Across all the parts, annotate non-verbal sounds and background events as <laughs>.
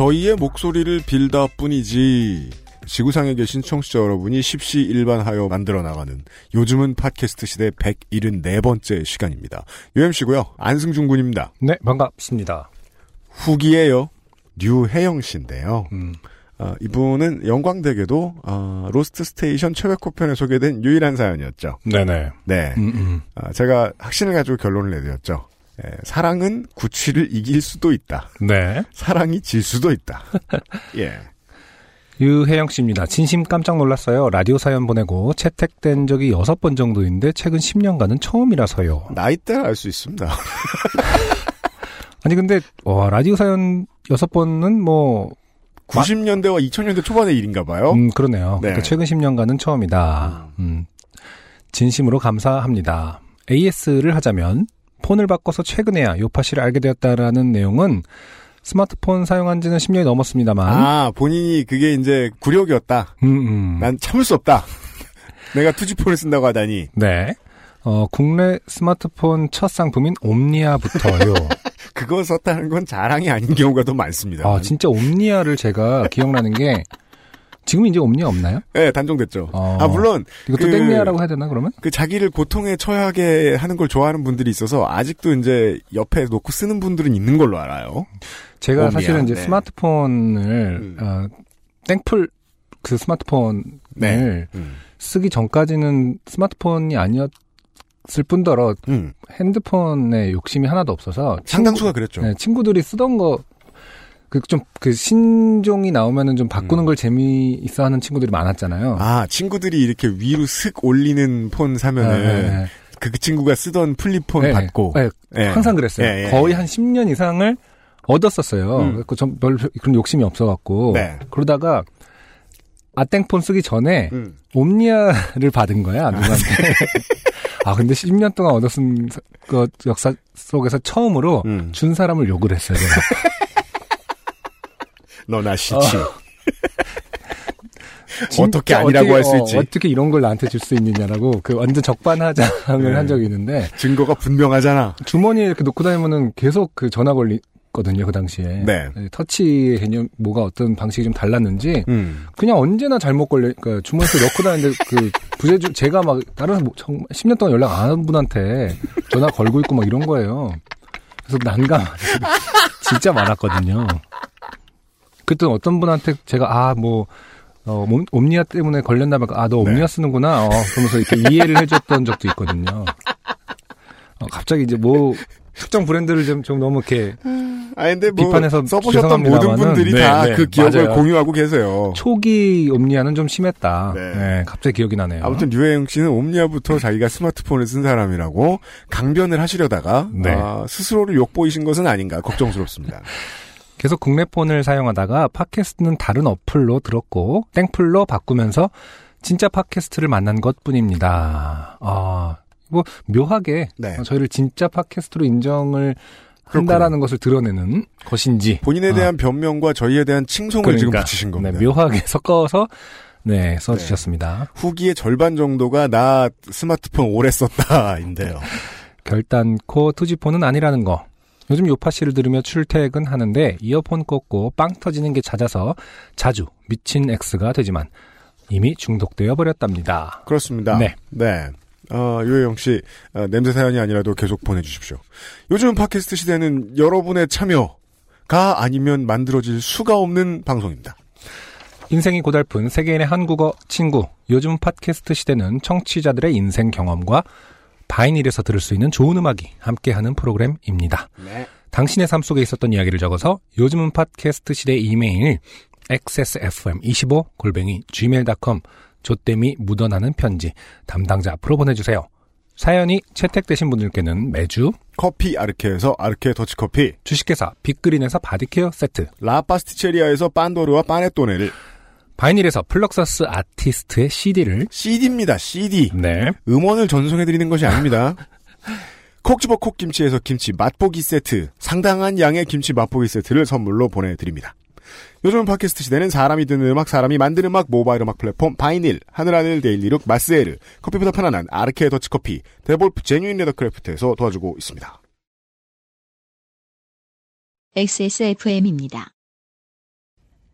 저희의 목소리를 빌렸다 뿐이지 지구상에 계신 청취자 여러분이 십시일반하여 만들어 나가는 요즘은 팟캐스트 시대 174번째 시간입니다. UMC고요. 안승준 군입니다. 네, 반갑습니다. 후기예요. 류혜영 씨인데요. 음, 아, 이분은 영광되게도 아, 로스트 스테이션 최백호 편에 소개된 유일한 사연이었죠. 네네. 네. 음, 음. 아, 제가 확신을 가지고 결론을 내드렸죠. 예, 사랑은 구취를 이길 수도 있다. 네. 사랑이 질 수도 있다. <laughs> 예. 유혜영 씨입니다. 진심 깜짝 놀랐어요. 라디오 사연 보내고 채택된 적이 여섯 번 정도인데 최근 10년간은 처음이라서요. 나이대를 알 수 있습니다. <laughs> 아니 근데 와 라디오 사연 여섯 번은 뭐 90년대와 2000년대 초반의 일인가 봐요. 음, 그러네요. 네. 그러니까 최근 10년간은 처음이다. 음. 진심으로 감사합니다. AS를 하자면 폰을 바꿔서 최근에야 요파씨를 알게 되었다라는 내용은 스마트폰 사용한 지는 10년이 넘었습니다만 아, 본인이 그게 이제 굴욕이었다. 음, 음. 난 참을 수 없다. <laughs> 내가 투지폰을 쓴다고 하다니. 네. 어, 국내 스마트폰 첫 상품인 옴니아부터요. <laughs> 그거 썼다는 건 자랑이 아닌 경우가 더 많습니다. 아, 진짜 옴니아를 제가 기억나는 게 지금 이제 옴니아 없나요? 네, 단종됐죠. 어. 아, 물론 이것도 그- 땡니아라고 해야 되나 그러면? 그 자기를 고통에 처하게 하는 걸 좋아하는 분들이 있어서 아직도 이제 옆에 놓고 쓰는 분들은 있는 걸로 알아요. 제가 옴니아, 사실은 이제 네. 스마트폰을 음. 어, 땡풀 그 스마트폰을 네. 음. 쓰기 전까지는 스마트폰이 아니었을 뿐더러 음. 핸드폰에 욕심이 하나도 없어서 상당수가 그랬죠. 네, 친구들이 쓰던 거, 그, 좀, 그, 신종이 나오면은 좀 바꾸는 음. 걸 재미 있어 하는 친구들이 많았잖아요. 아, 친구들이 이렇게 위로 슥 올리는 폰 사면은 네, 네, 그 친구가 쓰던 플립폰 네. 받고 네, 예. 항상 그랬어요. 예, 예, 거의 예. 한 10년 이상을 얻었었어요. 음. 그래서 전별 그런 욕심이 없어갖고. 네. 그러다가, 아땡폰 쓰기 전에, 음. 옴니아를 받은 거야, 누구한테. <laughs> 아, 근데 10년 동안 얻었은 그 역사 속에서 처음으로 음. 준 사람을 욕을 했어요. <laughs> 너나 시치. <laughs> 어. 어떻게 진짜 아니라고 할수 어, 있지. 어 떻게 이런 걸 나한테 줄 수 있느냐라고 그 완전 적반하장을 네. 한 적이 있는데 증거가 분명하잖아. 주머니에 이렇게 놓고 다니면은 계속 그 전화 걸리 거든요 그 당시에. 네. 터치 개념 뭐가 어떤 방식이 좀 달랐는지 음. 그냥 언제나 잘못 걸려. 그러니까 주머니에 넣고 다니는데 그 부재주 제가 막 다른 뭐 정말 10년 동안 연락 안 한 분한테 전화 걸고 있고 막 이런 거예요. 그래서 난감 진짜 많았거든요. 그때 어떤 분한테 제가 아 뭐 어, 옴- 옴니아 때문에 걸렸나 봐. 아, 너 네. 옴니아 쓰는구나. 어, 그러면서 이렇게 이해를 해줬던 적도 있거든요. 어, 갑자기 이제 뭐, 특정 브랜드를 좀, 좀 너무 이렇게 아 근데 뭐 비판해서 써보셨던 모든 분들이 네, 다 네, 그 기억을 맞아요. 공유하고 계세요. 초기 옴니아는 좀 심했다. 네. 네. 갑자기 기억이 나네요. 아무튼 류혜영 씨는 옴니아부터 자기가 스마트폰을 쓴 사람이라고 강변을 하시려다가 네. 아, 스스로를 욕보이신 것은 아닌가 걱정스럽습니다. <laughs> 계속 국내 폰을 사용하다가 팟캐스트는 다른 어플로 들었고 땡플로 바꾸면서 진짜 팟캐스트를 만난 것 뿐입니다. 아, 뭐 묘하게 네. 어, 저희를 진짜 팟캐스트로 인정을 한다라는 것을 드러내는 것인지 본인에 아. 대한 변명과 저희에 대한 칭송을 지금 그러니까. 붙이신 네, 겁니다. 묘하게 <laughs> 섞어서 네 써주셨습니다. 후기의 절반 정도가 나 스마트폰 오래 썼다인데요. <laughs> 결단코 투지폰은 아니라는 거. 요즘 요파씨를 들으며 출퇴근하는데 이어폰 꽂고 빵 터지는 게 잦아서 자주 미친 X가 되지만 이미 중독되어 버렸답니다. 그렇습니다. 네. 네. 어, 유혜영 씨, 어, 냄새 사연이 아니라도 계속 보내주십시오. 요즘 팟캐스트 시대는 여러분의 참여가 아니면 만들어질 수가 없는 방송입니다. 인생이 고달픈 세계인의 한국어 친구. 요즘 팟캐스트 시대는 청취자들의 인생 경험과 바이닐에서 들을 수 있는 좋은 음악이 함께하는 프로그램입니다. 네. 당신의 삶 속에 있었던 이야기를 적어서 요즘은 팟캐스트 시대 이메일 xsfm25 골뱅이 gmail.com 조땜이 묻어나는 편지 담당자 앞으로 보내주세요. 사연이 채택되신 분들께는 매주 커피 아르케에서 아르케 더치커피, 주식회사 빅그린에서 바디케어 세트, 라파스티체리아에서 빤도르와 빠네토네를, 바이닐에서 플럭서스 아티스트의 CD를 CD입니다, CD. 네. 음원을 전송해 드리는 것이 아닙니다. 콕 집어 콕 김치에서 김치 맛보기 세트, 상당한 양의 김치 맛보기 세트를 선물로 보내 드립니다. 요즘 팟캐스트 시대는 사람이 듣는 음악, 사람이 만드는 음악, 모바일 음악 플랫폼, 바이닐, 하늘하늘 daily look, 마스에르, 커피보다 편안한 아르케 더치커피, 데볼프 Genuine Leathercraft에서 도와주고 있습니다. XSFM입니다.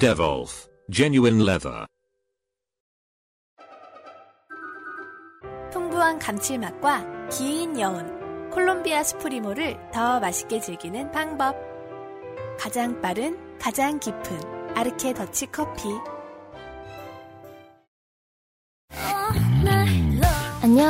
Devolf Genuine Leather. 풍부한 감칠맛과 긴 여운, 콜롬비아 수프리모를 더 맛있게 즐기는 방법. 가장 빠른, 가장 깊은 아르케 더치 커피.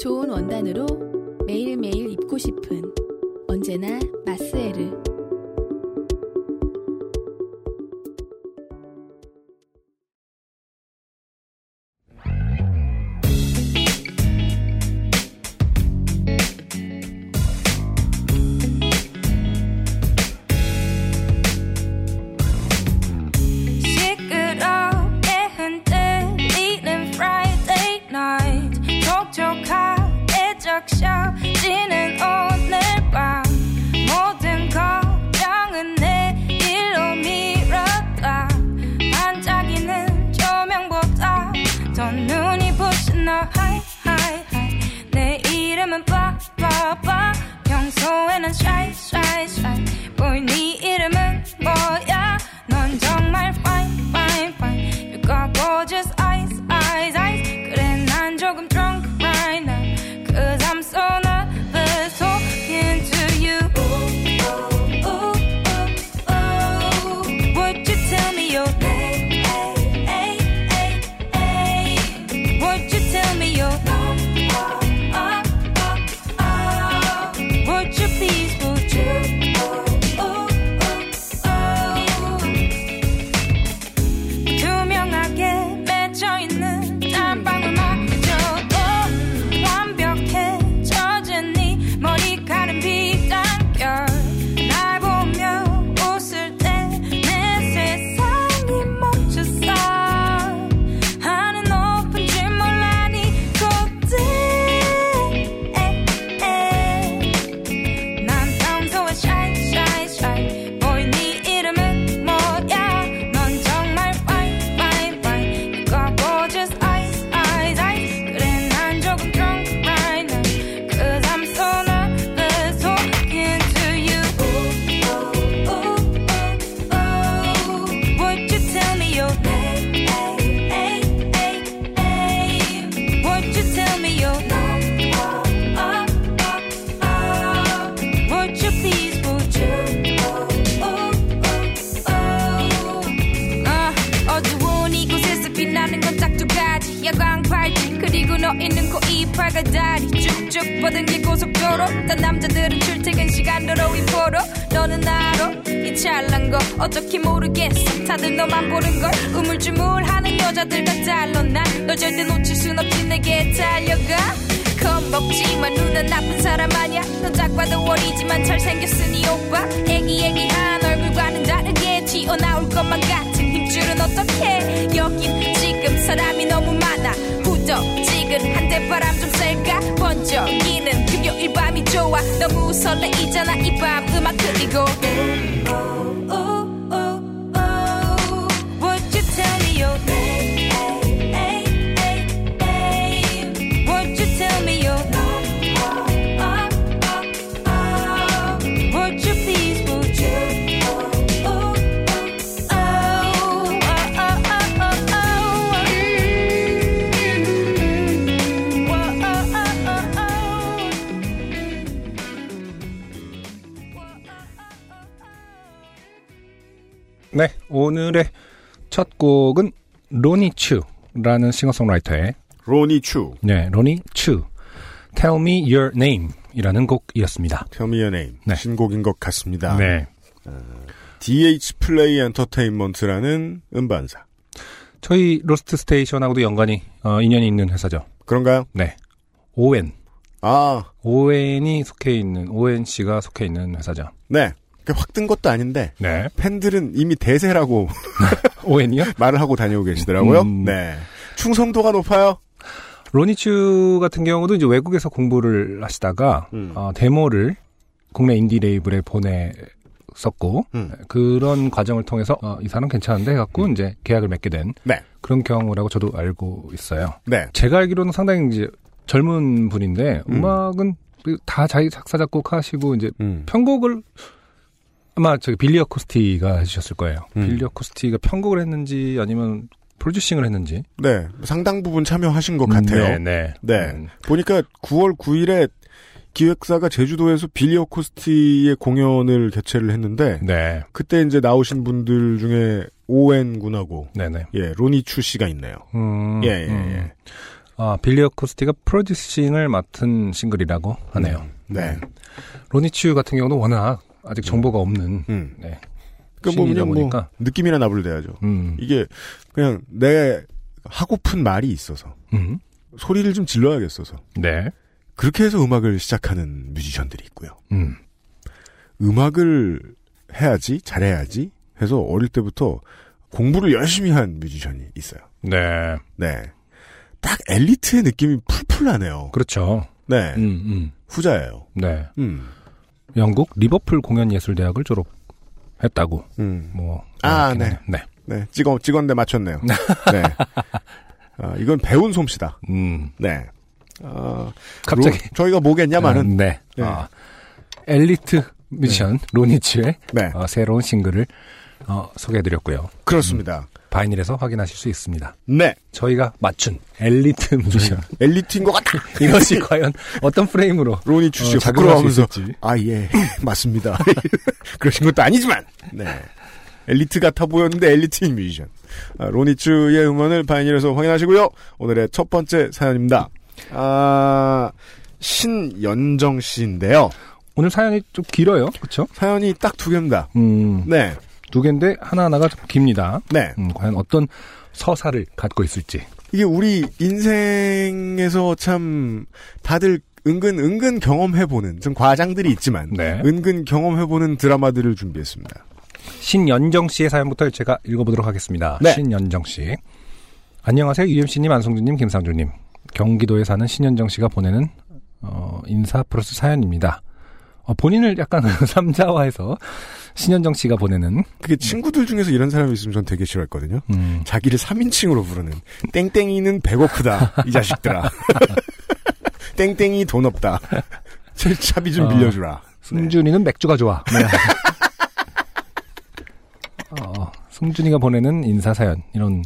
좋은 원단으로 매일매일 입고 싶은 언제나 마스에르. 적셔지는 오늘 밤. 모든 걱정은 내일로 미뤘다. 반짝이는 조명보다 더 눈이 부신 너. Hi hi hi. 내 이름은 빠빠빠. 평소에는 shy shy shy. 보이 네 이름은 잘생겼으니 오빠 애기애기한 얼굴과는 다르게 튀어나올 것만 같은 힘줄은 어떡해 여긴 지금 사람이 너무 많아. 후덥지근한데 바람 좀 쐴까? 번쩍이는 금요일 밤이 좋아. 너무 설레이잖아 이 밤. 음악 그리고 첫 곡은 로니 츄라는 싱어송라이터의 로니 추, 네, 로니 츄 Tell Me Your Name 이라는 곡이었습니다. Tell Me Your Name 네. 신곡인 것 같습니다. 네. DH 플레이 엔터테인먼트라는 음반사 저희 Lost Station하고도 연관이 어, 인연이 있는 회사죠. 그런가요? 네. 오웬. 아, 오웬이 속해 있는 오웬 씨가 속해 있는 회사죠. 네. 확 뜬 것도 아닌데 네. 팬들은 이미 대세라고 <laughs> 오웬이요? <laughs> 말을 하고 다니고 계시더라고요. 음. 네. 충성도가 높아요. 로니츄 같은 경우도 이제 외국에서 공부를 하시다가 음. 어, 데모를 국내 인디 레이블에 보냈었고 음. 그런 과정을 통해서 어, 이 사람 괜찮은데 해갖고 이제 계약을 맺게 된 네. 그런 경우라고 저도 알고 있어요. 네. 제가 알기로는 상당히 이제 젊은 분인데 음. 음. 악은 다 자기 작사 작곡 하시고 이제 음. 편곡을 아마 저기 빌리 어쿠스티가 해주셨을 거예요. 음. 빌리 어쿠스티가 편곡을 했는지 아니면 프로듀싱을 했는지 네. 상당 부분 참여하신 것 같아요. 네, 네. 네. 음, 보니까 9월 9일에 기획사가 제주도에서 빌리 어쿠스티의 공연을 개최를 했는데 네, 그때 이제 나오신 분들 중에 오웬 군하고 네, 네. 예 로니 추 씨가 있네요. 음, 예, 예, 음. 예. 아, 빌리 어쿠스티가 프로듀싱을 맡은 싱글이라고 하네요. 네. 로니츄 같은 경우는 워낙 아직 정보가 없는 음. 네. 그 뭐, 신이다 그냥 뭐 보니까 느낌이나 나불대야죠. 음, 이게 그냥 내 하고픈 말이 있어서 음, 소리를 좀 질러야겠어서 네, 그렇게 해서 음악을 시작하는 뮤지션들이 있고요. 음, 음악을 해야지 잘해야지 해서 어릴 때부터 공부를 열심히 한 뮤지션이 있어요. 네, 네. 딱 엘리트의 느낌이 풀풀 나네요. 그렇죠. 네. 음, 음, 후자예요. 네. 음. 영국 리버풀 공연예술대학을 졸업했다고 음. 뭐 아, 네. 네, 네. 찍어, 찍었는데 맞췄네요. 네. 아, 이건 배운 솜씨다. 음, 네. 아, 갑자기 로- 저희가 뭐겠냐마는. 음, 네, 네. 아, 엘리트 뮤지션 로니츠의 네. 어, 새로운 싱글을 어, 소개해드렸고요. 그렇습니다. 바이닐에서 확인하실 수 있습니다. 네. 저희가 맞춘 엘리트 뮤지션 <laughs> 엘리트인 것 같다. <laughs> 이것이 과연 어떤 프레임으로 로니 어, 작용할 수 부끄러워하면서. 아, 예. <laughs> 맞습니다. 그러신 것도 아니지만. 네. 엘리트 같아 보였는데 엘리트인 뮤지션. 아, 로니츠의 음원을 바이닐에서 확인하시고요. 오늘의 첫 번째 사연입니다. 아, 신연정 씨인데요. 오늘 사연이 좀 길어요, 그렇죠? 사연이 딱 두 개입니다. 음, 네. 두 개인데 하나하나가 좀 깁니다. 네. 음, 과연 어떤 서사를 갖고 있을지. 이게 우리 인생에서 참 다들 은근 은근 경험해보는 좀 과장들이 있지만 네. 은근 경험해보는 드라마들을 준비했습니다. 신연정 씨의 사연부터 제가 읽어보도록 하겠습니다. 네. 신연정 씨. 안녕하세요. UMC님, 안성준님, 김상준님. 경기도에 사는 신연정 씨가 보내는 어, 인사 플러스 사연입니다. 어, 본인을 약간 <laughs> 삼자화해서 신연정 씨가 보내는 그게 친구들 중에서 이런 사람이 있으면 전 되게 싫어했거든요. 음, 자기를 3인칭으로 부르는 땡땡이는 배고프다 이 자식들아. <laughs> 땡땡이 돈 없다. <laughs> 제 차비 좀 어. 빌려주라. 승준이는 맥주가 좋아. 네. 어, 승준이가 보내는 인사 사연 이런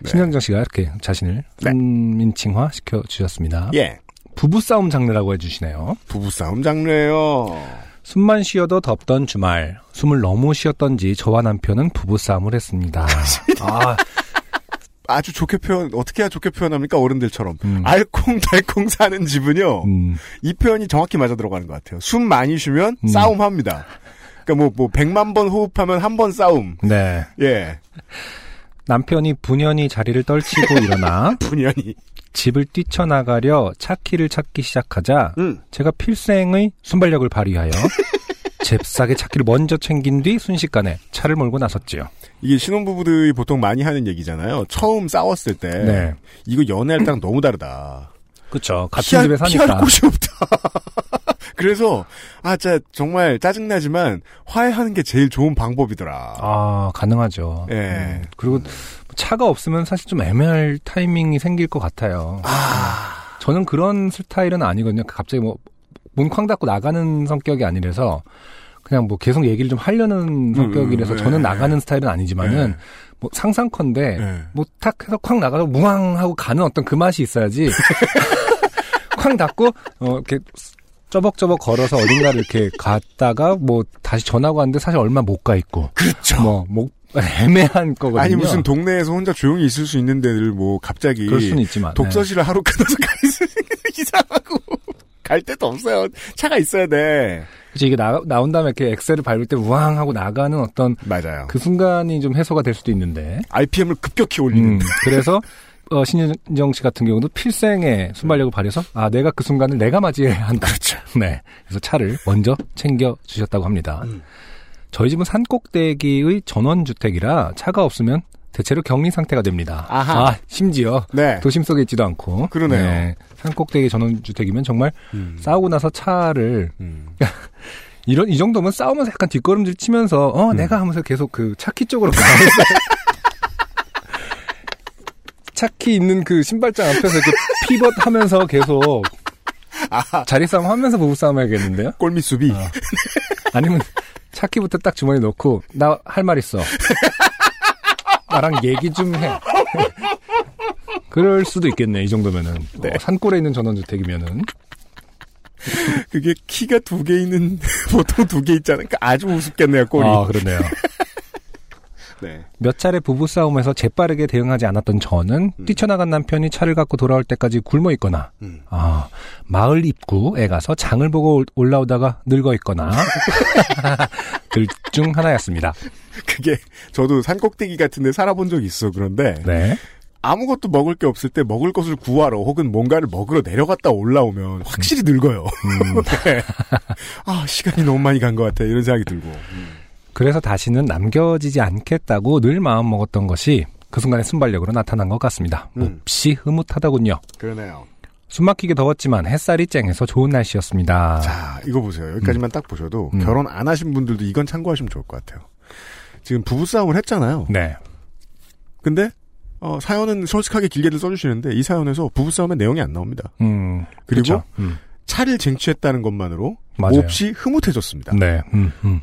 네. 신현정 씨가 이렇게 자신을 네. 선민칭화 시켜 주셨습니다. 예. 부부 싸움 장르라고 해주시네요. 부부싸움 장르예요. 숨만 쉬어도 덥던 주말 숨을 너무 쉬었던지 저와 남편은 부부 싸움을 했습니다. <laughs> 아, 아주 좋게 표현 어떻게 해야 좋게 표현합니까 어른들처럼 음. 알콩달콩 사는 집은요 음. 이 표현이 정확히 맞아 들어가는 것 같아요. 숨 많이 쉬면 음. 싸움합니다. 그러니까 뭐, 뭐, 100만 번 호흡하면 한 번 싸움. 네. 예. 남편이 분연히 자리를 떨치고 <laughs> 일어나 분연히. 집을 뛰쳐나가려 차키를 찾기 시작하자 음. 제가 필생의 순발력을 발휘하여 <laughs> 잽싸게 차키를 먼저 챙긴 뒤 순식간에 차를 몰고 나섰지요. 이게 신혼부부들이 보통 많이 하는 얘기잖아요. 처음 싸웠을 때. 네. 이거 연애할 때랑 너무 다르다. 그쵸. 같은 피할, 집에 사니까. 피할 곳이 없다. <laughs> 그래서, 아, 진짜 정말 짜증나지만, 화해하는 게 제일 좋은 방법이더라. 아, 가능하죠. 예. 음, 그리고 차가 없으면 사실 좀 애매할 타이밍이 생길 것 같아요. 아. 저는 그런 스타일은 아니거든요. 갑자기 뭐, 문쾅 닫고 나가는 성격이 아니라서, 그냥 뭐 계속 얘기를 좀 하려는 성격이라서 음, 저는 예. 나가는 스타일은 아니지만은, 예. 뭐 상상컨대, 예. 뭐탁 해서 쾅 나가서 무왕 하고 가는 어떤 그 맛이 있어야지, <laughs> 쾅 닫고, 어, 이렇게 쩌벅쩌벅 걸어서 어딘가를 이렇게 갔다가 뭐 다시 전화고 왔는데 사실 얼마 못 가 있고, 그렇죠. 뭐, 뭐, 애매한 거거든요. 아니, 무슨 동네에서 혼자 조용히 있을 수 있는 데를 뭐, 갑자기. 그럴 수는 있지만. 네. 독서실을 하루 끊어서 가 <laughs> 이상하고. 갈 데도 없어요. 차가 있어야 돼. 그치, 이게 나, 나온 다음에 이렇게 엑셀을 밟을 때 우왕 하고 나가는 어떤 맞아요. 그 순간이 좀 해소가 될 수도 있는데. RPM을 급격히 올리는. 음, 그래서, <laughs> 어, 신인정 씨 같은 경우도 필생의 순발력을 발휘해서, 아, 내가 그 순간을 내가 맞이해야 한다. 그렇죠. <laughs> 네. 그래서 차를 먼저 챙겨 주셨다고 합니다. 음. 저희 집은 산꼭대기의 전원주택이라 차가 없으면 대체로 격리 상태가 됩니다. 아하. 아, 심지어 네. 도심 속에 있지도 않고. 그러네요. 산꼭대기 전원주택이면 정말 음. 싸우고 나서 차를 음. <laughs> 이런 이 정도면 싸우면서 약간 뒷걸음질 치면서 어 음. 내가 하면서 계속 그 차키 쪽으로 가면서 <laughs> 차키 있는 그 신발장 앞에서 이렇게 <laughs> 피벗 하면서 계속 자리 싸움 하면서 부부 싸움 해야겠는데요? 꼴미 수비. 어. 아니면 차키부터 딱 주머니 넣고 나 할 말 있어. 나랑 얘기 좀 해. <laughs> 그럴 수도 있겠네 이 정도면은 네. 어, 산골에 있는 전원주택이면은 그게 키가 두 개 있는, <laughs> 보통 두 개 있잖아요. 그러니까 아주 우습겠네요, 꼴이. 아 그러네요. 네. 몇 차례 부부싸움에서 재빠르게 대응하지 않았던 저는 음. 뛰쳐나간 남편이 차를 갖고 돌아올 때까지 굶어 있거나, 음. 아, 마을 입구에 가서 장을 보고 올- 올라오다가 늙어 있거나, <laughs> 둘중 하나였습니다. 그게, 저도 산꼭대기 같은 데 살아본 적이 있어. 그런데, 네. 아무것도 먹을 게 없을 때 먹을 것을 구하러 혹은 뭔가를 먹으러 내려갔다 올라오면 확실히 늙어요. 음, <laughs> 네. 아, 시간이 너무 많이 간 것 같아. 이런 생각이 들고. 그래서 다시는 남겨지지 않겠다고 늘 마음 먹었던 것이 그 순간의 순발력으로 나타난 것 같습니다. 음. 몹시 흐뭇하더군요. 그러네요. 숨막히게 더웠지만 햇살이 쨍해서 좋은 날씨였습니다. 자, 이거 보세요. 여기까지만 딱 보셔도 음. 결혼 안 하신 분들도 이건 참고하시면 좋을 것 같아요. 지금 부부싸움을 했잖아요. 네. 근데 어, 사연은 솔직하게 길게들 써주시는데 이 사연에서 부부싸움의 내용이 안 나옵니다. 음. 그리고 그쵸. 음. 차를 쟁취했다는 것만으로 맞아요. 몹시 흐뭇해졌습니다. 네. 음, 음.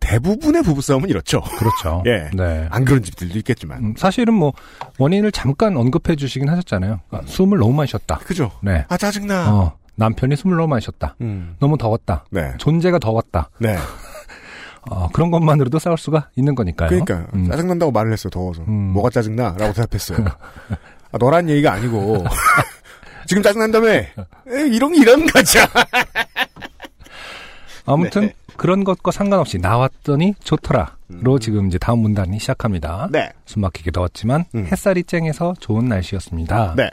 대부분의 부부싸움은 이렇죠. 그렇죠. <laughs> 예. 네. 안 그런 집들도 있겠지만. 음, 사실은 뭐 원인을 잠깐 언급해 주시긴 하셨잖아요. 아, 숨을 너무 많이 쉬었다. 그죠? 네. 아, 짜증나. 어, 남편이 숨을 너무 많이 쉬었다. 음. 너무 더웠다. 네. 존재가 더웠다. 네. <laughs> 어, 그런 것만으로도 싸울 수가 있는 거니까요. 그러니까 음. 짜증난다고 말을 했어요. 더워서. 음. 뭐가 짜증나? 라고 대답했어요. <laughs> 아, 너란 얘기가 아니고 지금 짜증난다며? 에, 이런 이런 거죠. 아무튼 네. 그런 것과 상관없이 나왔더니 좋더라로 지금 이제 다음 문단이 시작합니다. 음. 네. 숨막히게 더웠지만 음. 햇살이 쨍해서 좋은 날씨였습니다. 네.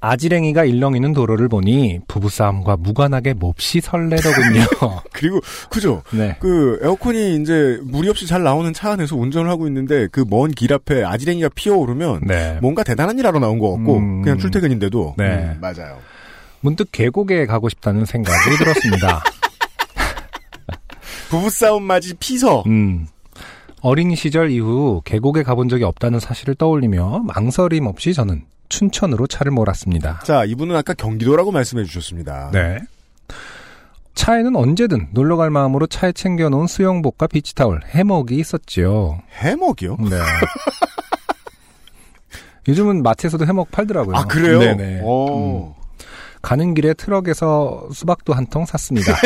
아지랭이가 일렁이는 도로를 보니 부부싸움과 무관하게 몹시 설레더군요. <laughs> 그리고 그죠? 네. 그 에어컨이 이제 무리 없이 잘 나오는 차 안에서 운전을 하고 있는데 그 먼 길 앞에 아지랭이가 피어오르면 네. 뭔가 대단한 일 하러 나온 것 같고 음. 그냥 출퇴근인데도 네. 음, 맞아요. 문득 계곡에 가고 싶다는 생각이 들었습니다. <laughs> 부부싸움 맞이 피서 음. 어린 시절 이후 계곡에 가본 적이 없다는 사실을 떠올리며 망설임 없이 저는 춘천으로 차를 몰았습니다. 자 이분은 아까 경기도라고 말씀해 주셨습니다. 네. 차에는 언제든 놀러 갈 마음으로 차에 챙겨놓은 수영복과 비치타올, 해먹이 있었지요. 해먹이요? 네. <laughs> 요즘은 마트에서도 해먹 팔더라고요. 아 그래요? 네네. 오. 음. 가는 길에 트럭에서 수박도 한 통 샀습니다. <laughs>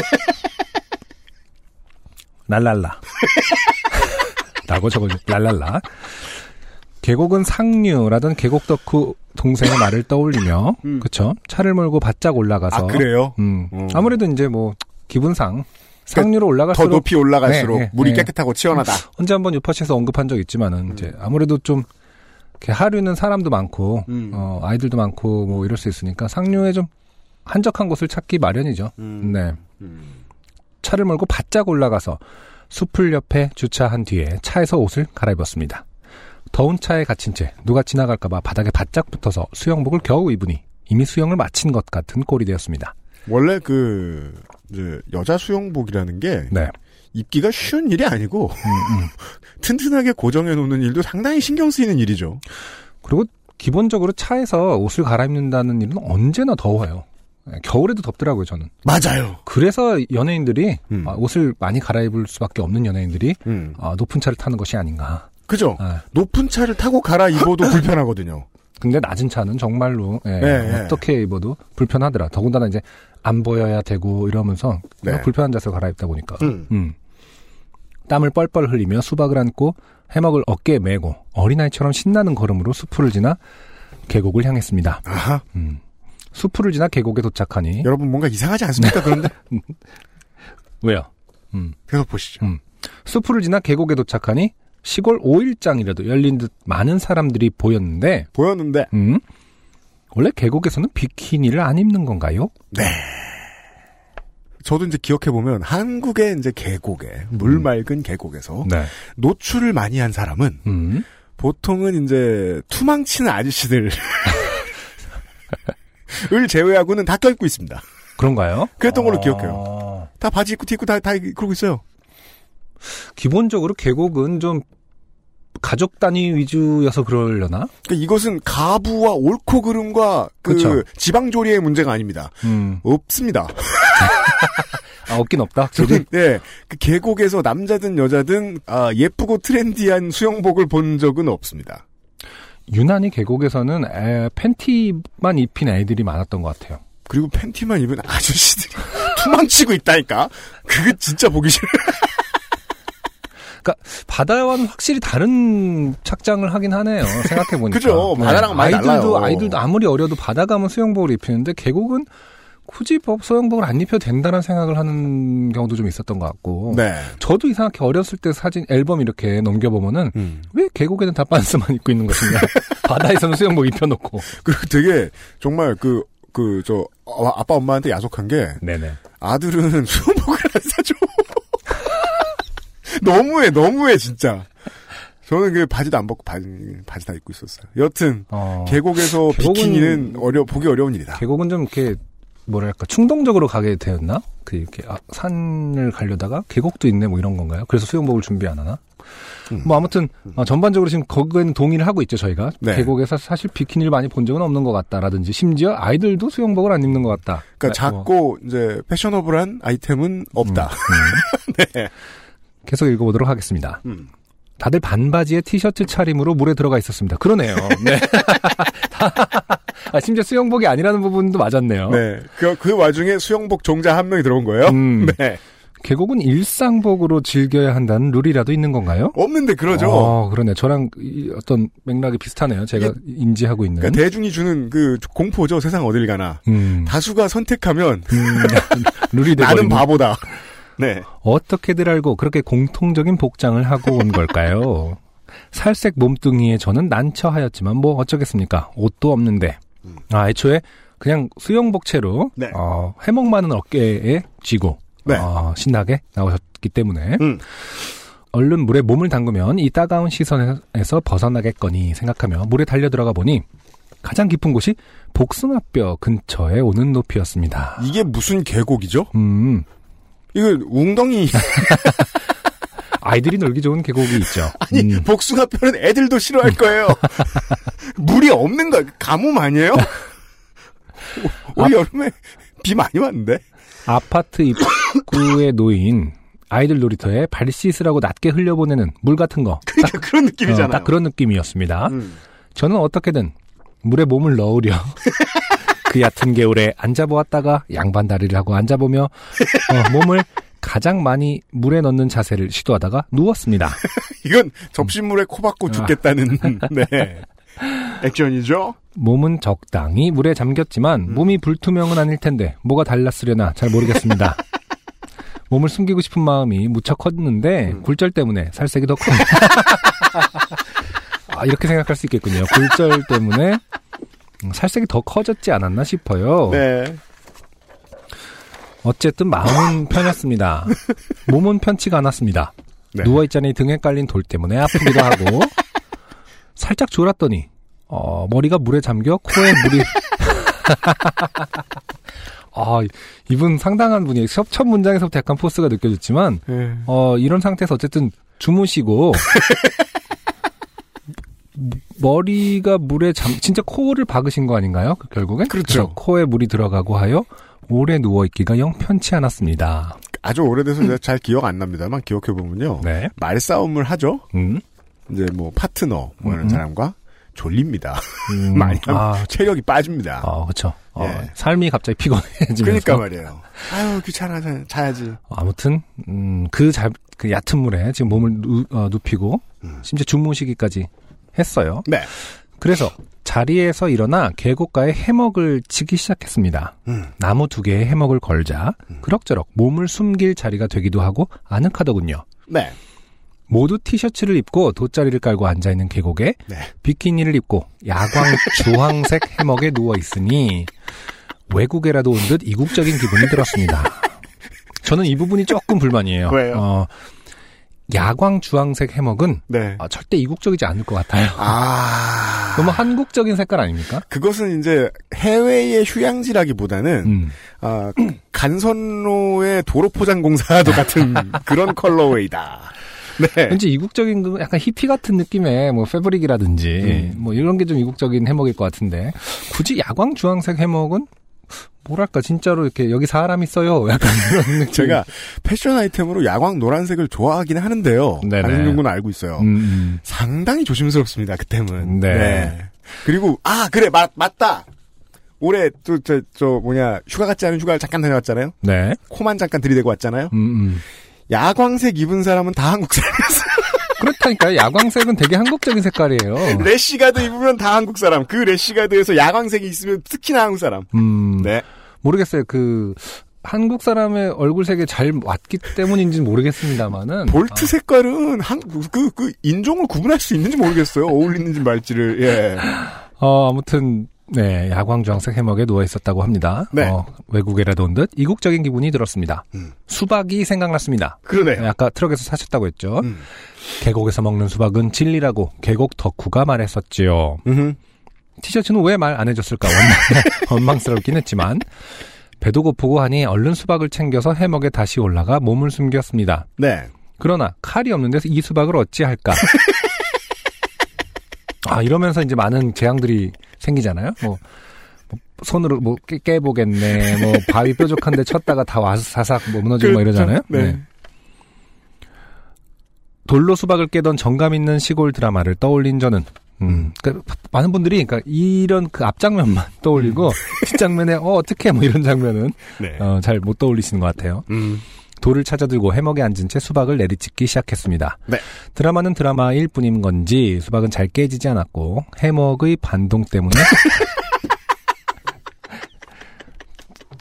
랄랄라. <laughs> 라고 적어줘. 랄랄라. 계곡은 상류라던 계곡 덕후 동생의 말을 떠올리며 음. 그쵸 차를 몰고 바짝 올라가서 아 그래요? 음, 음. 아무래도 이제 뭐 기분상 상류로 올라갈수록 더 높이 올라갈수록 네, 네, 물이 네. 깨끗하고 치원하다. 언제 한번 유파시에서 언급한 적 있지만은 이제 아무래도 좀 이렇게 하류는 사람도 많고 음. 어, 아이들도 많고 뭐 이럴 수 있으니까 상류에 좀 한적한 곳을 찾기 마련이죠. 음. 네. 음. 차를 몰고 바짝 올라가서 숲을 옆에 주차한 뒤에 차에서 옷을 갈아입었습니다. 더운 차에 갇힌 채 누가 지나갈까봐 바닥에 바짝 붙어서 수영복을 겨우 입으니 이미 수영을 마친 것 같은 꼴이 되었습니다. 원래 그 이제 여자 수영복이라는 게 네. 입기가 쉬운 일이 아니고 음, <laughs> 튼튼하게 고정해 놓는 일도 상당히 신경 쓰이는 일이죠. 그리고 기본적으로 차에서 옷을 갈아입는다는 일은 언제나 더워요. 네, 겨울에도 덥더라고요, 저는. 맞아요. 그래서 연예인들이 음. 아, 옷을 많이 갈아입을 수밖에 없는 연예인들이 음. 아, 높은 차를 타는 것이 아닌가. 그죠? 아, 높은 차를 타고 갈아 입어도 <laughs> 불편하거든요. 근데 낮은 차는 정말로 예, 네, 네. 어떻게 입어도 불편하더라. 더군다나 이제 안 보여야 되고 이러면서 네. 불편한 자세로 갈아입다 보니까 음. 음. 땀을 뻘뻘 흘리며 수박을 안고 해먹을 어깨에 메고 어린아이처럼 신나는 걸음으로 수풀을 지나 계곡을 향했습니다. 아하. 음. 수풀을 지나 계곡에 도착하니 여러분 뭔가 이상하지 않습니까? 그런데 <laughs> 왜요? 음. 계속 보시죠. 음. 수풀을 지나 계곡에 도착하니 시골 5일장이라도 열린 듯 많은 사람들이 보였는데 보였는데 음? 원래 계곡에서는 비키니를 안 입는 건가요? 저도 이제 기억해 보면 한국의 이제 계곡에 물 맑은 계곡에서 네. 노출을 많이 한 사람은 음. 보통은 이제 투망치는 아저씨들 <laughs> 을 제외하고는 다 껴입고 있습니다. 그런가요? 그랬던 걸로 아. 기억해요. 다 바지 입고 티 입고 다, 다 그러고 있어요. 기본적으로 계곡은 좀 가족 단위 위주여서 그러려나? 그러니까 이것은 가부와 옳고 그름과 그 그쵸. 지방조리의 문제가 아닙니다. 음. 없습니다. <laughs> 아, 없긴 없다. 저는 <laughs> 네, 그 계곡에서 남자든 여자든 아, 예쁘고 트렌디한 수영복을 본 적은 없습니다. 유난히 계곡에서는 에, 팬티만 입힌 애들이 많았던 것 같아요. 그리고 팬티만 입은 아저씨들이 <laughs> 투망치고 있다니까. 그게 진짜 보기 싫어. 바다와는 확실히 다른 착장을 하긴 하네요. 생각해 보니까. <laughs> 그죠. 바다랑 많이 아이들도 달라요. 아이들도 아무리 어려도 바다 가면 수영복을 입히는데 계곡은 굳이 법 수영복을 안 입혀도 된다는 생각을 하는 경우도 좀 있었던 것 같고. 네. 저도 이상하게 어렸을 때 사진 앨범 이렇게 넘겨보면은 음. 왜 계곡에는 다 반스만 입고 있는 것이냐. <laughs> 바다에서는 수영복 입혀놓고. 그리고 되게 정말 그 그 저 아빠 엄마한테 야속한 게 네네. 아들은 <laughs> 수영복을 안 사줘. <laughs> 너무해, 너무해 진짜. 저는 그 바지도 안 벗고 바지, 바지 다 입고 있었어요. 여튼 어, 계곡에서 비키니는 어려 보기 어려운 일이다. 계곡은 좀 이렇게 뭐랄까 충동적으로 가게 되었나? 그 이렇게 아, 산을 가려다가 계곡도 있네 뭐 이런 건가요? 그래서 수영복을 준비 안 하나? 음. 뭐 아무튼 어, 전반적으로 지금 거기에는 동의를 하고 있죠 저희가 네. 계곡에서 사실 비키니를 많이 본 적은 없는 것 같다라든지 심지어 아이들도 수영복을 안 입는 것 같다. 그러니까 네, 뭐, 작고 이제 패셔너블한 아이템은 없다. <laughs> 네. 계속 읽어보도록 하겠습니다. 음. 다들 반바지에 티셔츠 차림으로 물에 들어가 있었습니다. 그러네요. 네. <laughs> 아, 심지어 수영복이 아니라는 부분도 맞았네요. 네. 그, 그 와중에 수영복 종자 한 명이 들어온 거예요. 음. <laughs> 네. 계곡은 일상복으로 즐겨야 한다는 룰이라도 있는 건가요? 없는데 그러죠. 어, 그러네. 저랑 이 어떤 맥락이 비슷하네요. 제가 인지하고 있는. 그러니까 대중이 주는 그 공포죠. 세상 어딜 가나. 음, 다수가 선택하면 음, <laughs> 룰이 나는 돼버리는. 바보다. 네. 어떻게들 알고 그렇게 공통적인 복장을 하고 온 걸까요? <laughs> 살색 몸뚱이에 저는 난처하였지만 뭐 어쩌겠습니까? 옷도 없는데. 아, 애초에 그냥 수영복 채로 네. 어, 해먹 많은 어깨에 쥐고 네. 어, 신나게 나오셨기 때문에 음. 얼른 물에 몸을 담그면 이 따가운 시선에서 벗어나겠거니 생각하며 물에 달려 들어가 보니 가장 깊은 곳이 복숭아뼈 근처에 오는 높이였습니다. 이게 무슨 계곡이죠? 음, 이거 웅덩이 <laughs> 아이들이 놀기 좋은 계곡이 있죠. <laughs> 아니 음, 복숭아 뼈는 애들도 싫어할 거예요. <laughs> 물이 없는 거 가뭄 아니에요? 올 여름에 비 많이 왔는데. 아파트 입구에 <coughs> 놓인 아이들 놀이터에 발 씻으라고 낮게 흘려보내는 물 같은 거. 그러니까 그런 느낌이잖아요. 어, 딱 그런 느낌이었습니다. 음. 저는 어떻게든 물에 몸을 넣으려 그 얕은 개울에 앉아보았다가 양반 다리를 하고 앉아보며 어, 몸을 가장 많이 물에 넣는 자세를 시도하다가 누웠습니다. <laughs> 이건 접시물에 코 박고 죽겠다는 <laughs> 네. 액션이죠. 몸은 적당히 물에 잠겼지만 몸이 불투명은 아닐 텐데 뭐가 달랐으려나 잘 모르겠습니다. <laughs> 몸을 숨기고 싶은 마음이 무척 컸는데 굴절 때문에 살색이 더 커. 아, 이렇게 생각할 수 있겠군요. 굴절 때문에 음, 살색이 더 커졌지 않았나 싶어요. 네. 어쨌든 마음은 <laughs> 편했습니다. 몸은 편치가 않았습니다. 네. 누워있자니 등에 깔린 돌 때문에 아프기도 하고 살짝 졸았더니 어, 머리가 물에 잠겨 코에 물이 <laughs> 아 이분 상당한 분이에요. 첫, 첫 문장에서부터 약간 포스가 느껴졌지만 네. 어, 이런 상태에서 어쨌든 주무시고 <laughs> 머리가 물에 잠 진짜 코를 박으신 거 아닌가요? 그 결국엔 그렇죠. 코에 물이 들어가고 하여 오래 누워 있기가 영 편치 않았습니다. 아주 오래돼서 제가 잘 기억 안 납니다만 기억해 보면요. 네. 말싸움을 하죠. 음. 이제 뭐 파트너 뭐 이런 음. 사람과 졸립니다. 음, <laughs> 많이 아, 체력이 빠집니다. 어, 그쵸. 어, 예. 삶이 갑자기 피곤해지면서. 그러니까 말이에요. 아유 귀찮아 자- 자야지. 아무튼, 음, 그 잘, 그 얕은 물에 지금 몸을 누, 어, 눕히고, 음. 심지어 주무시기까지 했어요. 네. 그래서 자리에서 일어나 계곡가에 해먹을 치기 시작했습니다. 음. 나무 두 개에 해먹을 걸자, 그럭저럭 몸을 숨길 자리가 되기도 하고 아늑하더군요. 네. 모두 티셔츠를 입고 돗자리를 깔고 앉아있는 계곡에 네. 비키니를 입고 야광 <laughs> 주황색 해먹에 누워 있으니 외국에라도 온 듯 이국적인 기분이 들었습니다. 저는 이 부분이 조금 불만이에요. 왜요? 어, 야광 주황색 해먹은 네. 어, 절대 이국적이지 않을 것 같아요. 아. <laughs> 너무 한국적인 색깔 아닙니까? 그것은 이제 해외의 휴양지라기보다는 음. 아, 간선로의 도로 포장 공사도 <laughs> 같은 그런 컬러웨이다. 네. 왠지 이국적인 그 약간 히피 같은 느낌의 뭐 패브릭이라든지 뭐 이런 게 좀 이국적인 해먹일 것 같은데 굳이 야광 주황색 해먹은 뭐랄까 진짜로 이렇게 여기 사람 있어요 <laughs> 약간 이런 느낌. 제가 패션 아이템으로 야광 노란색을 좋아하긴 하는데요. 안승준 군 알고 있어요. 음, 음. 상당히 조심스럽습니다. 그 템은. 네. 그리고 아 그래 맞 맞다. 올해 또저 저 뭐냐 휴가 같지 않은 휴가를 잠깐 다녀왔잖아요. 네. 코만 잠깐 들이대고 왔잖아요. 음, 음. 야광색 입은 사람은 다 한국 사람이었어요. 그렇다니까요. 야광색은 되게 한국적인 색깔이에요. 래시가드 입으면 다 한국 사람. 그 래시가드에서 야광색이 있으면 특히나 한국 사람. 음, 네. 모르겠어요. 그 한국 사람의 얼굴색에 잘 맞기 때문인지는 모르겠습니다만은 볼트 색깔은 한, 그, 그, 인종을 구분할 수 있는지 모르겠어요. 어울리는지 말지를, 예. 어, 아무튼 네 야광 주황색 해먹에 누워 있었다고 합니다. 네. 어, 외국에라도 온 듯 이국적인 기분이 들었습니다. 음. 수박이 생각났습니다. 그러네요. 네, 아까 트럭에서 사셨다고 했죠. 음. 계곡에서 먹는 수박은 진리라고 계곡 덕후가 말했었지요. 티셔츠는 왜 말 안 해줬을까 원망, <laughs> 원망스럽긴 했지만 배도 고프고 하니 얼른 수박을 챙겨서 해먹에 다시 올라가 몸을 숨겼습니다. 네. 그러나 칼이 없는 데서 이 수박을 어찌할까? 아 이러면서 이제 많은 재앙들이 생기잖아요. 뭐, 뭐 손으로 뭐 깨, 깨보겠네. 뭐 바위 뾰족한데 쳤다가 다 와서 사삭 뭐 무너지고 막 이러잖아요. 네. 돌로 수박을 깨던 정감 있는 시골 드라마를 떠올린 저는 음, 그러니까 많은 분들이 그러니까 이런 그 앞장면만 <laughs> 떠올리고 <laughs> 뒷장면에 어 어떻게 뭐 이런 장면은 네. 어, 잘 못 떠올리시는 것 같아요. 음. 돌을 찾아들고 해먹에 앉은 채 수박을 내리찍기 시작했습니다. 네. 드라마는 드라마일 뿐인 건지 수박은 잘 깨지지 않았고 해먹의 반동 때문에 <laughs>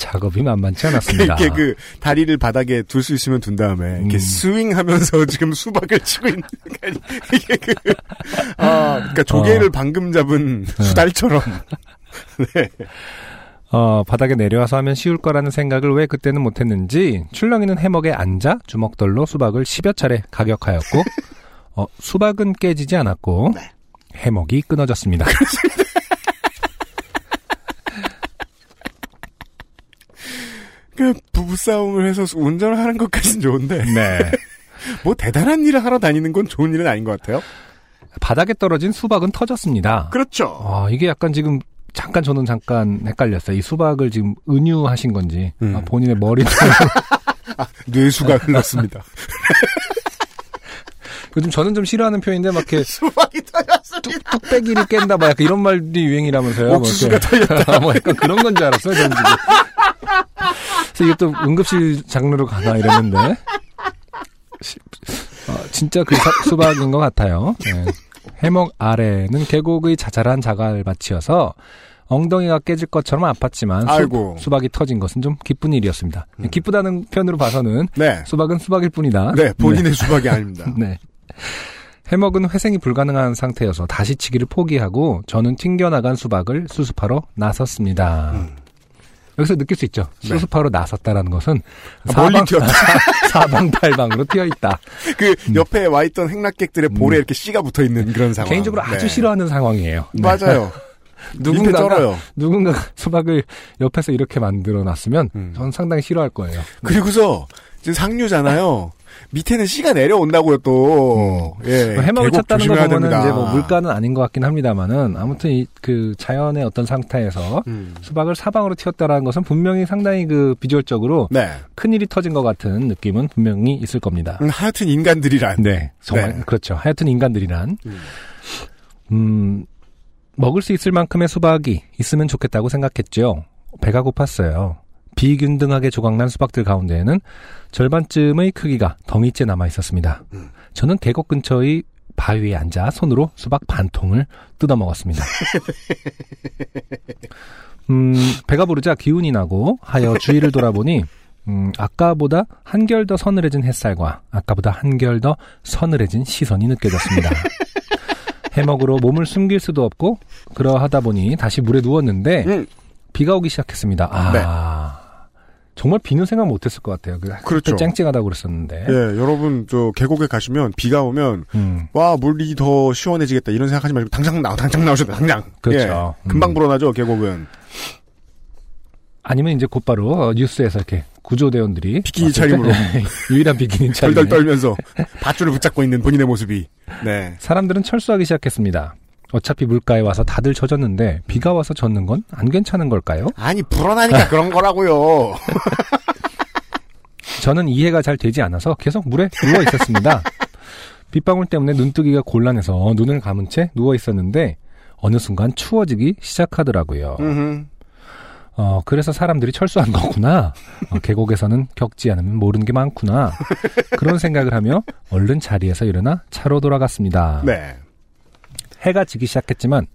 작업이 만만치 않았습니다. 이렇게 그, 다리를 바닥에 둘 수 있으면 둔 다음에, 이렇게 음. 스윙 하면서 <laughs> 지금 수박을 치고 있는, 이게 그, 아, 그니까 조개를 어. 방금 잡은 수달처럼. <laughs> 네. 어, 바닥에 내려와서 하면 쉬울 거라는 생각을 왜 그때는 못했는지 출렁이는 해먹에 앉아 주먹돌로 수박을 10여 차례 가격하였고 <laughs> 어, 수박은 깨지지 않았고 네. 해먹이 끊어졌습니다. 그, 부부싸움을 해서 운전을 하는 것까진 좋은데, 네. <laughs> 뭐 대단한 일을 하러 다니는 건 좋은 일은 아닌 것 같아요. 바닥에 떨어진 수박은 터졌습니다. 그렇죠. 아, 이게 약간 지금 잠깐 저는 잠깐 헷갈렸어요. 이 수박을 지금 은유하신 건지 음. 아, 본인의 머리 <laughs> 뇌수가 흘렀습니다. <laughs> 요즘 저는 좀 싫어하는 표현인데 막 이렇게 수박이 터졌습니다. 뚝, 뚝배기를 깬다 막 약간 이런 말이 유행이라면서요. 뭐 옥수수가 이렇게. 뭐 약간 그런 건 줄 알았어요. 저는 지금. 그래서 또 응급실 장르로 가나 이랬는데 시- 어, 진짜 그 사- 수박인 것 같아요. 네. 해먹 아래는 계곡의 자잘한 자갈밭이어서 엉덩이가 깨질 것처럼 아팠지만 수, 아이고. 수 박이 터진 것은 좀 기쁜 일이었습니다. 음. 기쁘다는 편으로 봐서는 네. 수박은 수박일 뿐이다. 네, 본인의 수박이 아닙니다. <laughs> 네. 해먹은 회생이 불가능한 상태여서 다시 치기를 포기하고 저는 튕겨나간 수박을 수습하러 나섰습니다. 음. 여기서 느낄 수 있죠. 네. 수습하러 나섰다라는 것은 아, 멀리 튀었다. <laughs> 사방팔방으로 튀어 있다. 그 옆에 와 있던 행락객들의 볼에 이렇게 씨가 붙어 있는 그런 상황. 음. 개인적으로 아주 네. 싫어하는 상황이에요. 네. 맞아요. <laughs> 누군가. 누군가 수박을 옆에서 이렇게 만들어 놨으면 음. 저는 상당히 싫어할 거예요. 그리고서 지금 상류잖아요. 밑에는 씨가 내려온다고요 또. 예. 음. 해먹을 쳤다는 거 보면은 됩니다. 이제 뭐 물가는 아닌 것 같긴 합니다만은 아무튼 이 그 자연의 어떤 상태에서 음. 수박을 사방으로 튀었다라는 것은 분명히 상당히 그 비주얼적으로 네. 큰 일이 터진 것 같은 느낌은 분명히 있을 겁니다. 음, 하여튼 인간들이란. 네, 정말 네. 그렇죠. 하여튼 인간들이란 음. 음 먹을 수 있을 만큼의 수박이 있으면 좋겠다고 생각했죠. 배가 고팠어요. 비균등하게 조각난 수박들 가운데에는 절반쯤의 크기가 덩이째 남아 있었습니다. 음. 저는 계곡 근처의 바위에 앉아 손으로 수박 반 통을 뜯어 먹었습니다. <laughs> 음, 배가 부르자 기운이 나고 하여 주위를 돌아보니 음, 아까보다 한결 더 서늘해진 햇살과 아까보다 한결 더 서늘해진 시선이 느껴졌습니다. <laughs> 해먹으로 몸을 숨길 수도 없고 그러하다 보니 다시 물에 누웠는데 음. 비가 오기 시작했습니다. 아 네. 정말 비는 생각 못했을 것 같아요. 그 그렇죠. 쨍쨍하다고 그랬었는데. 예, 여러분 저 계곡에 가시면 비가 오면 음, 와 물이 더 시원해지겠다 이런 생각하지 말고 당장 나와 당장 나오셔도 당장. 그렇죠. 예, 금방 음. 불어나죠 계곡은. 아니면 이제 곧바로 어, 뉴스에서 이렇게 구조대원들이 비키니 차림으로. <laughs> 유일한 비키니 차림. 덜덜 떨면서 밧줄을 붙잡고 있는 본인의 모습이. 네. 사람들은 철수하기 시작했습니다. 어차피 물가에 와서 다들 젖었는데 비가 와서 젖는 건 안 괜찮은 걸까요? 아니 불어나니까 그런 거라고요. <laughs> 저는 이해가 잘 되지 않아서 계속 물에 누워 있었습니다. 빗방울 때문에 눈뜨기가 곤란해서 눈을 감은 채 누워 있었는데 어느 순간 추워지기 시작하더라고요. 음흠. 어, 그래서 사람들이 철수한 거구나. 어, 계곡에서는 겪지 않으면 모르는 게 많구나. 그런 생각을 하며 얼른 자리에서 일어나 차로 돌아갔습니다. 네. 해가 지기 시작했지만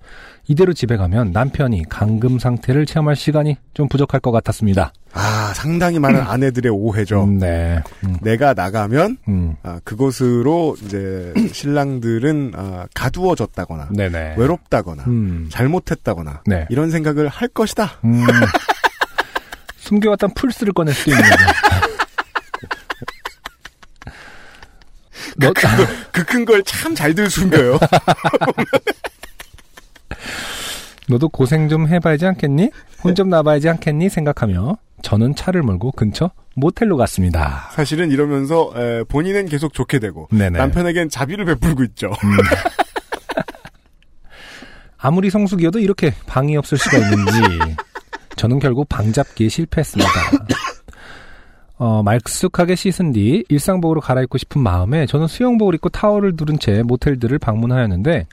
이대로 집에 가면 남편이 감금 상태를 체험할 시간이 좀 부족할 것 같았습니다. 아 상당히 많은 <clears throat> 아내들의 오해죠. 음, 네. 음, 내가 나가면 음. 아, 그곳으로 이제 <clears throat> 신랑들은 아, 가두어졌다거나 네네. 외롭다거나 음, 잘못했다거나 네. 이런 생각을 할 것이다. 음, <laughs> 숨겨왔던 풀스를 꺼낼 수도 있는 거죠. 그 큰 걸 <laughs> 참 잘들 숨겨요. <laughs> 너도 고생 좀 해봐야지 않겠니? 혼 좀 나봐야지 않겠니? 생각하며 저는 차를 몰고 근처 모텔로 갔습니다. 사실은 이러면서 에, 본인은 계속 좋게 되고 네네. 남편에겐 자비를 베풀고 있죠. <laughs> 아무리 성수기여도 이렇게 방이 없을 수가 있는지 저는 결국 방 잡기에 실패했습니다. 어, 말쑥하게 씻은 뒤 일상복으로 갈아입고 싶은 마음에 저는 수영복을 입고 타월을 두른 채 모텔들을 방문하였는데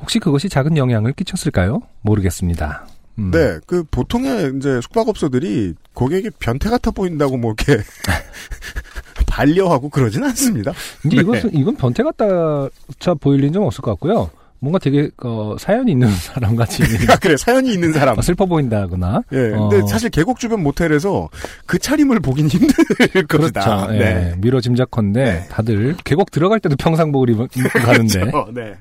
혹시 그것이 작은 영향을 끼쳤을까요? 모르겠습니다. 음, 네, 그 보통의 이제 숙박업소들이 고객이 변태 같아 보인다고 뭐 이렇게 <laughs> 반려하고 그러진 않습니다. 이제 네. 이것은 이건 변태 같다 차 보일 일은 좀 없을 것 같고요. 뭔가 되게 어, 사연이 있는 <laughs> 사람 같이 아, 그래 사연이 있는 사람. 어, 슬퍼 보인다거나. 예, 근데 어. 사실 계곡 주변 모텔에서 그 차림을 보긴 <laughs> 힘들 것이다. 그렇죠. 예, 네. 미뤄 짐작컨대 네. 다들 계곡 들어갈 때도 평상복을 입, 입고 가는데 그렇죠. 네.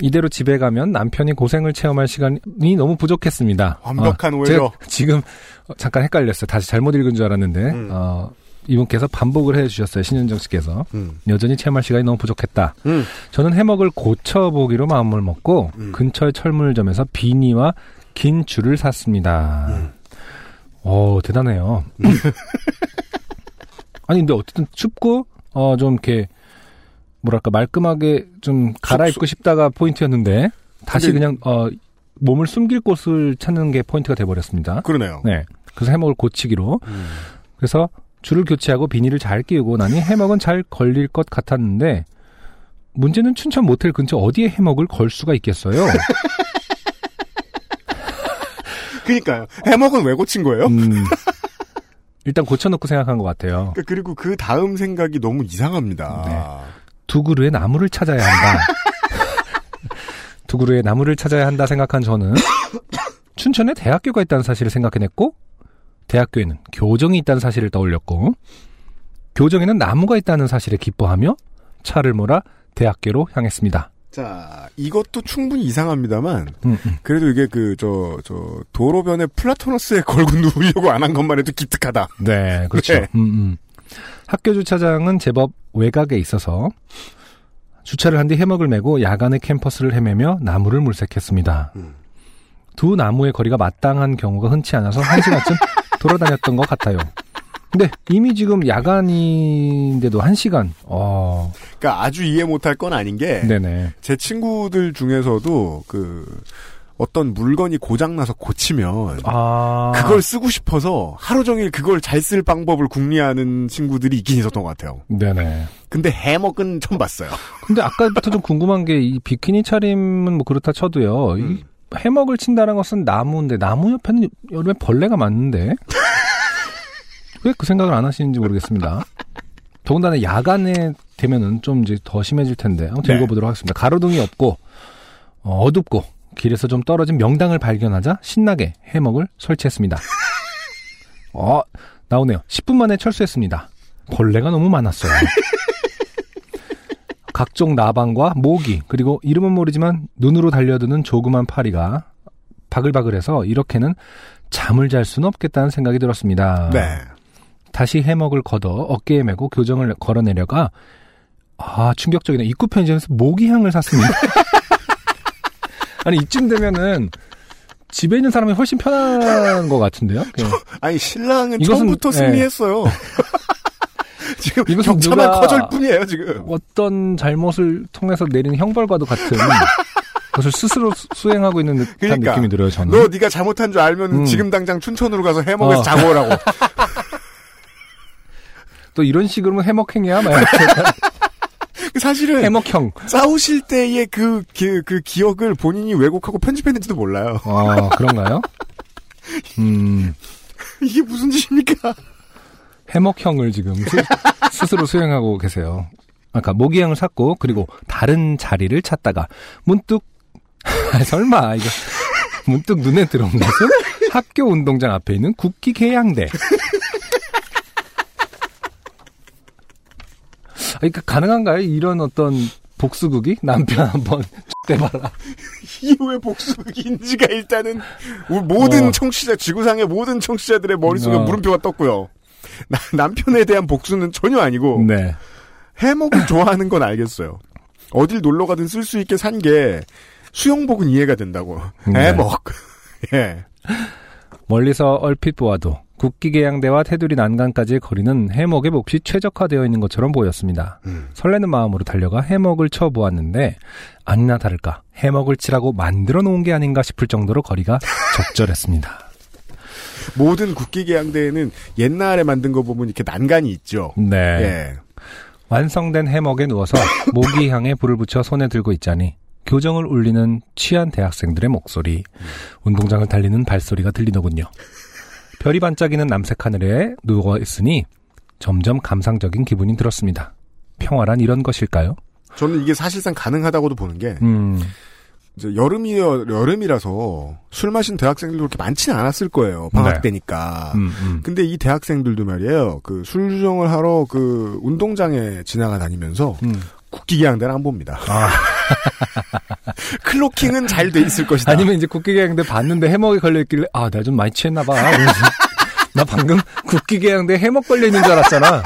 이대로 집에 가면 남편이 고생을 체험할 시간이 너무 부족했습니다. 완벽한 어. 제가 지금 어, 잠깐 헷갈렸어요. 다시 잘못 읽은 줄 알았는데 음. 어, 이분께서 반복을 해주셨어요. 신현정 씨께서 음. 여전히 체험할 시간이 너무 부족했다. 음. 저는 해먹을 고쳐보기로 마음을 먹고 음. 근처의 철물점에서 비니와 긴 줄을 샀습니다. 음. 오 대단해요. <laughs> 아니 근데 어쨌든 춥고 어 좀 이렇게 뭐랄까 말끔하게 좀 갈아입고 싶다가 포인트였는데 다시 그냥 어 몸을 숨길 곳을 찾는 게 포인트가 돼버렸습니다. 그러네요. 네. 그래서 해먹을 고치기로 음. 그래서 줄을 교체하고 비닐을 잘 끼우고 나니 해먹은 잘 걸릴 것 같았는데 문제는 춘천 모텔 근처 어디에 해먹을 걸 수가 있겠어요? <laughs> 그니까요. 해먹은 왜 고친 거예요? 음, 일단 고쳐놓고 생각한 것 같아요. 그러니까 그리고 그 다음 생각이 너무 이상합니다. 네. 두 그루의 나무를 찾아야 한다. <laughs> 두 그루의 나무를 찾아야 한다 생각한 저는 <coughs> 춘천에 대학교가 있다는 사실을 생각해냈고 대학교에는 교정이 있다는 사실을 떠올렸고 교정에는 나무가 있다는 사실에 기뻐하며 차를 몰아 대학교로 향했습니다. 자, 이것도 충분히 이상합니다만, 음, 음. 그래도 이게 그, 저, 저, 도로변에 플라토너스에 <laughs> 걸고 누우려고 안 한 것만 해도 기특하다. 네, 그렇죠. 네. 음, 음. 학교 주차장은 제법 외곽에 있어서 주차를 한 뒤 해먹을 메고 야간에 캠퍼스를 헤매며 나무를 물색했습니다. 음. 두 나무의 거리가 마땅한 경우가 흔치 않아서 한 시간쯤 <laughs> 돌아다녔던 것 같아요. 근데 이미 지금 야간인데도 한 시간. 어, 그러니까 아주 이해 못할 건 아닌 게, 네네. 제 친구들 중에서도 그, 어떤 물건이 고장나서 고치면, 아, 그걸 쓰고 싶어서 하루 종일 그걸 잘 쓸 방법을 궁리하는 친구들이 있긴 있었던 것 같아요. 네네. 근데 해먹은 처음 봤어요. 근데 아까부터 좀 궁금한 게 이 비키니 차림은 뭐 그렇다 쳐도요. 이 음. 해먹을 친다는 것은 나무인데 나무 옆에는 여름에 벌레가 많은데 <laughs> 왜 그 생각을 안 하시는지 모르겠습니다. 더군다나 야간에 되면은 좀 이제 더 심해질 텐데 아무튼 네. 읽어보도록 하겠습니다. 가로등이 없고 어, 어둡고 길에서 좀 떨어진 명당을 발견하자 신나게 해먹을 설치했습니다. <laughs> 어 나오네요. 10분 만에 철수했습니다. 벌레가 너무 많았어요. <laughs> 각종 나방과 모기 그리고 이름은 모르지만 눈으로 달려드는 조그만 파리가 바글바글해서 이렇게는 잠을 잘 수는 없겠다는 생각이 들었습니다. 네. 다시 해먹을 걷어 어깨에 메고 교정을 걸어내려가 아 충격적이네 입구 편의점에서 모기향을 샀습니다. <laughs> 아니 이쯤 되면은 집에 있는 사람이 훨씬 편한 것 같은데요? 예. 아니, 신랑은 처음부터 네. 승리했어요. <laughs> 지금 격차만 커질 뿐이에요, 지금. 어떤 잘못을 통해서 내리는 형벌과도 같은 <laughs> 것을 스스로 수- 수행하고 있는 듯한 그러니까. 느낌이 들어요, 저는. 너 네가 잘못한 줄 알면 음. 지금 당장 춘천으로 가서 해먹에서 어. 자고 오라고. <laughs> 또 이런 식으로는 해먹행이야? 막 <laughs> 사실은 해먹형. 싸우실 때의 그, 그, 그 기억을 본인이 왜곡하고 편집했는지도 몰라요. 아, 그런가요? 음, 이게 무슨 짓입니까? 해먹형을 지금 <laughs> 스, 스로 수행하고 계세요. 아까 모기향을 샀고, 그리고 다른 자리를 찾다가, 문득, <laughs> 아, 설마, 이거, 문득 눈에 들어온 것은 학교 운동장 앞에 있는 국기 개양대. 아, 그러니까 가능한가요? 이런 어떤 복수극이? 남편 한번 <laughs> 떼봐라. 이게 왜 복수인지가 일단은 우리 모든 어. 청취자, 지구상의 모든 청취자들의 머릿속에 어. 물음표가 떴고요. 나- 남편에 대한 복수는 전혀 아니고 네. 해먹을 좋아하는 건 알겠어요. 어딜 놀러 가든 쓸 수 있게 산 게 수영복은 이해가 된다고. 네. 해먹. <laughs> 예. 멀리서 얼핏 보아도 국기계양대와 테두리 난간까지의 거리는 해먹의 몫이 최적화되어 있는 것처럼 보였습니다. 음. 설레는 마음으로 달려가 해먹을 쳐보았는데 아니나 다를까 해먹을 치라고 만들어 놓은 게 아닌가 싶을 정도로 거리가 <laughs> 적절했습니다. 모든 국기계양대에는 옛날에 만든 거 보면 이렇게 난간이 있죠. 네. 예. 완성된 해먹에 누워서 <laughs> 모기 향에 불을 붙여 손에 들고 있자니 교정을 울리는 취한 대학생들의 목소리, 운동장을 달리는 발소리가 들리더군요. 별이 반짝이는 남색 하늘에 누워 있으니 점점 감상적인 기분이 들었습니다. 평화란 이런 것일까요? 저는 이게 사실상 가능하다고도 보는 게 음, 이제 여름이 여름이라서 술 마신 대학생들도 그렇게 많지는 않았을 거예요. 방학 네. 때니까. 음, 음. 근데 이 대학생들도 말이에요. 그 술주정을 하러 그 운동장에 지나가 다니면서 음. 국기계양대를 안 봅니다. 아, <laughs> 클로킹은 잘 돼 있을 것이다. 아니면 이제 국기계양대 봤는데 해먹이 걸려있길래 아, 내가 좀 많이 취했나 봐. <laughs> 나 방금 국기계양대 해먹 걸려 있는 줄 알았잖아.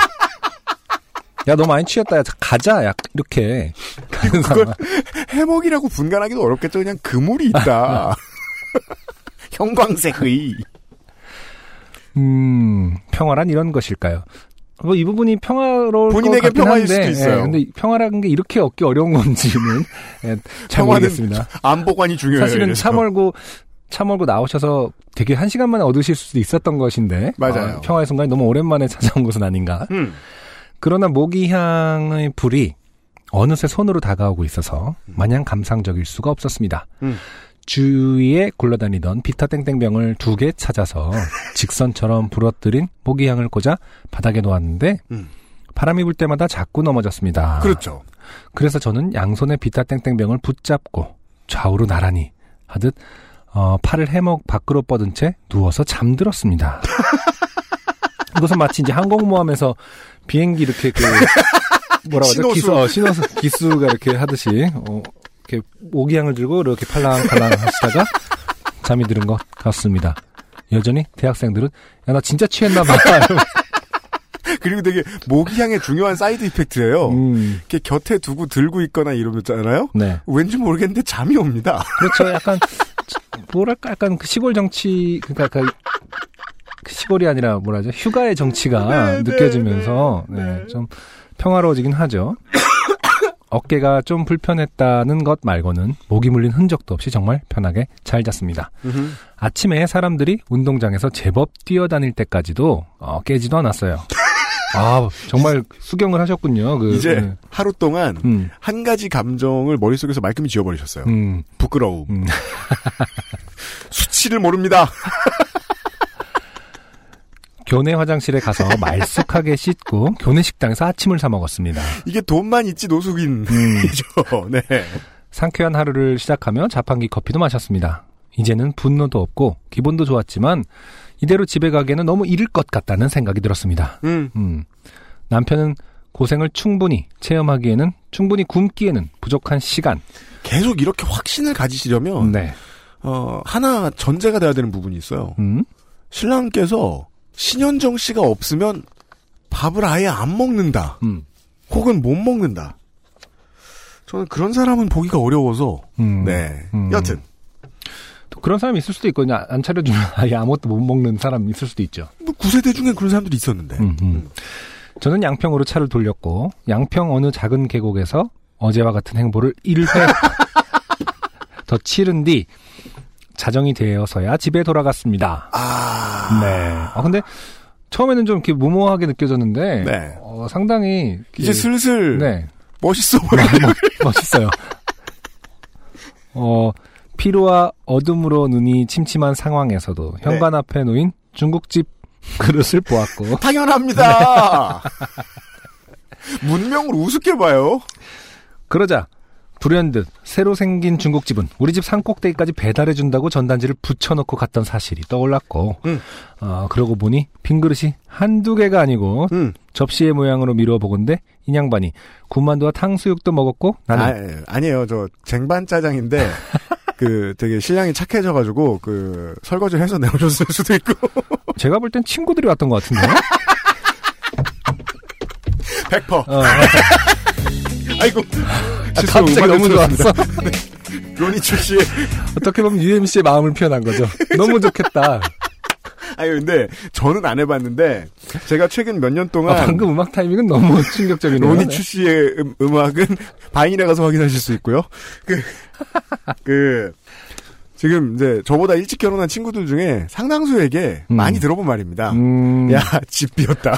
야, 너 많이 취했다. 야, 가자. 약 이렇게 가는 그걸. <laughs> 해먹이라고 분간하기도 어렵겠죠. 그냥 그물이 있다. <laughs> 형광색의. 음, 평화란 이런 것일까요? 뭐 이 부분이 평화로울 본인에게 평화일 한데, 수도 있어요. 예, 근데 이 평화라는 게 이렇게 얻기 어려운 건지는 <laughs> 예, 잘 모르겠습니다. 안보관이 중요해요. 사실은 이래서. 차 몰고 나오셔서 되게 한 시간 만에 얻으실 수도 있었던 것인데 맞아요. 아, 평화의 순간이 너무 오랜만에 찾아온 것은 아닌가. 음. 그러나 모기향의 불이 어느새 손으로 다가오고 있어서 마냥 감상적일 수가 없었습니다. 음. 주위에 굴러다니던 비타 땡땡병을 두 개 찾아서 <laughs> 직선처럼 부러뜨린 모기향을 꽂아 바닥에 놓았는데 음. 바람이 불 때마다 자꾸 넘어졌습니다. 그렇죠. 그래서 저는 양손에 비타 땡땡병을 붙잡고 좌우로 나란히 하듯 어, 팔을 해먹 밖으로 뻗은 채 누워서 잠들었습니다. <laughs> 이것은 마치 이제 항공모함에서 비행기 이렇게 그 뭐라고 하죠? 기수, 어, 신호수 기수가 이렇게 하듯이 어, 이렇게 모기향을 들고 이렇게 팔랑팔랑 하시다가 잠이 드는 것 같습니다. 여전히 대학생들은 야 나 진짜 취했나 봐. <laughs> 그리고 되게 모기향의 중요한 side effect예요. 음, 이렇게 곁에 두고 들고 있거나 이러잖아요. 네. 왠지 모르겠는데 잠이 옵니다. 그렇죠. 약간 뭐랄까 약간 그 시골 정취 그러니까 그, 그 시골이 아니라 뭐라죠 휴가의 정취가 네, 느껴지면서 네, 네. 네, 좀 평화로워지긴 하죠. <coughs> 어깨가 좀 불편했다는 것 말고는 목이 물린 흔적도 없이 정말 편하게 잘 잤습니다. 아침에 사람들이 운동장에서 제법 뛰어다닐 때까지도 어, 깨지도 않았어요. <laughs> 아 정말 수경을 하셨군요. 그, 이제 네. 하루 동안 음, 한 가지 감정을 머릿속에서 말끔히 지워버리셨어요. 음, 부끄러움. 음. <laughs> 수치를 모릅니다. <laughs> 교내 화장실에 가서 <laughs> 말쑥하게 씻고 교내 식당에서 아침을 사 먹었습니다. 이게 돈만 있지 노숙인이죠. 음. <laughs> 네. 상쾌한 하루를 시작하며 자판기 커피도 마셨습니다. 이제는 분노도 없고 기분도 좋았지만 이대로 집에 가기에는 너무 이를 것 같다는 생각이 들었습니다. 음. 음. 남편은 고생을 충분히 체험하기에는 충분히 굶기에는 부족한 시간. 계속 이렇게 확신을 가지시려면 네. 어, 하나 전제가 돼야 되는 부분이 있어요. 음. 신랑께서 신현정 씨가 없으면 밥을 아예 안 먹는다. 음. 혹은 못 먹는다. 저는 그런 사람은 보기가 어려워서 음. 네. 음. 여튼 또 그런 사람이 있을 수도 그냥 안 차려주면 아예 아무것도 못 먹는 사람 있을 수도 있죠. 뭐 구세대 중에 그런 사람들이 있었는데 음, 음. 저는 양평으로 차를 돌렸고 양평 어느 작은 계곡에서 어제와 같은 행보를 1회 <laughs> <laughs> 더 치른 뒤 자정이 되어서야 집에 돌아갔습니다. 아 네. 아 근데 처음에는 좀 이렇게 무모하게 느껴졌는데 네. 어, 상당히 이제 슬슬 네 멋있어 보여요. 멋있어요. <laughs> 어 피로와 어둠으로 눈이 침침한 상황에서도 현관 앞에 놓인 중국집 그릇을 보았고 <laughs> 당연합니다. <laughs> 문명을 우습게 봐요. 그러자 불현듯 새로 생긴 중국집은 우리 집 산꼭대기까지 배달해준다고 전단지를 붙여놓고 갔던 사실이 떠올랐고 음. 어, 그러고 보니 빈 그릇이 한두 개가 아니고 음. 접시의 모양으로 미루어 보건대 인양반이 군만두와 탕수육도 먹었고 나는 아, 아니에요. 저 쟁반 짜장인데 <laughs> 그 되게 신랑이 착해져가지고 그 설거지를 해서 내어줬을 수도 있고 <laughs> 제가 볼 땐 친구들이 왔던 것 같은데 100%. <laughs> 어, 아이고 아, 실수로 갑자기 음악을 너무. 좋았어 <laughs> 로니추 씨. 어떻게 보면 UMC의 마음을 표현한 거죠 너무 좋겠다 <laughs> 아니 근데 저는 안 해봤는데 제가 최근 몇년 아, 동안 방금 음악 타이밍은 너무 <laughs> 충격적이네요 로니추 씨의 음, 음악은 바인에 가서 확인하실 수 있고요. 그, 그, 지금 이제 저보다 일찍 결혼한 친구들 중에 상당수에게 음. 많이 들어본 말입니다. 음, 야, 집 비었다.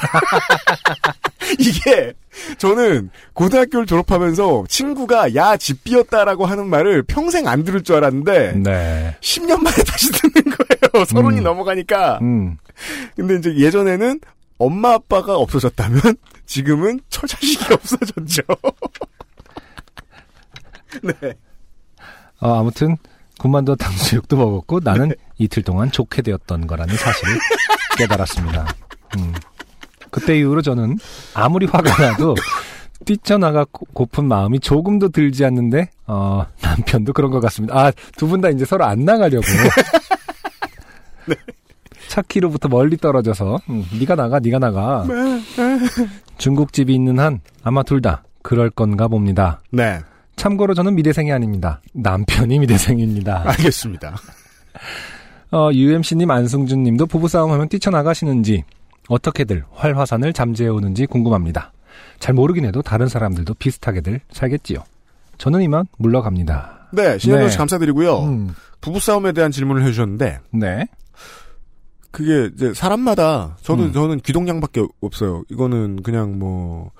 <laughs> 이게 저는 고등학교를 졸업하면서 친구가 야, 집 비었다라고 하는 말을 평생 안 들을 줄 알았는데 네 10년 만에 다시 듣는 거예요. <laughs> 서른이 음. 넘어가니까. 음. 근데 이제 예전에는 엄마 아빠가 없어졌다면 <laughs> 지금은 처자식이 없어졌죠. 네. 어, 아무튼 군만두 탕수육도 먹었고 나는 이틀 동안 좋게 되었던 거라는 사실을 깨달았습니다. 음. 그때 이후로 저는 아무리 화가 나도 뛰쳐나가 고- 고픈 마음이 조금도 들지 않는데 어, 남편도 그런 것 같습니다. 아 두 분 다 이제 서로 안 나가려고 차키로부터 멀리 떨어져서 음, 네가 나가 네가 나가 중국집이 있는 한 아마 둘 다 그럴 건가 봅니다. 네. 참고로 저는 미대생이 아닙니다. 남편이 미대생입니다. <laughs> 알겠습니다. <laughs> 어, UMC님, 안승준님도 부부싸움 하면 뛰쳐나가시는지, 어떻게들 활화산을 잠재우는지 궁금합니다. 잘 모르긴 해도 다른 사람들도 비슷하게들 살겠지요. 저는 이만 물러갑니다. 네, 신현정 네. 씨 감사드리고요. 음, 부부싸움에 대한 질문을 해주셨는데, 네. 그게 이제 사람마다, 저도, 음. 저는 귀동냥밖에 없어요. 이거는 그냥 뭐,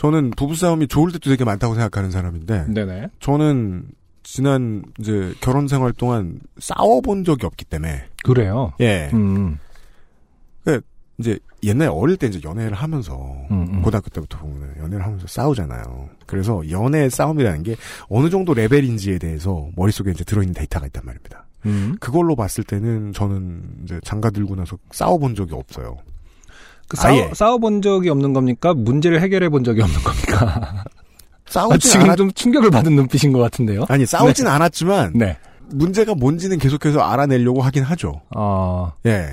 저는 부부싸움이 좋을 때도 되게 많다고 생각하는 사람인데, 네네. 저는 지난 이제 결혼 생활 동안 싸워본 적이 없기 때문에 그래요. 예 음, 이제 옛날에 어릴 때 이제 연애를 하면서 음, 음. 고등학교 때부터 보면 연애를 하면서 싸우잖아요. 그래서 연애 싸움이라는 게 어느 정도 레벨인지에 대해서 머릿속에 이제 들어있는 데이터가 있단 말입니다. 음. 그걸로 봤을 때는 저는 이제 장가 들고 나서 싸워본 적이 없어요. 그 싸워. 싸워본 적이 없는 겁니까? 문제를 해결해 본 적이 없는 겁니까? 아, <laughs> 싸우진 지금 않았, 좀 충격을 받은 눈빛인 것 같은데요? 아니 싸우진 않았지만 네. 문제가 뭔지는 계속해서 알아내려고 하긴 하죠. 어, 예.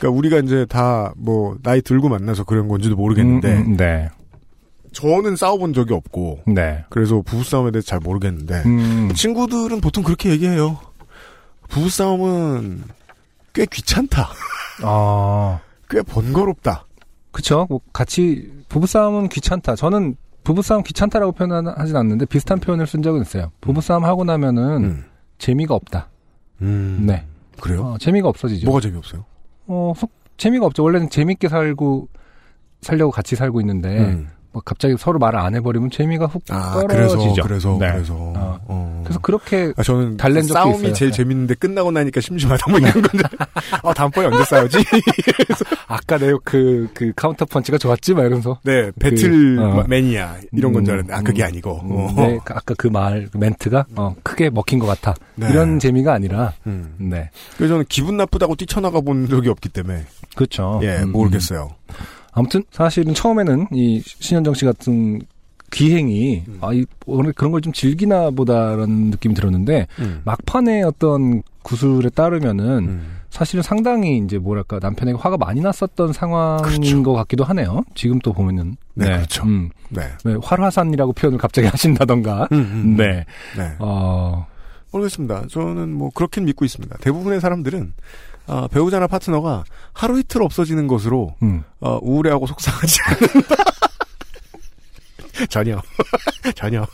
그러니까 우리가 이제 다 뭐 나이 들고 만나서 그런 건지도 모르겠는데 음, 음, 네. 저는 싸워본 적이 없고 네. 그래서 부부싸움에 대해서 잘 모르겠는데 음, 친구들은 보통 그렇게 얘기해요. 부부싸움은 꽤 귀찮다. 아, <laughs> 꽤 번거롭다. 그쵸. 뭐, 같이, 부부싸움은 귀찮다. 저는 부부싸움 귀찮다라고 표현하진 않는데 비슷한 표현을 쓴 적은 있어요. 부부싸움 하고 나면은 음. 재미가 없다. 음. 네. 그래요? 어, 재미가 없어지죠. 뭐가 재미없어요? 어, 속- 재미가 없죠. 원래는 재밌게 살고, 살려고 같이 살고 있는데, 음. 뭐 갑자기 서로 말을 안 해버리면 재미가 훅 아, 떨어지죠. 그래서, 그래서, 네. 그래서. 어. 어. 그래서 그렇게 아, 저는 달랜 적도 싸움이 있어요. 제일 네. 재밌는데 끝나고 나니까 심심하다 뭐 이런 건데. <laughs> 아, 다음번에 언제 싸우지? <laughs> 아까 내 그, 그 카운터 펀치가 좋았지? 막 이러면서. 네, 배틀 어. 매니아 이런 건줄 음, 알았는데 아 그게 음, 아니고. 음, 어. 네, 그 아까 그 말, 그 멘트가, 어, 크게 먹힌 것 같아. 네. 이런 재미가 아니라, 음. 네. 그래서 저는 기분 나쁘다고 뛰쳐나가 본 적이 없기 때문에 그렇죠. 예 음, 모르겠어요. 음. 아무튼, 사실은 처음에는 이 신현정 씨 같은 기행이, 음. 아, 이, 오늘 그런 걸 좀 즐기나 보다라는 느낌이 들었는데, 음. 막판에 어떤 구술에 따르면은, 음. 사실은 상당히 이제 뭐랄까 남편에게 화가 많이 났었던 상황인 그렇죠. 것 같기도 하네요. 지금 또 보면은 네, 그렇죠. 음, 네. 네, 활화산이라고 표현을 갑자기 <laughs> 하신다던가. 음, 음. 네. 네. 어, 모르겠습니다. 저는 뭐 그렇게 믿고 있습니다. 대부분의 사람들은 아, 배우자나 파트너가 하루 이틀 없어지는 것으로 음. 어, 우울해하고 속상하지 않는다. <laughs> 전혀. <laughs> 전혀.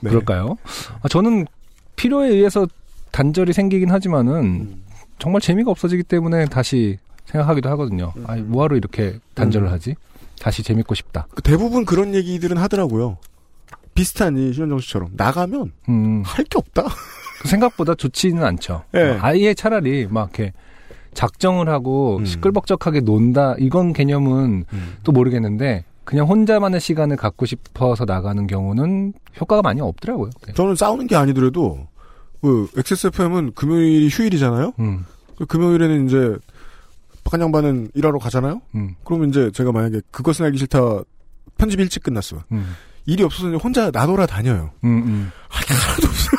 네. 그럴까요? 아, 저는 필요에 의해서 단절이 생기긴 하지만은 음. 정말 재미가 없어지기 때문에 다시 생각하기도 하거든요. 음. 아, 뭐하러 이렇게 단절을 하지? 다시 재밌고 싶다. 그 대부분 그런 얘기들은 하더라고요. 비슷한 이 신현정 씨처럼 나가면 음, 할게 없다. 그 생각보다 좋지는 않죠. 예. 어, 아예 차라리 막 이렇게 작정을 하고 음. 시끌벅적하게 논다 이건 개념은 또 모르겠는데 그냥 혼자만의 시간을 갖고 싶어서 나가는 경우는 효과가 많이 없더라고요. 네. 저는 싸우는 게 아니더라도 그 XSFM은 금요일이 휴일이잖아요. 음, 그 금요일에는 이제 박한 양반은 일하러 가잖아요. 음, 그러면 이제 제가 만약에 그것은 알기 싫다 편집 일찍 끝났어. 음, 일이 없어서 혼자 나돌아 다녀요. 음, 음. 하나도 없어.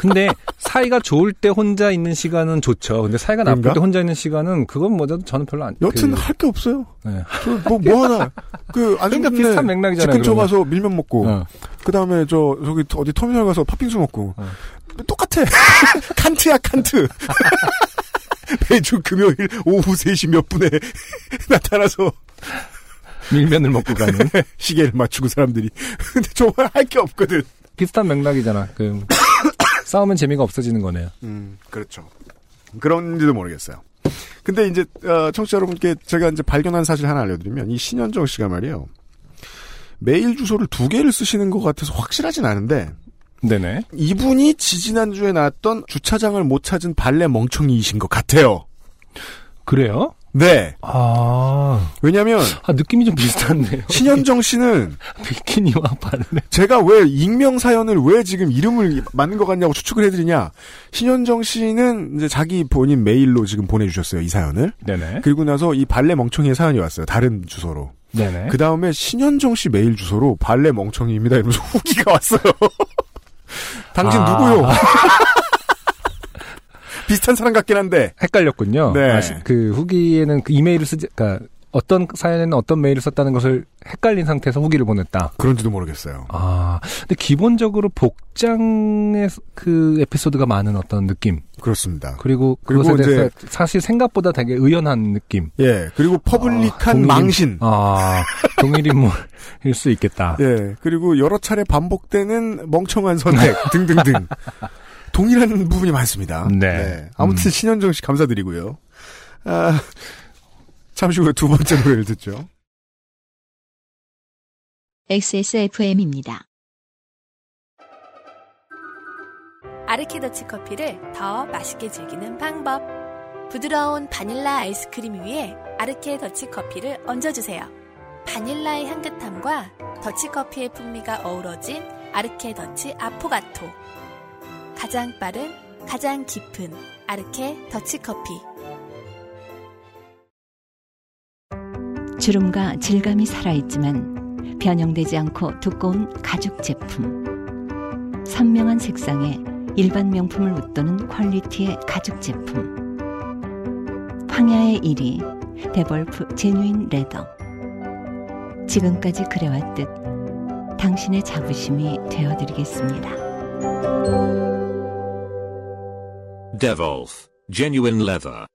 근데 사이가 좋을 때 혼자 있는 시간은 좋죠. 근데 사이가 나쁠 그런가? 때 혼자 있는 시간은 그건 뭐 저는 별로 안. 여튼 그, 할게 없어요. 네. 뭐, 뭐 하나. 그, <laughs> 그러니까 안중근네 비슷한 맥락이잖아요. 집 근처. 가서 밀면 먹고, 어. 그 다음에 저, 저기 어디 터미널 가서 팥빙수 먹고, 어. 똑같아. <laughs> 칸트야, 칸트. <laughs> 매주 금요일 오후 3시 몇 분에 나타나서 밀면을 먹고 가는 시계를 맞추고 사람들이. 근데 정말 할 게 없거든. 비슷한 맥락이잖아. 그 싸우면 재미가 없어지는 거네요. 음, 그렇죠. 그런지도 모르겠어요. 근데 이제, 어, 청취자 여러분께 제가 이제 발견한 사실 하나 알려드리면, 이 신현정 씨가 말이에요. 메일 주소를 두 개를 쓰시는 것 같아서 확실하진 않은데, 네네. 이분이 지지난주에 나왔던 주차장을 못 찾은 발레 멍청이이신 것 같아요. 그래요? 네. 아, 왜냐면, 아 느낌이 좀 비슷한데요. <laughs> 신현정 씨는 비키니와 발레. 제가 왜 익명 사연을 왜 지금 이름을 맞는 것 같냐고 추측을 해드리냐. 신현정 씨는 이제 자기 본인 메일로 지금 보내주셨어요, 이 사연을. 네네. 그리고 나서 이 발레 멍청이의 사연이 왔어요. 다른 주소로. 네네. 그 다음에 신현정 씨 메일 주소로 발레 멍청이입니다. 이러면서 <laughs> 후기가 왔어요. <laughs> 당신 아. 누구요? 비슷한 사람 같긴 한데. 헷갈렸군요. 네. 아, 시- 그 후기에는 그 이메일을 쓰지, 그러니까 어떤 사연에는 어떤 메일을 썼다는 것을 헷갈린 상태에서 후기를 보냈다. 그런지도 모르겠어요. 아, 근데 기본적으로 복장의 그 에피소드가 많은 어떤 느낌. 그렇습니다. 그리고 그리고 그것에 이제- 대해서 사실 생각보다 되게 의연한 느낌. 예. 그리고 public한 동일인- 망신. 아, 동일인물일 <laughs> 수 있겠다. 예. 그리고 여러 차례 반복되는 멍청한 선택 <laughs> 등등등. 동일한 부분이 많습니다. 네. 아무튼 음. 신현정 씨 감사드리고요. 아, 잠시 후에 두 번째 노래를 듣죠. XSFM입니다. 아르케더치 커피를 더 맛있게 즐기는 방법. 부드러운 바닐라 아이스크림 위에 아르케 더치 커피를 얹어주세요. 바닐라의 향긋함과 더치 커피의 풍미가 어우러진 아르케 더치 아포가토. 가장 빠른, 가장 깊은 아르케 더치 커피. 주름과 질감이 살아있지만 변형되지 않고 두꺼운 가죽 제품. 선명한 색상에 일반 명품을 웃도는 퀄리티의 가죽 제품. 황야의 1위 데볼프 제뉴인 레더. 지금까지 그래왔듯 당신의 자부심이 되어드리겠습니다. Devolf, genuine leather.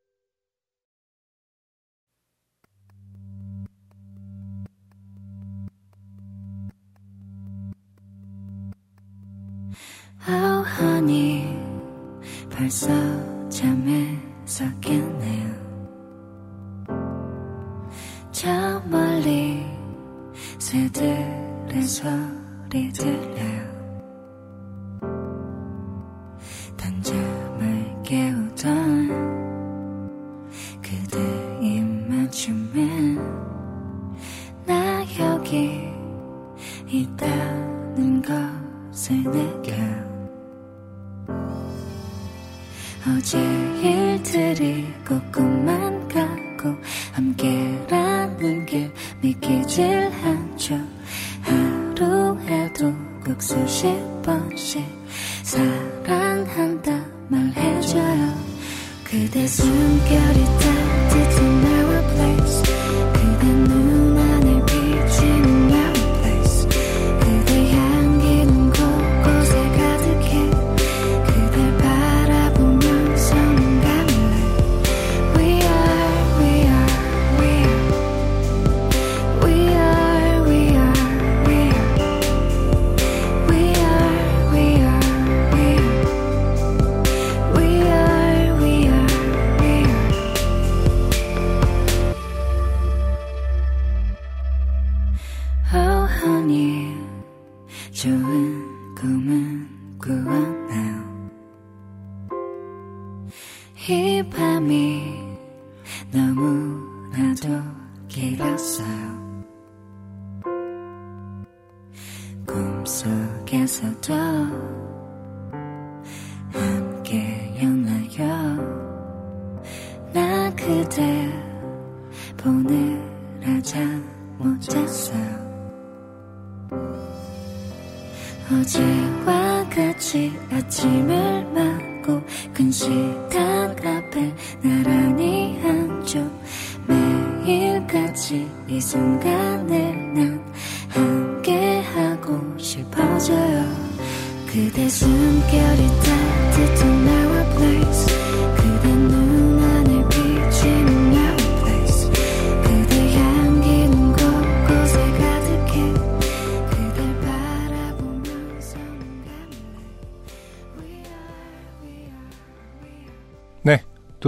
Oh honey 벌써 잠에 섰겠네요 저 멀리 새들의 소리 들려요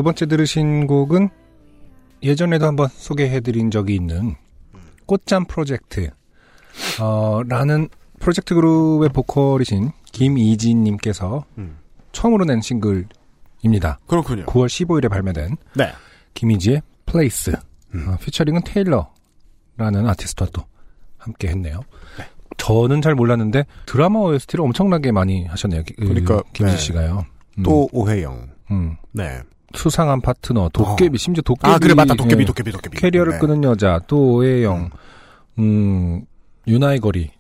번째 들으신 곡은 예전에도 한번 소개해드린 적이 있는 꽃잠 프로젝트, 어, 라는 프로젝트 그룹의 보컬이신 김이지님께서 음. 처음으로 낸 싱글입니다. 그렇군요. 9월 15일에 발매된 네. 김이지의 Place. 음. 어, 피처링은 테일러라는 아티스트와 또 함께 했네요. 저는 잘 몰랐는데 드라마 OST를 엄청나게 많이 하셨네요. 기- 그 그러니까, 김지 네. 씨가요. 음, 또 오해영. 음. 네. 수상한 파트너, 도깨비, 심지어 도깨비. 아 그래 맞다 도깨비 예, 도깨비 도깨비. 캐리어를 네. 끄는 여자, 또 오해영, 음, 유나의 거리.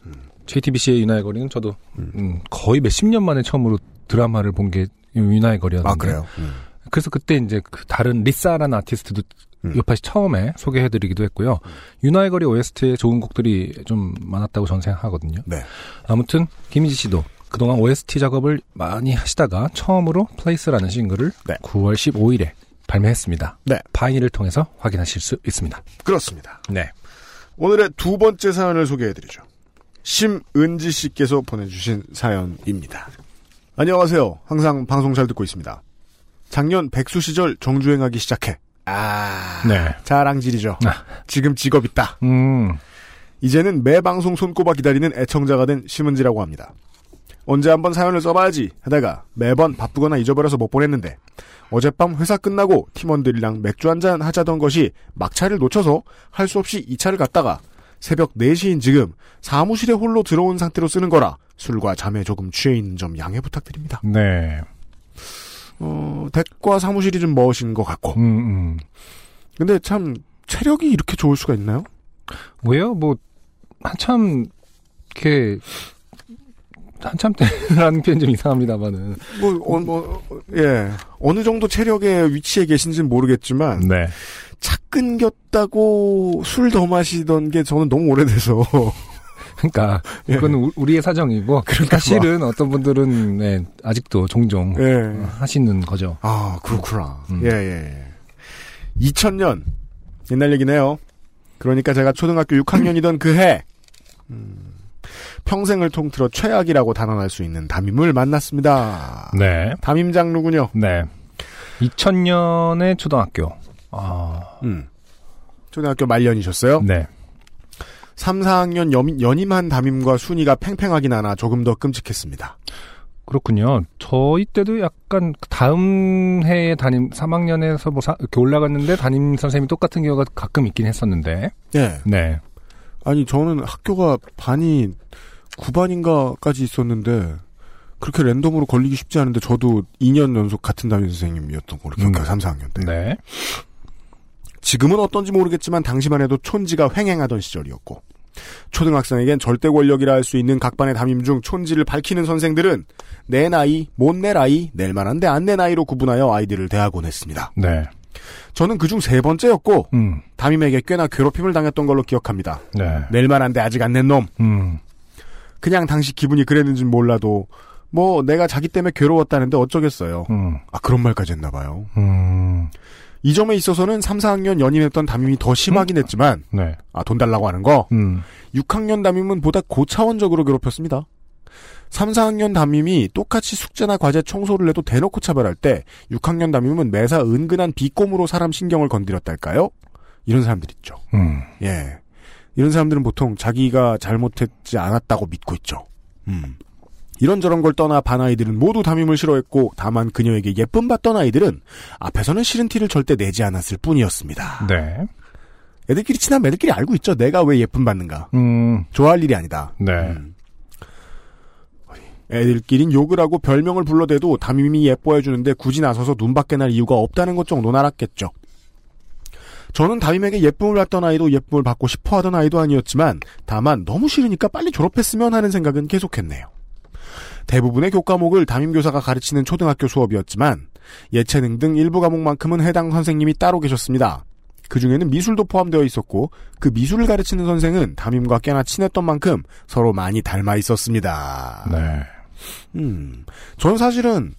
JTBC의 유나의 거리는 저도 음. 음, 거의 몇십 년 만에 처음으로 드라마를 본 게 유나의 거리였는데. 아 그래요. 음. 그래서 그때 이제 그 다른 리사라는 아티스트도 음. 요파시 처음에 소개해드리기도 했고요. 유나의 거리 OST에 좋은 곡들이 좀 많았다고 저는 생각하거든요. 네. 아무튼 김희지 씨도 그동안 OST 작업을 많이 하시다가 처음으로 플레이스라는 싱글을 네. 9월 15일에 발매했습니다. 네. 바이닐을 통해서 확인하실 수 있습니다. 그렇습니다. 네. 오늘의 두 번째 사연을 소개해드리죠. 심은지 씨께서 보내주신 사연입니다. 안녕하세요. 항상 방송 잘 듣고 있습니다. 작년 백수 시절 정주행하기 시작해. 아, 네. 자랑질이죠. 아. 지금 직업 있다. 음, 이제는 매 방송 손꼽아 기다리는 애청자가 된 심은지라고 합니다. 언제 한번 사연을 써봐야지 하다가 매번 바쁘거나 잊어버려서 못 보냈는데 어젯밤 회사 끝나고 팀원들이랑 맥주 한잔 하자던 것이 막차를 놓쳐서 할 수 없이 이 차를 갔다가 새벽 4시인 지금 사무실에 홀로 들어온 상태로 쓰는 거라 술과 잠에 조금 취해 있는 점 양해 부탁드립니다. 네. 어, 댁과 사무실이 좀 멋인 것 같고. 음, 음. 근데 참 체력이 이렇게 좋을 수가 있나요? 왜요? 뭐, 한참, 이렇게, 한참 때라는 표현 좀 이상합니다만은. 뭐, 어, 뭐, 어, 예. 어느 정도 체력의 위치에 계신지는 모르겠지만, 네. 차 끊겼다고 술 더 마시던 게 저는 너무 오래돼서. <laughs> 그러니까, 예. 그건 우- 우리의 사정이고, 사실은 어떤 분들은, 네, 아직도 종종 예. 하시는 거죠. 아, 그렇구나. 음. 예, 예. 2000년. 옛날 얘기네요. 그러니까 제가 초등학교 6학년이던 그 해, 음, 평생을 통틀어 최악이라고 단언할 수 있는 담임을 만났습니다. 네. 담임 장르군요. 네. 2000년에 초등학교. 아, 음. 초등학교 말년이셨어요? 네. 3, 4학년 연, 연임한 담임과 순위가 팽팽하긴 하나 조금 더 끔찍했습니다. 그렇군요. 저희 때도 약간 다음 해에 담임 3학년에서 뭐 사- 이렇게 올라갔는데 담임 선생님이 똑같은 경우가 가끔 있긴 했었는데. 예. 네. 아니, 저는 학교가 반이 9반인가까지 있었는데, 그렇게 랜덤으로 걸리기 쉽지 않은데, 저도 2년 연속 같은 담임 선생님이었던 걸로 기억해요, 음. 3, 4학년 때. 네. 지금은 어떤지 모르겠지만, 당시만 해도 촌지가 횡행하던 시절이었고, 초등학생에겐 절대 권력이라 할 수 있는 각 반의 담임 중 촌지를 밝히는 선생들은, 내 나이, 못낼 아이, 낼 만한데 안 내 나이로 구분하여 아이들을 대하곤 했습니다. 네. 저는 그중 세 번째였고, 음. 담임에게 꽤나 괴롭힘을 당했던 걸로 기억합니다. 네. 낼 만한데 아직 안 낸 놈. 음. 그냥 당시 기분이 그랬는진 몰라도 뭐 내가 자기 때문에 괴로웠다는데 어쩌겠어요. 음. 아 그런 말까지 했나 봐요. 음. 이 점에 있어서는 3, 4학년 연임했던 담임이 더 심하긴 했지만 네. 아돈 달라고 하는 거 음. 6학년 담임은 보다 고차원적으로 괴롭혔습니다. 3, 4학년 담임이 똑같이 숙제나 과제 청소를 해도 대놓고 차별할 때 6학년 담임은 매사 은근한 비꼼으로 사람 신경을 건드렸달까요? 이런 사람들 있죠. 음. 예. 이런 사람들은 보통 자기가 잘못했지 않았다고 믿고 있죠. 음. 이런저런 걸 떠나 반 아이들은 모두 담임을 싫어했고 다만 그녀에게 예쁨 받던 아이들은 앞에서는 싫은 티를 절대 내지 않았을 뿐이었습니다. 네. 애들끼리 친한 애들끼리 알고 있죠. 내가 왜 예쁨 받는가. 음. 좋아할 일이 아니다. 네. 음. 애들끼린 욕을 하고 별명을 불러대도 담임이 예뻐해 주는데 굳이 나서서 눈 밖에 날 이유가 없다는 것 정도는 알았겠죠. 저는 담임에게 예쁨을 받던 아이도 예쁨을 받고 싶어 하던 아이도 아니었지만 다만 너무 싫으니까 빨리 졸업했으면 하는 생각은 계속했네요. 대부분의 교과목을 담임교사가 가르치는 초등학교 수업이었지만 예체능 등 일부 과목만큼은 해당 선생님이 따로 계셨습니다. 그 중에는 미술도 포함되어 있었고 그 미술을 가르치는 선생은 담임과 꽤나 친했던 만큼 서로 많이 닮아 있었습니다. 네. 음, 저는 사실은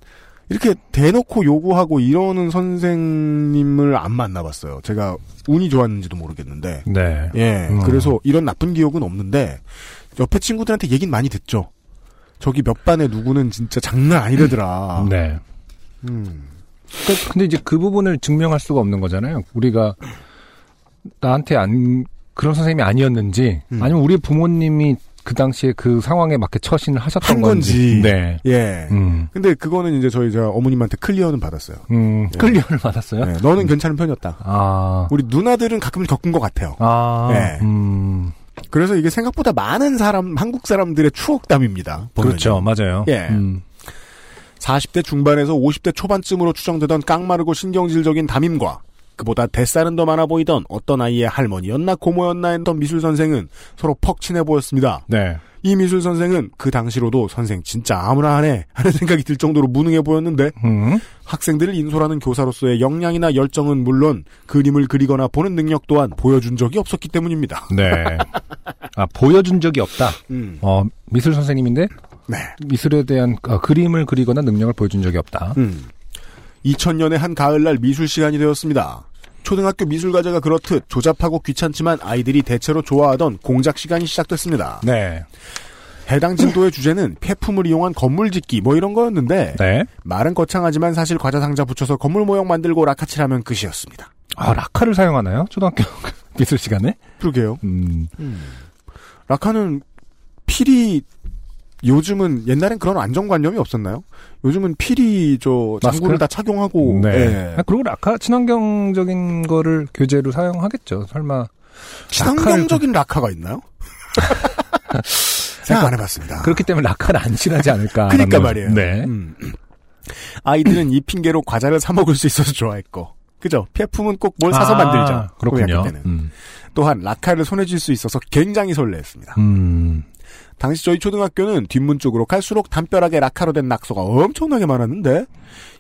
이렇게 대놓고 요구하고 이러는 선생님을 안 만나봤어요. 제가 운이 좋았는지도 모르겠는데. 네. 예, 음. 그래서 이런 나쁜 기억은 없는데 옆에 친구들한테 얘기는 많이 듣죠. 저기 몇 반에 누구는 진짜 장난 아니더라. 네. 음, 그러니까 근데 이제 그 부분을 증명할 수가 없는 거잖아요. 우리가 나한테 안 그런 선생님이 아니었는지 음. 아니면 우리 부모님이 그 당시에 그 상황에 맞게 처신을 하셨던 한 건지. 건지. 네. 예. 음. 근데 그거는 이제 저희 저 어머님한테 클리어는 받았어요. 음. 예. 클리어를 받았어요? 예, 너는 괜찮은 편이었다. 아. 우리 누나들은 가끔 겪은 것 같아요. 아. 예. 음. 그래서 이게 생각보다 많은 사람, 한국 사람들의 추억담입니다. 보면요. 그렇죠. 맞아요. 예. 음. 40대 중반에서 50대 초반쯤으로 추정되던 깡마르고 신경질적인 담임과 그보다 대살은 더 많아 보이던 어떤 아이의 할머니였나 고모였나 했던 미술 선생은 서로 퍽 친해 보였습니다. 네. 이 미술 선생은 그 당시로도 선생 진짜 아무나 하네 하는 생각이 들 정도로 무능해 보였는데 음. 학생들을 인솔하는 교사로서의 역량이나 열정은 물론 그림을 그리거나 보는 능력 또한 보여준 적이 없었기 때문입니다. 네. 아, 보여준 적이 없다. 음. 어, 미술 선생님인데 네. 미술에 대한 어, 그림을 그리거나 능력을 보여준 적이 없다. 음. 2000년의 한 가을날 미술 시간이 되었습니다. 초등학교 미술 과제가 그렇듯 조잡하고 귀찮지만 아이들이 대체로 좋아하던 공작 시간이 시작됐습니다. 네. 해당 진도의 주제는 폐품을 이용한 건물 짓기 뭐 이런 거였는데 네. 말은 거창하지만 사실 과자 상자 붙여서 건물 모형 만들고 라카칠하면 끝이었습니다. 아, 라카를 사용하나요? 초등학교 <laughs> 미술 시간에? 그러게요. 음. 라카는 필이 요즘은 옛날엔 그런 안정관념이 없었나요? 요즘은 필히 저 장구를? 다 착용하고 네. 예. 그리고 라카 친환경적인 거를 교재로 사용하겠죠. 설마 친환경적인 라카가 있나요? <laughs> 생각 안 해봤습니다. 그렇기 때문에 라카를 안 칠하지 않을까. 그러니까 말이에요. 네. 음. 아이들은 이 핑계로 과자를 사 먹을 수 있어서 좋아했고, 그죠? 폐품은 꼭 뭘 사서 아, 만들죠. 그렇군요. 때는. 음. 또한 라카를 손에 쥘 수 있어서 굉장히 설레했습니다. 음. 당시 저희 초등학교는 뒷문 쪽으로 갈수록 담벼락에 라카로 된 낙서가 엄청나게 많았는데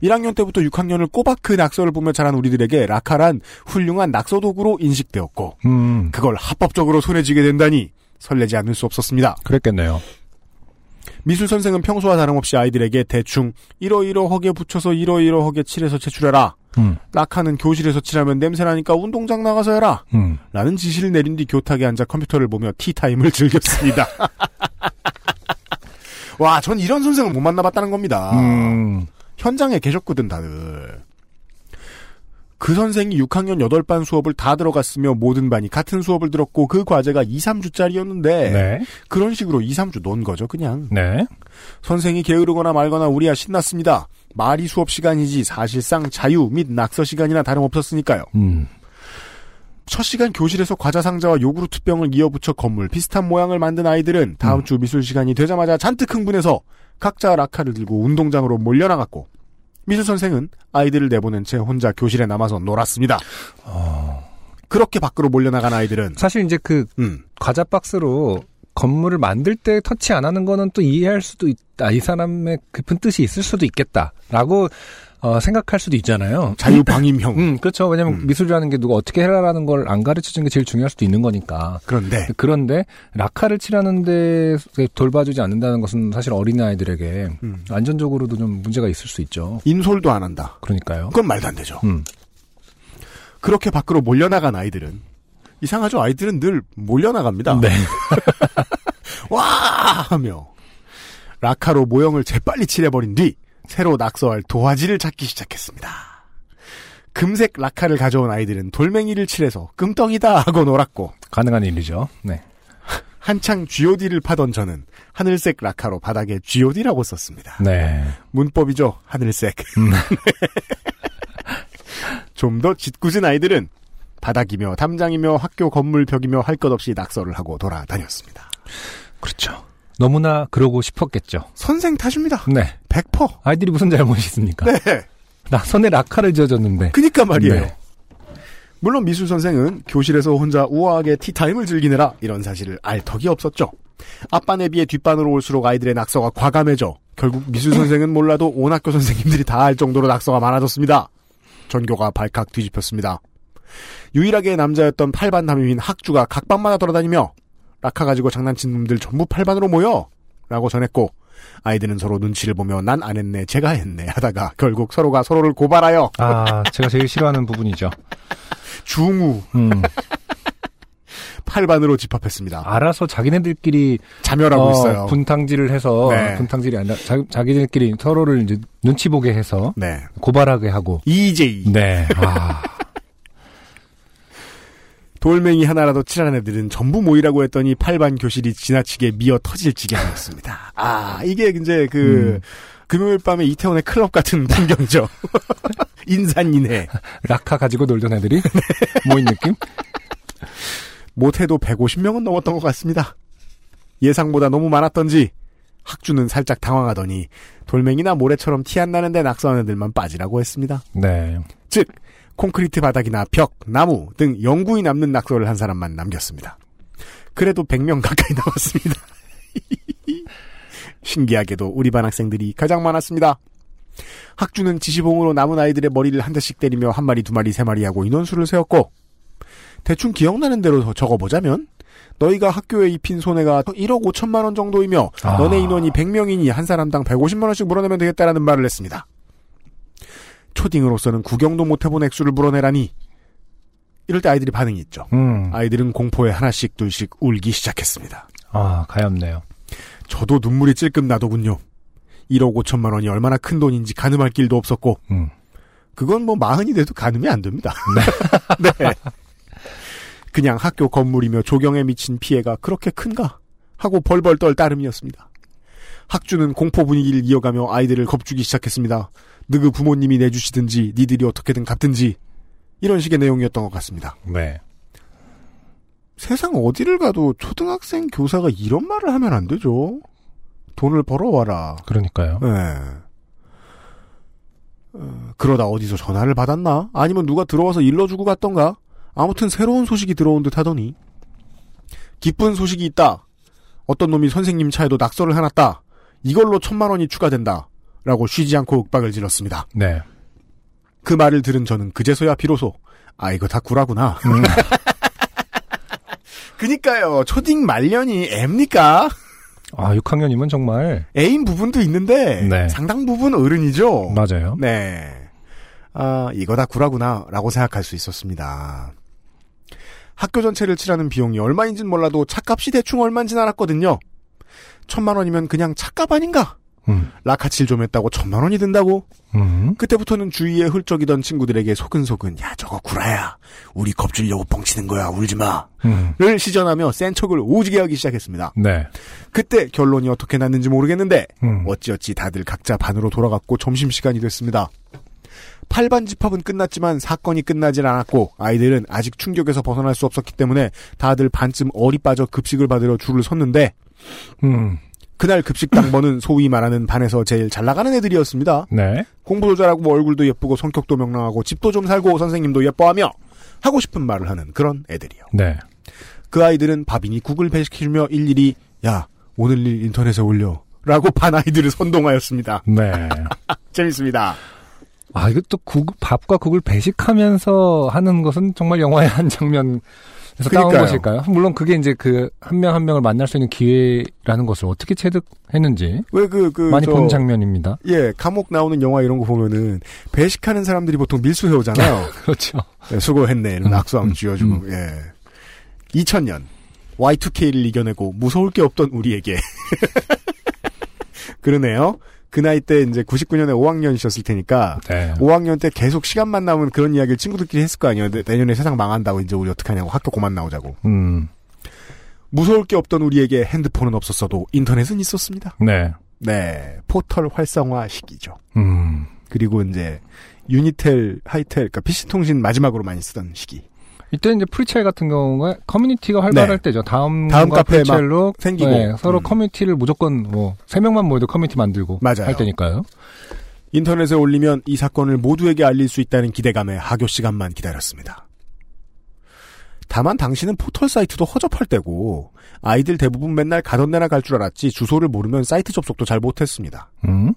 1학년 때부터 6학년을 꼬박 그 낙서를 보며 자란 우리들에게 라카란 훌륭한 낙서 도구로 인식되었고 음. 그걸 합법적으로 손에 쥐게 된다니 설레지 않을 수 없었습니다. 그랬겠네요. 미술 선생은 평소와 다름없이 아이들에게 대충 이러이러하게 붙여서 이러이러하게 칠해서 제출해라. 음. 라카는 교실에서 칠하면 냄새나니까 운동장 나가서 해라. 음. 라는 지시를 내린 뒤 교탁에 앉아 컴퓨터를 보며 티타임을 <laughs> 즐겼습니다. <laughs> 와, 전 이런 선생을 못 만나봤다는 겁니다. 음. 현장에 계셨거든, 다들. 그 선생이 6학년 8반 수업을 다 들어갔으며 모든 반이 같은 수업을 들었고 그 과제가 2, 3주짜리였는데 네. 그런 식으로 2, 3주 논 거죠, 그냥. 네. 선생이 게으르거나 말거나 우리야 신났습니다. 말이 수업 시간이지 사실상 자유 및 낙서 시간이나 다름없었으니까요. 음. 첫 시간 교실에서 과자 상자와 요구르트 병을 이어붙여 건물 비슷한 모양을 만든 아이들은 다음 주 미술 시간이 되자마자 잔뜩 흥분해서 각자 라카를 들고 운동장으로 몰려나갔고 미술 선생은 아이들을 내보낸 채 혼자 교실에 남아서 놀았습니다. 그렇게 밖으로 몰려나간 아이들은 사실 이제 그 음, 과자 박스로 건물을 만들 때 터치 안 하는 거는 또 이해할 수도 있다. 이 사람의 깊은 뜻이 있을 수도 있겠다라고 어, 생각할 수도 있잖아요. 자유방임형. 음, 그렇죠. 왜냐면 음. 미술이라는 게 누가 어떻게 해라라는 걸 안 가르쳐 주는 게 제일 중요할 수도 있는 거니까. 그런데 그런데 라카를 칠하는데 돌봐주지 않는다는 것은 사실 어린 아이들에게 음, 안전적으로도 좀 문제가 있을 수 있죠. 인솔도 안 한다. 그러니까요. 그건 말도 안 되죠. 음. 그렇게 밖으로 몰려나간 아이들은 이상하죠. 아이들은 늘 몰려나갑니다. 네. <laughs> 와 하며 라카로 모형을 재빨리 칠해버린 뒤 새로 낙서할 도화지를 찾기 시작했습니다. 금색 라카를 가져온 아이들은 돌멩이를 칠해서 끔덩이다 하고 놀았고 가능한 일이죠. 네. 한창 GOD를 파던 저는 하늘색 라카로 바닥에 GOD라고 썼습니다. 네. 문법이죠. 하늘색. 음. <laughs> 좀더 짓궂은 아이들은 바닥이며 담장이며 학교 건물 벽이며 할 것 없이 낙서를 하고 돌아다녔습니다. 그렇죠. 너무나 그러고 싶었겠죠. 선생 탓입니다. 네. 100%. 아이들이 무슨 잘못이 있습니까? 네. 나 손에 라카를 지어줬는데. 그니까 말이에요. 네. 물론 미술 선생은 교실에서 혼자 우아하게 티타임을 즐기느라 이런 사실을 알 턱이 없었죠. 앞반에 비해 뒷반으로 올수록 아이들의 낙서가 과감해져 결국 미술 선생은 몰라도 온 학교 선생님들이 다 알 정도로 낙서가 많아졌습니다. 전교가 발칵 뒤집혔습니다. 유일하게 남자였던 8반 담임인 학주가 각 반마다 돌아다니며 라카 가지고 장난친 놈들 전부 8반으로 모여 라고 전했고 아이들은 서로 눈치를 보며 난 안 했네 제가 했네 하다가 결국 서로가 서로를 고발하여 아, 제가 제일 싫어하는 부분이죠. 중우 음. <laughs> 8반으로 집합했습니다. 알아서 자기네들끼리 자멸하고 어, 있어요. 분탕질을 해서 네. 분탕질이 아니라 자, 자기들끼리 서로를 이제 눈치 보게 해서 네. 고발하게 하고. EJ. 네. 아. 돌멩이 하나라도 칠한 애들은 전부 모이라고 했더니 8반 교실이 지나치게 미어 터질 지경이었습니다. 아, 이게 이제 그, 음. 금요일 밤에 이태원의 클럽 같은 풍경이죠. <laughs> 인산인해. 라카 가지고 놀던 애들이 <laughs> 모인 느낌? 못해도 150명은 넘었던 것 같습니다. 예상보다 너무 많았던지 학주는 살짝 당황하더니 돌멩이나 모래처럼 티 안 나는데 낙서하는 애들만 빠지라고 했습니다. 네. 즉 콘크리트 바닥이나 벽, 나무 등 영구히 남는 낙서를 한 사람만 남겼습니다. 그래도 100명 가까이 <laughs> 남았습니다. <laughs> 신기하게도 우리 반 학생들이 가장 많았습니다. 학주는 지시봉으로 남은 아이들의 머리를 한 대씩 때리며 한 마리, 두 마리, 세 마리 하고 인원수를 세웠고 대충 기억나는 대로 적어보자면 너희가 학교에 입힌 손해가 1억 5천만 원 정도이며 아. 너네 인원이 100명이니 한 사람당 150만 원씩 물어내면 되겠다라는 말을 했습니다. 초딩으로서는 구경도 못 해본 액수를 물어내라니 이럴 때 아이들이 반응이 있죠. 음. 아이들은 공포에 하나씩 둘씩 울기 시작했습니다. 아, 가엾네요. 저도 눈물이 찔끔 나더군요. 1억 5천만 원이 얼마나 큰 돈인지 가늠할 길도 없었고 음. 그건 뭐 마흔이 돼도 가늠이 안 됩니다. <laughs> 네. 그냥 학교 건물이며 조경에 미친 피해가 그렇게 큰가 하고 벌벌 떨 따름이었습니다. 학주는 공포 분위기를 이어가며 아이들을 겁주기 시작했습니다. 느그 부모님이 내주시든지 니들이 어떻게든 갚든지 이런 식의 내용이었던 것 같습니다. 네. 세상 어디를 가도 초등학생 교사가 이런 말을 하면 안 되죠. 돈을 벌어와라. 그러니까요. 네. 어, 그러다 어디서 전화를 받았나? 아니면 누가 들어와서 일러주고 갔던가? 아무튼 새로운 소식이 들어온 듯 하더니 기쁜 소식이 있다. 어떤 놈이 선생님 차에도 낙서를 해놨다. 이걸로 천만 원이 추가된다. 라고 쉬지 않고 윽박을 질렀습니다. 네. 그 말을 들은 저는 그제서야 비로소 아 이거 다 구라구나. 음. <laughs> 그니까요. 초딩 말년이 애입니까? 아, 6학년이면 정말 애인 부분도 있는데 네. 상당 부분 어른이죠. 맞아요. 네. 아, 이거 다 구라구나, 라고 생각할 수 있었습니다. 학교 전체를 치라는 비용이 얼마인진 몰라도 차값이 대충 얼마인진 알았거든요. 천만 원이면 그냥 차값 아닌가? 음. 라카칠 좀 했다고 천만 원이 든다고? 음. 그때부터는 주위에 훌쩍이던 친구들에게 소근소근, 야, 저거 구라야. 우리 겁주려고 뻥치는 거야, 울지 마. 음. 를 시전하며 센 척을 오지게 하기 시작했습니다. 네. 그때 결론이 어떻게 났는지 모르겠는데, 음. 어찌어찌 다들 각자 반으로 돌아갔고 점심시간이 됐습니다. 8반 집합은 끝났지만 사건이 끝나질 않았고 아이들은 아직 충격에서 벗어날 수 없었기 때문에 다들 반쯤 얼이 빠져 급식을 받으러 줄을 섰는데 음. 그날 급식 당번은 <laughs> 소위 말하는 반에서 제일 잘 나가는 애들이었습니다. 네. 공부도 잘하고 얼굴도 예쁘고 성격도 명랑하고 집도 좀 살고 선생님도 예뻐하며 하고 싶은 말을 하는 그런 애들이요. 네. 그 아이들은 밥이니 국을 배시키며 일일이 야 오늘 일 인터넷에 올려 라고 반 아이들을 선동하였습니다. 네. <laughs> 재밌습니다. 아, 또 국, 밥과 국을 배식하면서 하는 것은 정말 영화의 한 장면 따온 그러니까요. 것일까요? 물론 그게 이제 그 한 명 한 명을 만날 수 있는 기회라는 것을 어떻게 체득했는지 왜 그, 그, 많이 저, 본 장면입니다. 예, 감옥 나오는 영화 이런 거 보면은, 배식하는 사람들이 보통 밀수 해오잖아요. <laughs> 그렇죠. 예, 수고했네. 이런 음, 낙수함 음, 쥐어주고, 음. 예. 2000년, Y2K를 이겨내고 무서울 게 없던 우리에게. <laughs> 그러네요. 그 나이 때 이제 99년에 5학년이셨을 테니까, 네. 5학년 때 계속 시간만 남으면 그런 이야기를 친구들끼리 했을 거 아니에요. 내- 내년에 세상 망한다고 이제 우리 어떡하냐고 학교 그만 나오자고. 음. 무서울 게 없던 우리에게 핸드폰은 없었어도 인터넷은 있었습니다. 네. 네. 포털 활성화 시기죠. 음. 그리고 이제 유니텔, 하이텔, 그러니까 PC통신 마지막으로 많이 쓰던 시기. 이때 이제 프리첼 같은 경우가 커뮤니티가 활발할 네. 때죠. 다음 다음 카페에 막 프리첼로 생기고. 네, 서로 음. 커뮤니티를 무조건 뭐 세 명만 모여도 커뮤니티 만들고 맞아요. 할 때니까요. 인터넷에 올리면 이 사건을 모두에게 알릴 수 있다는 기대감에 하교 시간만 기다렸습니다. 다만 당시는 포털 사이트도 허접할 때고 아이들 대부분 맨날 가던 데나 갈 줄 알았지 주소를 모르면 사이트 접속도 잘 못했습니다. 음.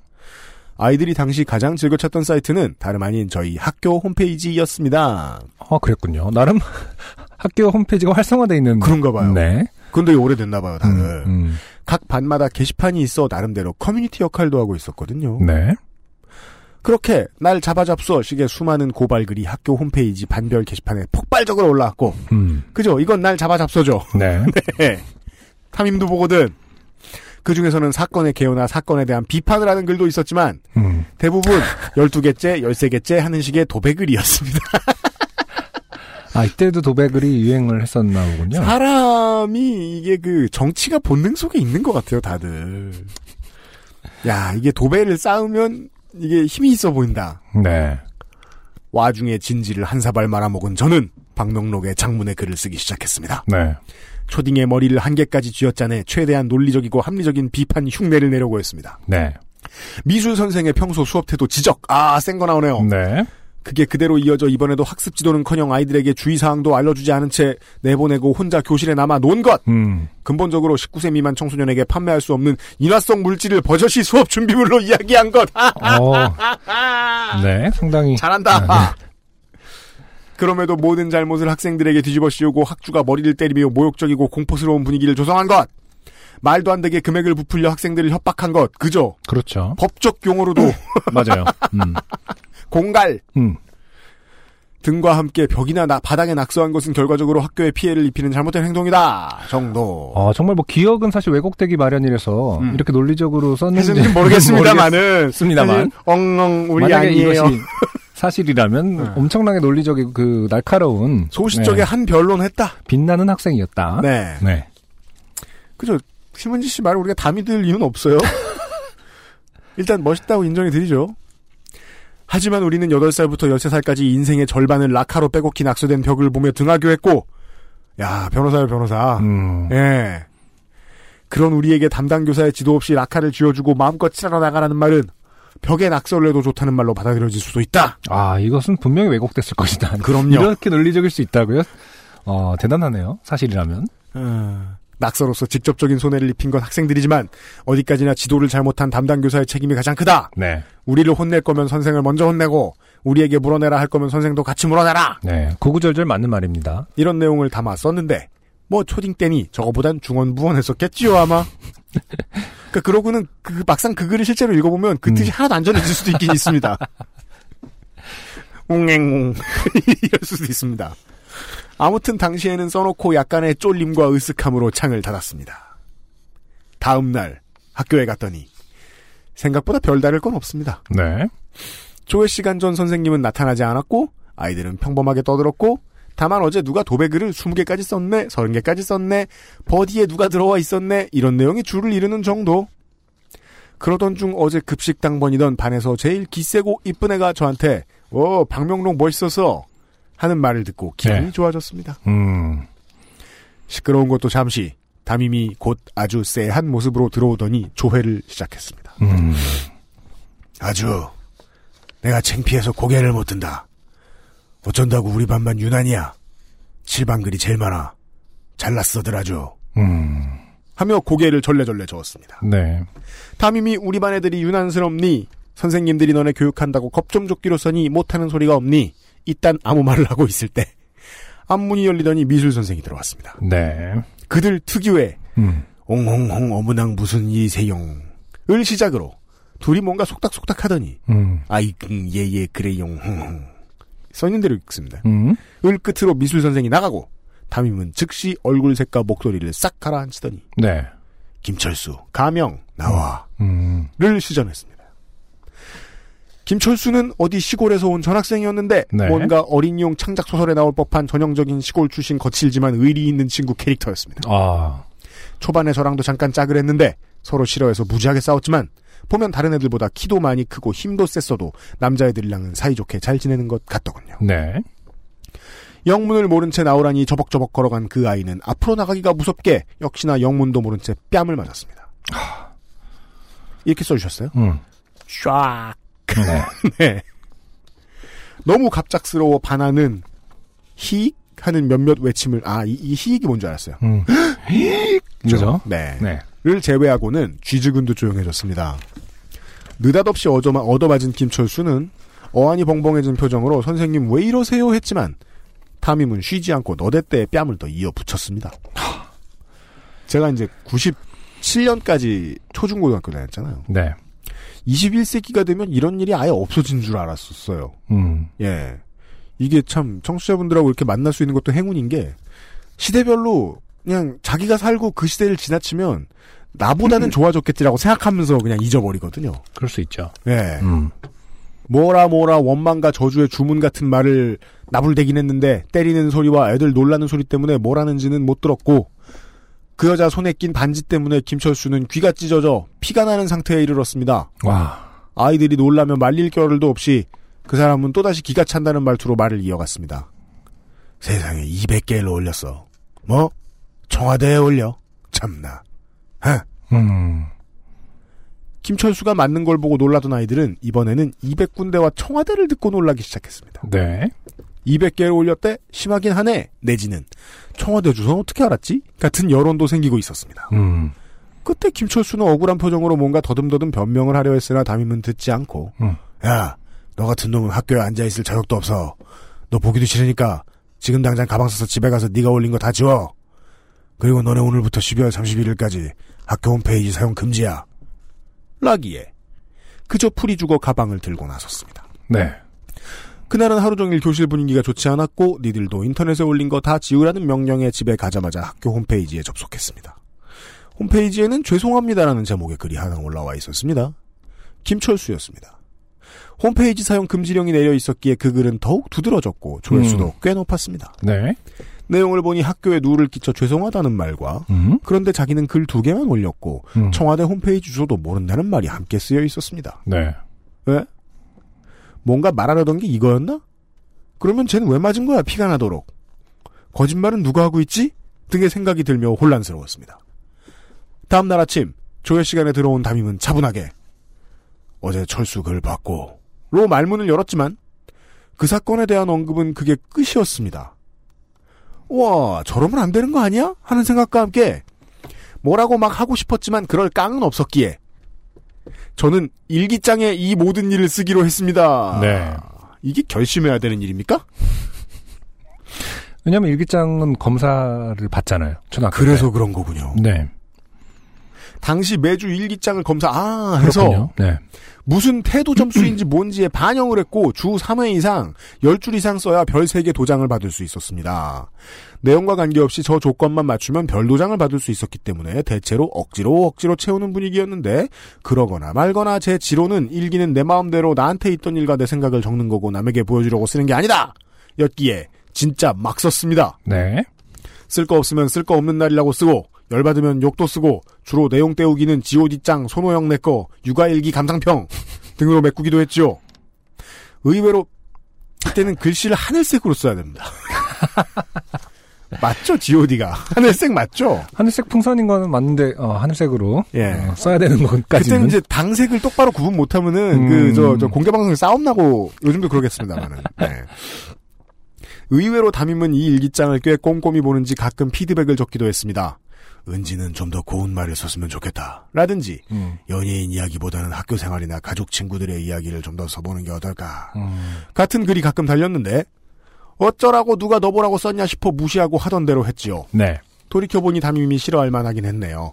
아이들이 당시 가장 즐겨 찾던 사이트는 다름 아닌 저희 학교 홈페이지였습니다. 아, 그랬군요. 나름 <laughs> 학교 홈페이지가 활성화돼 있는 그런가 봐요. 네. 근데 오래됐나 봐요, 다들. 음, 음. 각 반마다 게시판이 있어 나름대로 커뮤니티 역할도 하고 있었거든요. 네. 그렇게 날 잡아잡숴 식의 수많은 고발글이 학교 홈페이지 반별 게시판에 폭발적으로 올라왔고 음. 그죠? 이건 날 잡아잡숴죠. 네. <laughs> 네. 담임도 보거든. 그 중에서는 사건의 개요나 사건에 대한 비판을 하는 글도 있었지만 음. 대부분 12개째, 13개째 하는 식의 도배글이었습니다. <laughs> 아, 이때도 도배글이 유행을 했었나 보군요. 사람이 이게 그 정치가 본능 속에 있는 것 같아요, 다들. 야, 이게 도배를 쌓으면 이게 힘이 있어 보인다. 네. 와중에 진지를 한 사발 말아먹은 저는 방명록에 장문의 글을 쓰기 시작했습니다. 네. 초딩의 머리를 한 개까지 쥐어짜내 최대한 논리적이고 합리적인 비판 흉내를 내려고 했습니다. 네. 미술 선생의 평소 수업 태도 지적, 아, 센 거 나오네요. 네. 그게 그대로 이어져 이번에도 학습 지도는커녕 아이들에게 주의사항도 알려주지 않은 채 내보내고 혼자 교실에 남아 논 것! 음. 근본적으로 19세 미만 청소년에게 판매할 수 없는 인화성 물질을 버젓이 수업 준비물로 <laughs> 이야기한 것! 어. 네. 상당히 잘한다! 아, 그럼에도 모든 잘못을 학생들에게 뒤집어 씌우고 학주가 머리를 때리며 모욕적이고 공포스러운 분위기를 조성한 것! 말도 안 되게 금액을 부풀려 학생들을 협박한 것, 그죠? 그렇죠. 법적 용어로도 <laughs> 맞아요. 음. 공갈! 음. 등과 함께 벽이나 나- 바닥에 낙서한 것은 결과적으로 학교에 피해를 입히는 잘못된 행동이다. 정도. 어, 정말 뭐 기억은 사실 왜곡되기 마련이라서 음. 이렇게 논리적으로 썼는지 모르겠습니다만은. <laughs> 모르겠습니다만. 사실 엉엉 우리 아니에요. 이것이 <laughs> 사실이라면 네. 엄청나게 논리적이고 그 날카로운 소시적에 네, 한 변론 했다. 빛나는 학생이었다. 네. 네. 그죠. 심은지 씨 말을 우리가 다 믿을 이유는 없어요. <laughs> 일단 멋있다고 인정해 드리죠. 하지만 우리는 8살부터 13살까지 인생의 절반을 라카로 빼곡히 낙서된 벽을 보며 등하교했고, 야, 변호사요, 변호사. 음. 예. 그런 우리에게 담당 교사의 지도 없이 라카를 쥐어주고 마음껏 칠하러 나가라는 말은 벽에 낙서를 해도 좋다는 말로 받아들여질 수도 있다. 아, 이것은 분명히 왜곡됐을 것이다. <laughs> 그럼요. 이렇게 논리적일 수 있다고요? 어, 대단하네요. 사실이라면. 어, 낙서로서 직접적인 손해를 입힌 건 학생들이지만 어디까지나 지도를 잘못한 담당 교사의 책임이 가장 크다. 네. 우리를 혼낼 거면 선생을 먼저 혼내고 우리에게 물어내라 할 거면 선생도 같이 물어내라. 네. 구구절절 맞는 말입니다. 이런 내용을 담아 썼는데 뭐 초딩 때니 저거보단 중원부원했었겠지요 아마. <laughs> 그러니까 그러고는 그 막상 그 글을 실제로 읽어보면 그 뜻이 하나도 안 전해질 수도 있긴 있습니다. <laughs> 웅앵웅 <laughs> 이럴 수도 있습니다. 아무튼 당시에는 써놓고 약간의 쫄림과 으쓱함으로 창을 닫았습니다. 다음 날 학교에 갔더니 생각보다 별다를 건 없습니다. 네. 조회 시간 전 선생님은 나타나지 않았고 아이들은 평범하게 떠들었고 다만 어제 누가 도배글을 20개까지 썼네 30개까지 썼네 버디에 누가 들어와 있었네 이런 내용이 줄을 이루는 정도 그러던 중 어제 급식 당 번이던 반에서 제일 기세고 이쁜 애가 저한테 어 박명록 멋있어서 하는 말을 듣고 기분이 네. 좋아졌습니다 음. 시끄러운 것도 잠시 담임이 곧 아주 쎄한 모습으로 들어오더니 조회를 시작했습니다 음. 아주 내가 창피해서 고개를 못 든다. 어쩐다고 우리 반만 유난이야. 칠반글이 제일 많아. 잘났어들 아주. 음. 하며 고개를 절레절레 저었습니다. 네. 담임이 우리 반 애들이 유난스럽니? 선생님들이 너네 교육한다고 겁좀 줬기로 써니 못하는 소리가 없니? 이딴 아무 말을 하고 있을 때 <laughs> 앞문이 열리더니 미술 선생이 들어왔습니다. 네. 그들 특유의 음. 옹홍홍 어머낭 무슨 이세용을 시작으로 둘이 뭔가 속닥속닥 하더니 음. 아이 음, 예예 그래용 흥흥. 써 있는 대로 읽습니다. 음. 을 끝으로 미술 선생이 나가고 담임은 즉시 얼굴 색과 목소리를 싹 가라앉히더니 네. 김철수 가명 나와를 음. 시전했습니다. 김철수는 어디 시골에서 온 전학생이었는데 네. 뭔가 어린이용 창작 소설에 나올 법한 전형적인 시골 출신 거칠지만 의리 있는 친구 캐릭터였습니다. 아. 초반에 저랑도 잠깐 짝을 했는데 서로 싫어해서 무지하게 싸웠지만 보면 다른 애들보다 키도 많이 크고 힘도 셌어도 남자애들이랑은 사이좋게 잘 지내는 것 같더군요. 네. 영문을 모른 채 나오라니 저벅저벅 걸어간 그 아이는 앞으로 나가기가 무섭게 역시나 영문도 모른 채 뺨을 맞았습니다. 이렇게 써주셨어요. 음. 쫙. 네. <laughs> 네. 너무 갑작스러워 반하는 히익 하는 몇몇 외침을 아, 이, 이 히익이 뭔지 알았어요. 음. <gasps> 그죠? 네. 네. 를 제외하고는 쥐즈근도 조용해졌습니다. 느닷없이 얻어맞은 김철수는 어안이 벙벙해진 표정으로 선생님 왜 이러세요 했지만 담임은 쉬지 않고 너댓대에 뺨을 더 이어 붙였습니다. 제가 이제 97년까지 초중고등학교 다녔잖아요. 네. 21세기가 되면 이런 일이 아예 없어진 줄 알았었어요. 음. 예. 이게 참 청취자분들하고 이렇게 만날 수 있는 것도 행운인 게 시대별로 그냥 자기가 살고 그 시대를 지나치면 나보다는 <laughs> 좋아졌겠지라고 생각하면서 그냥 잊어버리거든요. 그럴 수 있죠. 예. 음. 뭐라 뭐라 원망과 저주의 주문 같은 말을 나불대긴 했는데 때리는 소리와 애들 놀라는 소리 때문에 뭐라는지는 못 들었고 그 여자 손에 낀 반지 때문에 김철수는 귀가 찢어져 피가 나는 상태에 이르렀습니다. 와. 아이들이 놀라며 말릴 겨를도 없이 그 사람은 또다시 기가 찬다는 말투로 말을 이어갔습니다. 세상에 200개를 올렸어. 뭐? 청와대에 올려? 참나. 하. 음. 김철수가 맞는 걸 보고 놀라던 아이들은 이번에는 200군데와 청와대를 듣고 놀라기 시작했습니다. 네. 200개를 올렸대? 심하긴 하네. 내지는 청와대 주소는 어떻게 알았지? 같은 여론도 생기고 있었습니다. 음. 그때 김철수는 억울한 표정으로 뭔가 더듬더듬 변명을 하려 했으나 담임은 듣지 않고 음. 야, 너 같은 놈은 학교에 앉아 있을 자격도 없어. 너 보기도 싫으니까 지금 당장 가방 써서 집에 가서 네가 올린 거 다 지워. 그리고 너네 오늘부터 12월 31일까지 학교 홈페이지 사용 금지야. 라기에 그저 풀이 죽어 가방을 들고 나섰습니다. 네. 그날은 하루 종일 교실 분위기가 좋지 않았고 니들도 인터넷에 올린 거 다 지우라는 명령에 집에 가자마자 학교 홈페이지에 접속했습니다. 홈페이지에는 죄송합니다라는 제목의 글이 하나 올라와 있었습니다. 김철수였습니다. 홈페이지 사용 금지령이 내려 있었기에 그 글은 더욱 두드러졌고 조회수도 음. 꽤 높았습니다. 네. 내용을 보니 학교에 누를 끼쳐 죄송하다는 말과 음? 그런데 자기는 글 두 개만 올렸고 음. 청와대 홈페이지 주소도 모른다는 말이 함께 쓰여 있었습니다. 네. 왜? 뭔가 말하려던 게 이거였나? 그러면 쟤는 왜 맞은 거야 피가 나도록. 거짓말은 누가 하고 있지? 등의 생각이 들며 혼란스러웠습니다. 다음 날 아침 조회 시간에 들어온 담임은 차분하게 어제 철수 글 받고 로 말문을 열었지만 그 사건에 대한 언급은 그게 끝이었습니다. 와 저러면 안 되는 거 아니야? 하는 생각과 함께 뭐라고 막 하고 싶었지만 그럴 깡은 없었기에 저는 일기장에 이 모든 일을 쓰기로 했습니다. 네. 이게 결심해야 되는 일입니까? 왜냐면 일기장은 검사를 받잖아요. 초등학교 그래서 때. 그런 거군요. 네. 당시 매주 일기장을 검사 아 해서 그렇군요. 네. 무슨 태도 점수인지 <clears throat> 뭔지에 반영을 했고 주 3회 이상 10줄 이상 써야 별 3개 도장을 받을 수 있었습니다. 내용과 관계없이 저 조건만 맞추면 별 도장을 받을 수 있었기 때문에 대체로 억지로 억지로 채우는 분위기였는데 그러거나 말거나 제 지로는 일기는 내 마음대로 나한테 있던 일과 내 생각을 적는 거고 남에게 보여주려고 쓰는 게 아니다. 였기에 진짜 막 썼습니다. 네. 쓸 거 없으면 쓸 거 없는 날이라고 쓰고 열받으면 욕도 쓰고 주로 내용 때우기는 지오디짱 손호영 내거 육아일기 감상평 <laughs> 등으로 메꾸기도 했죠. 의외로 이때는 글씨를 하늘색으로 써야 됩니다. <laughs> 맞죠 지오디가 하늘색 맞죠? 하늘색 풍선인 거는 맞는데 어, 하늘색으로 예. 어, 써야 되는 그때는 것까지는 이제 당색을 똑바로 구분 못하면은 음. 그저 저 공개 방송 싸움 나고 요즘도 그러겠습니다만은. 네. 의외로 담임은 이 일기장을 꽤 꼼꼼히 보는지 가끔 피드백을 적기도 했습니다. 은지는 좀 더 고운 말을 썼으면 좋겠다. 라든지 음. 연예인 이야기보다는 학교 생활이나 가족 친구들의 이야기를 좀 더 써보는 게 어떨까. 음. 같은 글이 가끔 달렸는데 어쩌라고 누가 너보라고 썼냐 싶어 무시하고 하던 대로 했지요. 네. 돌이켜보니 담임이 싫어할 만하긴 했네요.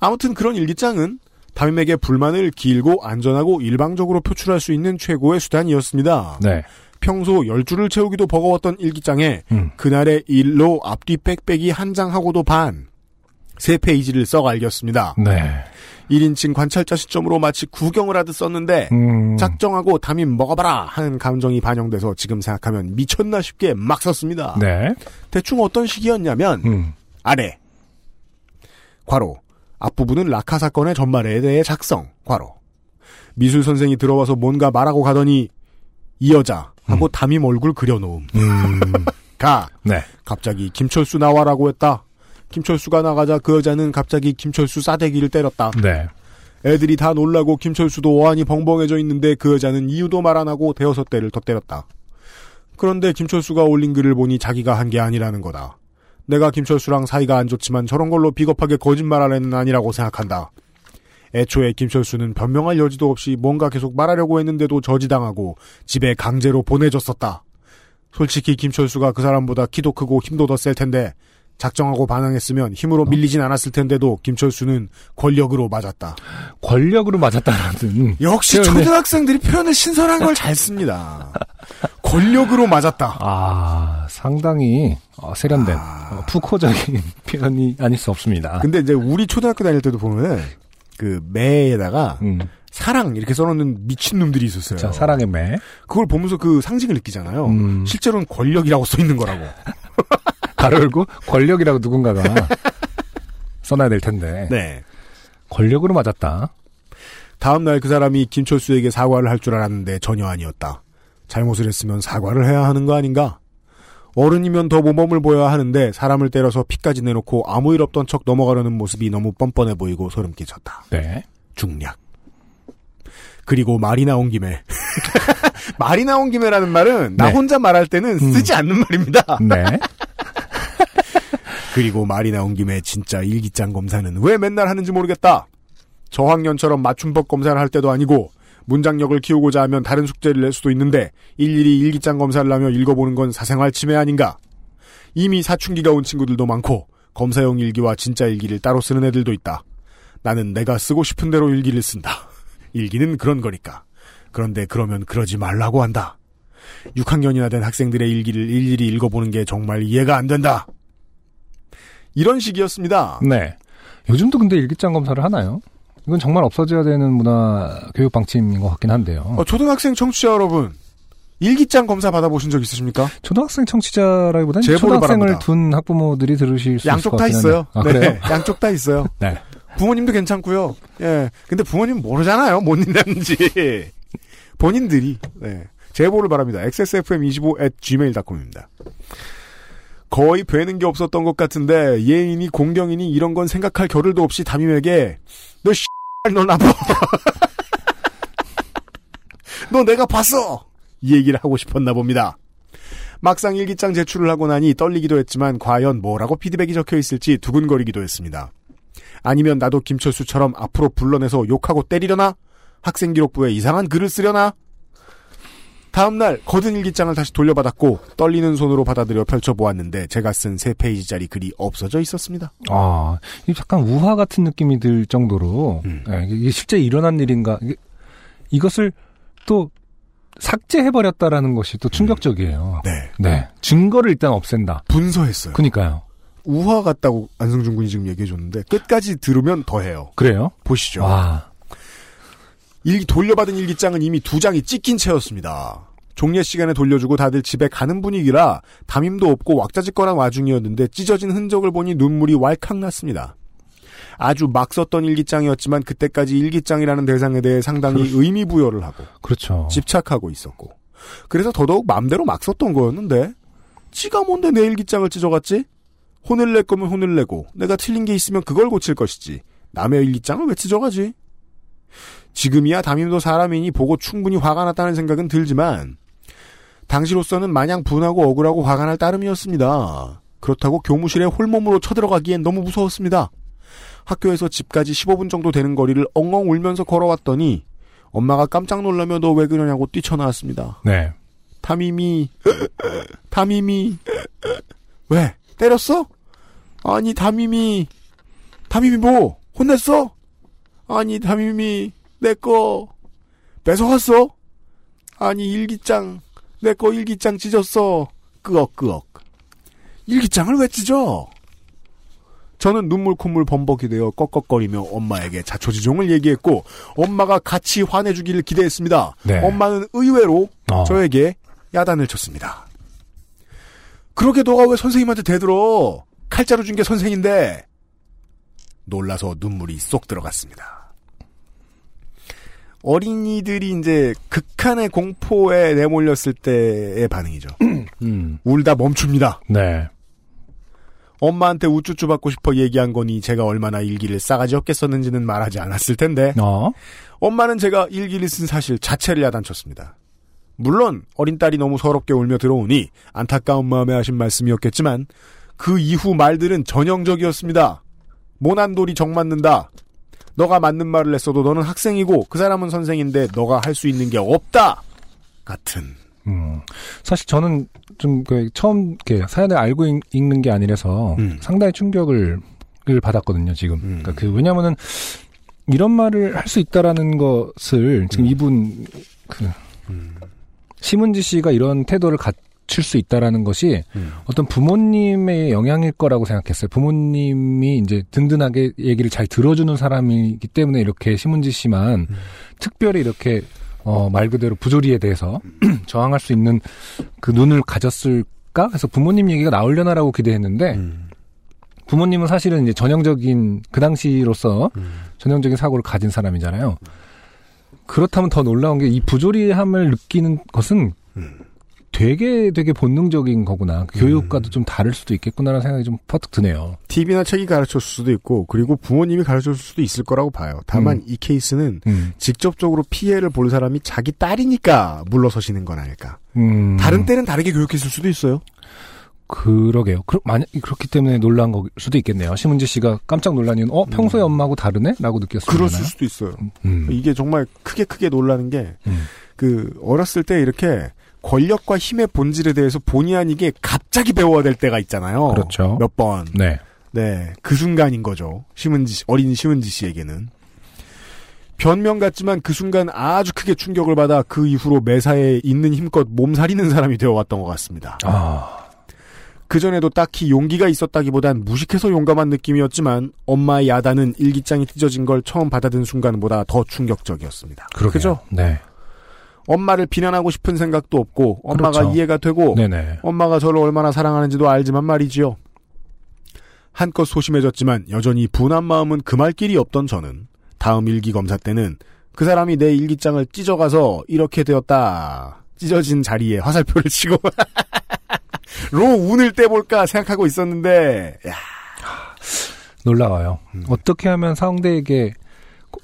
아무튼 그런 일기장은 담임에게 불만을 길고 안전하고 일방적으로 표출할 수 있는 최고의 수단이었습니다. 네. 평소 10줄을 채우기도 버거웠던 일기장에 음. 그날의 일로 앞뒤 빽빽이 한 장하고도 반, 세 페이지를 써 갈겼습니다. 네. 1인칭 관찰자 시점으로 마치 구경을 하듯 썼는데 음. 작정하고 담임 먹어봐라 하는 감정이 반영돼서 지금 생각하면 미쳤나 싶게 막 썼습니다. 네. 대충 어떤 식이었냐면 음. 아래 괄호 앞부분은 라카 사건의 전말에 대해 작성 괄호 미술 선생이 들어와서 뭔가 말하고 가더니 이 여자 하고 담임 얼굴 그려놓음 음. 가 네. 갑자기 김철수 나와라고 했다 김철수가 나가자 그 여자는 갑자기 김철수 싸대기를 때렸다 네. 애들이 다 놀라고 김철수도 어안이 벙벙해져 있는데 그 여자는 이유도 말 안 하고 대여섯 대를 더 때렸다. 그런데 김철수가 올린 글을 보니 자기가 한 게 아니라는 거다. 내가 김철수랑 사이가 안 좋지만 저런 걸로 비겁하게 거짓말할 애는 아니라고 생각한다. 애초에 김철수는 변명할 여지도 없이 뭔가 계속 말하려고 했는데도 저지당하고 집에 강제로 보내줬었다. 솔직히 김철수가 그 사람보다 키도 크고 힘도 더 셀 텐데 작정하고 반항했으면 힘으로 밀리진 않았을 텐데도 김철수는 권력으로 맞았다. 권력으로 맞았다라는. 역시 표현을- 초등학생들이 표현을 신선한 걸 잘 씁니다. 권력으로 맞았다. 아, 상당히 어, 세련된 어, 푸코적인 <laughs> 표현이 아닐 수 없습니다. 근데 이제 우리 초등학교 다닐 때도 보면은 그 매에다가 음. 사랑 이렇게 써놓는 미친 놈들이 있었어요. 자, 사랑의 매. 그걸 보면서 그 상징을 느끼잖아요. 음. 실제로는 권력이라고 써 있는 거라고. <laughs> 가로 열고 권력이라고 누군가가 <laughs> 써놔야 될 텐데. 네. 권력으로 맞았다. 다음 날 그 사람이 김철수에게 사과를 할 줄 알았는데 전혀 아니었다. 잘못을 했으면 사과를 해야 하는 거 아닌가? 어른이면 더 모범을 보여야 하는데 사람을 때려서 피까지 내놓고 아무 일 없던 척 넘어가려는 모습이 너무 뻔뻔해 보이고 소름 끼쳤다. 네. 중략. 그리고 말이 나온 김에 <laughs> 말이 나온 김에라는 말은 나 네. 혼자 말할 때는 쓰지 않는 말입니다. 네. <laughs> 그리고 말이 나온 김에 진짜 일기장 검사는 왜 맨날 하는지 모르겠다. 저학년처럼 맞춤법 검사를 할 때도 아니고 문장력을 키우고자 하면 다른 숙제를 낼 수도 있는데 일일이 일기장 검사를 하며 읽어보는 건 사생활 침해 아닌가. 이미 사춘기가 온 친구들도 많고 검사용 일기와 진짜 일기를 따로 쓰는 애들도 있다. 나는 내가 쓰고 싶은 대로 일기를 쓴다. <laughs> 일기는 그런 거니까. 그런데 그러면 그러지 말라고 한다. 6학년이나 된 학생들의 일기를 일일이 읽어보는 게 정말 이해가 안 된다. 이런 식이었습니다. 네. 요즘도 근데 일기장 검사를 하나요? 이건 정말 없어져야 되는 문화 교육 방침인 것 같긴 한데요. 어, 초등학생 청취자 여러분, 일기장 검사 받아보신 적 있으십니까? 초등학생 청취자라기보다는 초등학생을 바랍니다. 둔 학부모들이 들으실 수 있을 양쪽 것다 있어요. 아, 네, 그래요? 양쪽 다 있어요. <laughs> 네. 부모님도 괜찮고요. 예. 근데 부모님 모르잖아요. 뭔 일이었는지. 본인들이 네. 제보를 바랍니다. xsfm25 at gmail.com입니다. 거의 뵈는 게 없었던 것 같은데 예인이 공경이니 이런 건 생각할 겨를도 없이 담임에게 너 씨, 너 나빠. <laughs> 너 내가 봤어. 이 얘기를 하고 싶었나 봅니다. 막상 일기장 제출을 하고 나니 떨리기도 했지만 과연 뭐라고 피드백이 적혀 있을지 두근거리기도 했습니다. 아니면 나도 김철수처럼 앞으로 불러내서 욕하고 때리려나? 학생기록부에 이상한 글을 쓰려나? 다음날 거든 일기장을 다시 돌려받았고 떨리는 손으로 받아들여 펼쳐보았는데 제가 쓴 세 페이지짜리 글이 없어져 있었습니다. 아, 이게 약간 우화 같은 느낌이 들 정도로 음. 예, 이게 실제 일어난 일인가 이게- 이것을 또 삭제해버렸다라는 것이 또 충격적이에요. 네. 네. 증거를 일단 없앤다. 분서했어요. 그니까요. 우화 같다고 안승준 군이 지금 얘기해줬는데 끝까지 들으면 더해요. 그래요? 보시죠. 와. 일기 돌려받은 일기장은 이미 두 장이 찢긴 채였습니다. 종례 시간에 돌려주고 다들 집에 가는 분위기라 담임도 없고 왁자지껄한 와중이었는데 찢어진 흔적을 보니 눈물이 왈칵 났습니다. 아주 막 썼던 일기장이었지만 그때까지 일기장이라는 대상에 대해 상당히 의미 부여를 하고 그렇죠. 집착하고 있었고 그래서 더더욱 맘대로 막 썼던 거였는데 지가 뭔데 내 일기장을 찢어갔지? 혼을 낼 거면 혼을 내고 내가 틀린 게 있으면 그걸 고칠 것이지 남의 일기장을 왜 찢어가지? 지금이야 담임도 사람이니 보고 충분히 화가 났다는 생각은 들지만 당시로서는 마냥 분하고 억울하고 화가 날 따름이었습니다. 그렇다고 교무실에 홀몸으로 쳐들어가기엔 너무 무서웠습니다. 학교에서 집까지 15분 정도 되는 거리를 엉엉 울면서 걸어왔더니 엄마가 깜짝 놀라며 너 왜 그러냐고 뛰쳐나왔습니다. 네. 담임이 담임이 왜 때렸어? 아니 담임이 담임이 뭐 혼냈어? 아니 담임이 내 거 뺏어갔어? 아니 일기장 내 거 일기장 찢었어 끄억끄억 일기장을 왜 찢어? 저는 눈물 콧물 범벅이 되어 꺽꺽거리며 엄마에게 자초지종을 얘기했고 엄마가 같이 화내주기를 기대했습니다. 네. 엄마는 의외로 어. 저에게 야단을 쳤습니다. 그렇게 너가 왜 선생님한테 대들어? 칼자루 준 게 선생인데. 놀라서 눈물이 쏙 들어갔습니다. 어린이들이 이제 극한의 공포에 내몰렸을 때의 반응이죠. <clears throat> 음. 울다 멈춥니다. 네. 엄마한테 우쭈쭈 받고 싶어 얘기한 거니 제가 얼마나 일기를 싸가지 없게 썼는지는 말하지 않았을 텐데 어. 엄마는 제가 일기를 쓴 사실 자체를 야단쳤습니다. 물론 어린 딸이 너무 서럽게 울며 들어오니 안타까운 마음에 하신 말씀이었겠지만 그 이후 말들은 전형적이었습니다. 모난돌이 정 맞는다. 너가 맞는 말을 했어도 너는 학생이고 그 사람은 선생인데 너가 할 수 있는 게 없다. 같은. 음. 사실 저는 좀 그 처음 이렇게 사연을 알고 읽, 는게 아니라서 음. 상당히 충격을 을 받았거든요, 지금. 음. 그러니까 그 왜냐면은 이런 말을 할 수 있다라는 것을 지금 음. 이분 그 심은지 씨가 이런 태도를 갖 출수 있다라는 것이 음. 어떤 부모님의 영향일 거라고 생각했어요. 부모님이 이제 든든하게 얘기를 잘 들어주는 사람이기 때문에 이렇게 심은지 씨만 음. 특별히 이렇게 어, 말 그대로 부조리에 대해서 <clears throat> 저항할 수 있는 그 눈을 가졌을까? 그래서 부모님 얘기가 나오려나라고 기대했는데 음. 부모님은 사실은 이제 전형적인 그 당시로서 음. 전형적인 사고를 가진 사람이잖아요. 그렇다면 더 놀라운 게 이 부조리함을 느끼는 것은 음. 되게 되게 본능적인 거구나. 그 교육과도 좀 다를 수도 있겠구나라는 생각이 좀 퍼뜩 드네요. TV나 책이 가르쳤을 수도 있고 그리고 부모님이 가르쳤을 수도 있을 거라고 봐요. 다만 음. 이 케이스는 음. 직접적으로 피해를 볼 사람이 자기 딸이니까 물러서시는 건 아닐까. 음. 다른 때는 다르게 교육했을 수도 있어요. 그러게요. 그, 만약 그렇기 때문에 놀란 걸 수도 있겠네요. 심은지 씨가 깜짝 놀란 이유는 어 평소에 엄마하고 다르네?라고 느꼈어요. 그랬을 수도 있어요. 음. 이게 정말 크게 크게 놀라는 게 음. 그 어렸을 때 이렇게 권력과 힘의 본질에 대해서 본의 아니게 갑자기 배워야 될 때가 있잖아요. 그렇죠. 몇 번. 네. 네, 그 순간인 거죠. 심은지 씨, 어린 심은지 씨에게는. 변명 같지만 그 순간 아주 크게 충격을 받아 그 이후로 매사에 있는 힘껏 몸살이는 사람이 되어왔던 것 같습니다. 아. 그전에도 딱히 용기가 있었다기보단 무식해서 용감한 느낌이었지만 엄마의 야단은 일기장이 찢어진 걸 처음 받아든 순간보다 더 충격적이었습니다. 그러게요. 그죠? 네. 엄마를 비난하고 싶은 생각도 없고 엄마가 그렇죠. 이해가 되고 네네. 엄마가 저를 얼마나 사랑하는지도 알지만 말이지요. 한껏 소심해졌지만 여전히 분한 마음은 금할 길이 없던 저는 다음 일기 검사 때는 그 사람이 내 일기장을 찢어가서 이렇게 되었다. 찢어진 자리에 화살표를 치고 <laughs> 로 운을 떼볼까 생각하고 있었는데 야, 놀라워요. 음. 어떻게 하면 상대에게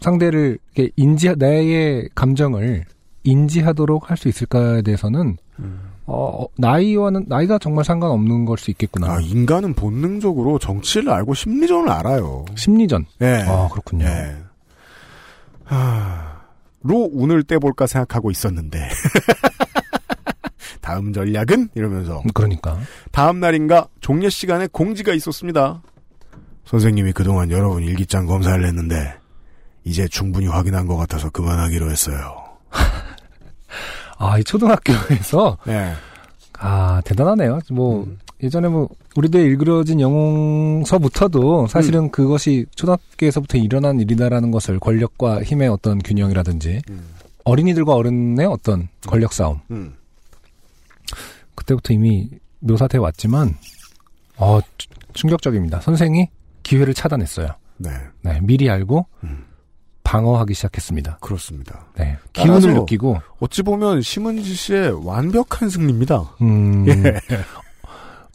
상대를 인지 나의 감정을 인지하도록 할 수 있을까에 대해서는 어, 어, 나이와는 나이가 정말 상관없는 걸 수 있겠구나. 아, 인간은 본능적으로 정치를 알고 심리전을 알아요. 심리전. 예. 아 그렇군요. 예. 하... 로 운을 떼볼까 생각하고 있었는데 <laughs> 다음 전략은 이러면서 그러니까. 다음 날인가 종례 시간에 공지가 있었습니다. 선생님이 그동안 여러분 일기장 검사를 했는데 이제 충분히 확인한 것 같아서 그만하기로 했어요. 아, 이 초등학교에서 네. 아 대단하네요. 뭐 음. 예전에 뭐 우리들 일그러진 영웅서부터도 사실은 음. 그것이 초등학교에서부터 일어난 일이다라는 것을 권력과 힘의 어떤 균형이라든지 음. 어린이들과 어른의 어떤 권력 싸움 음. 그때부터 이미 묘사돼 왔지만 어 추- 충격적입니다. 선생이 기회를 차단했어요. 네. 네, 미리 알고 음. 방어하기 시작했습니다. 그렇습니다. 네, 기운을 느끼고 어찌 보면 심은지 씨의 완벽한 승리입니다. 음, 예.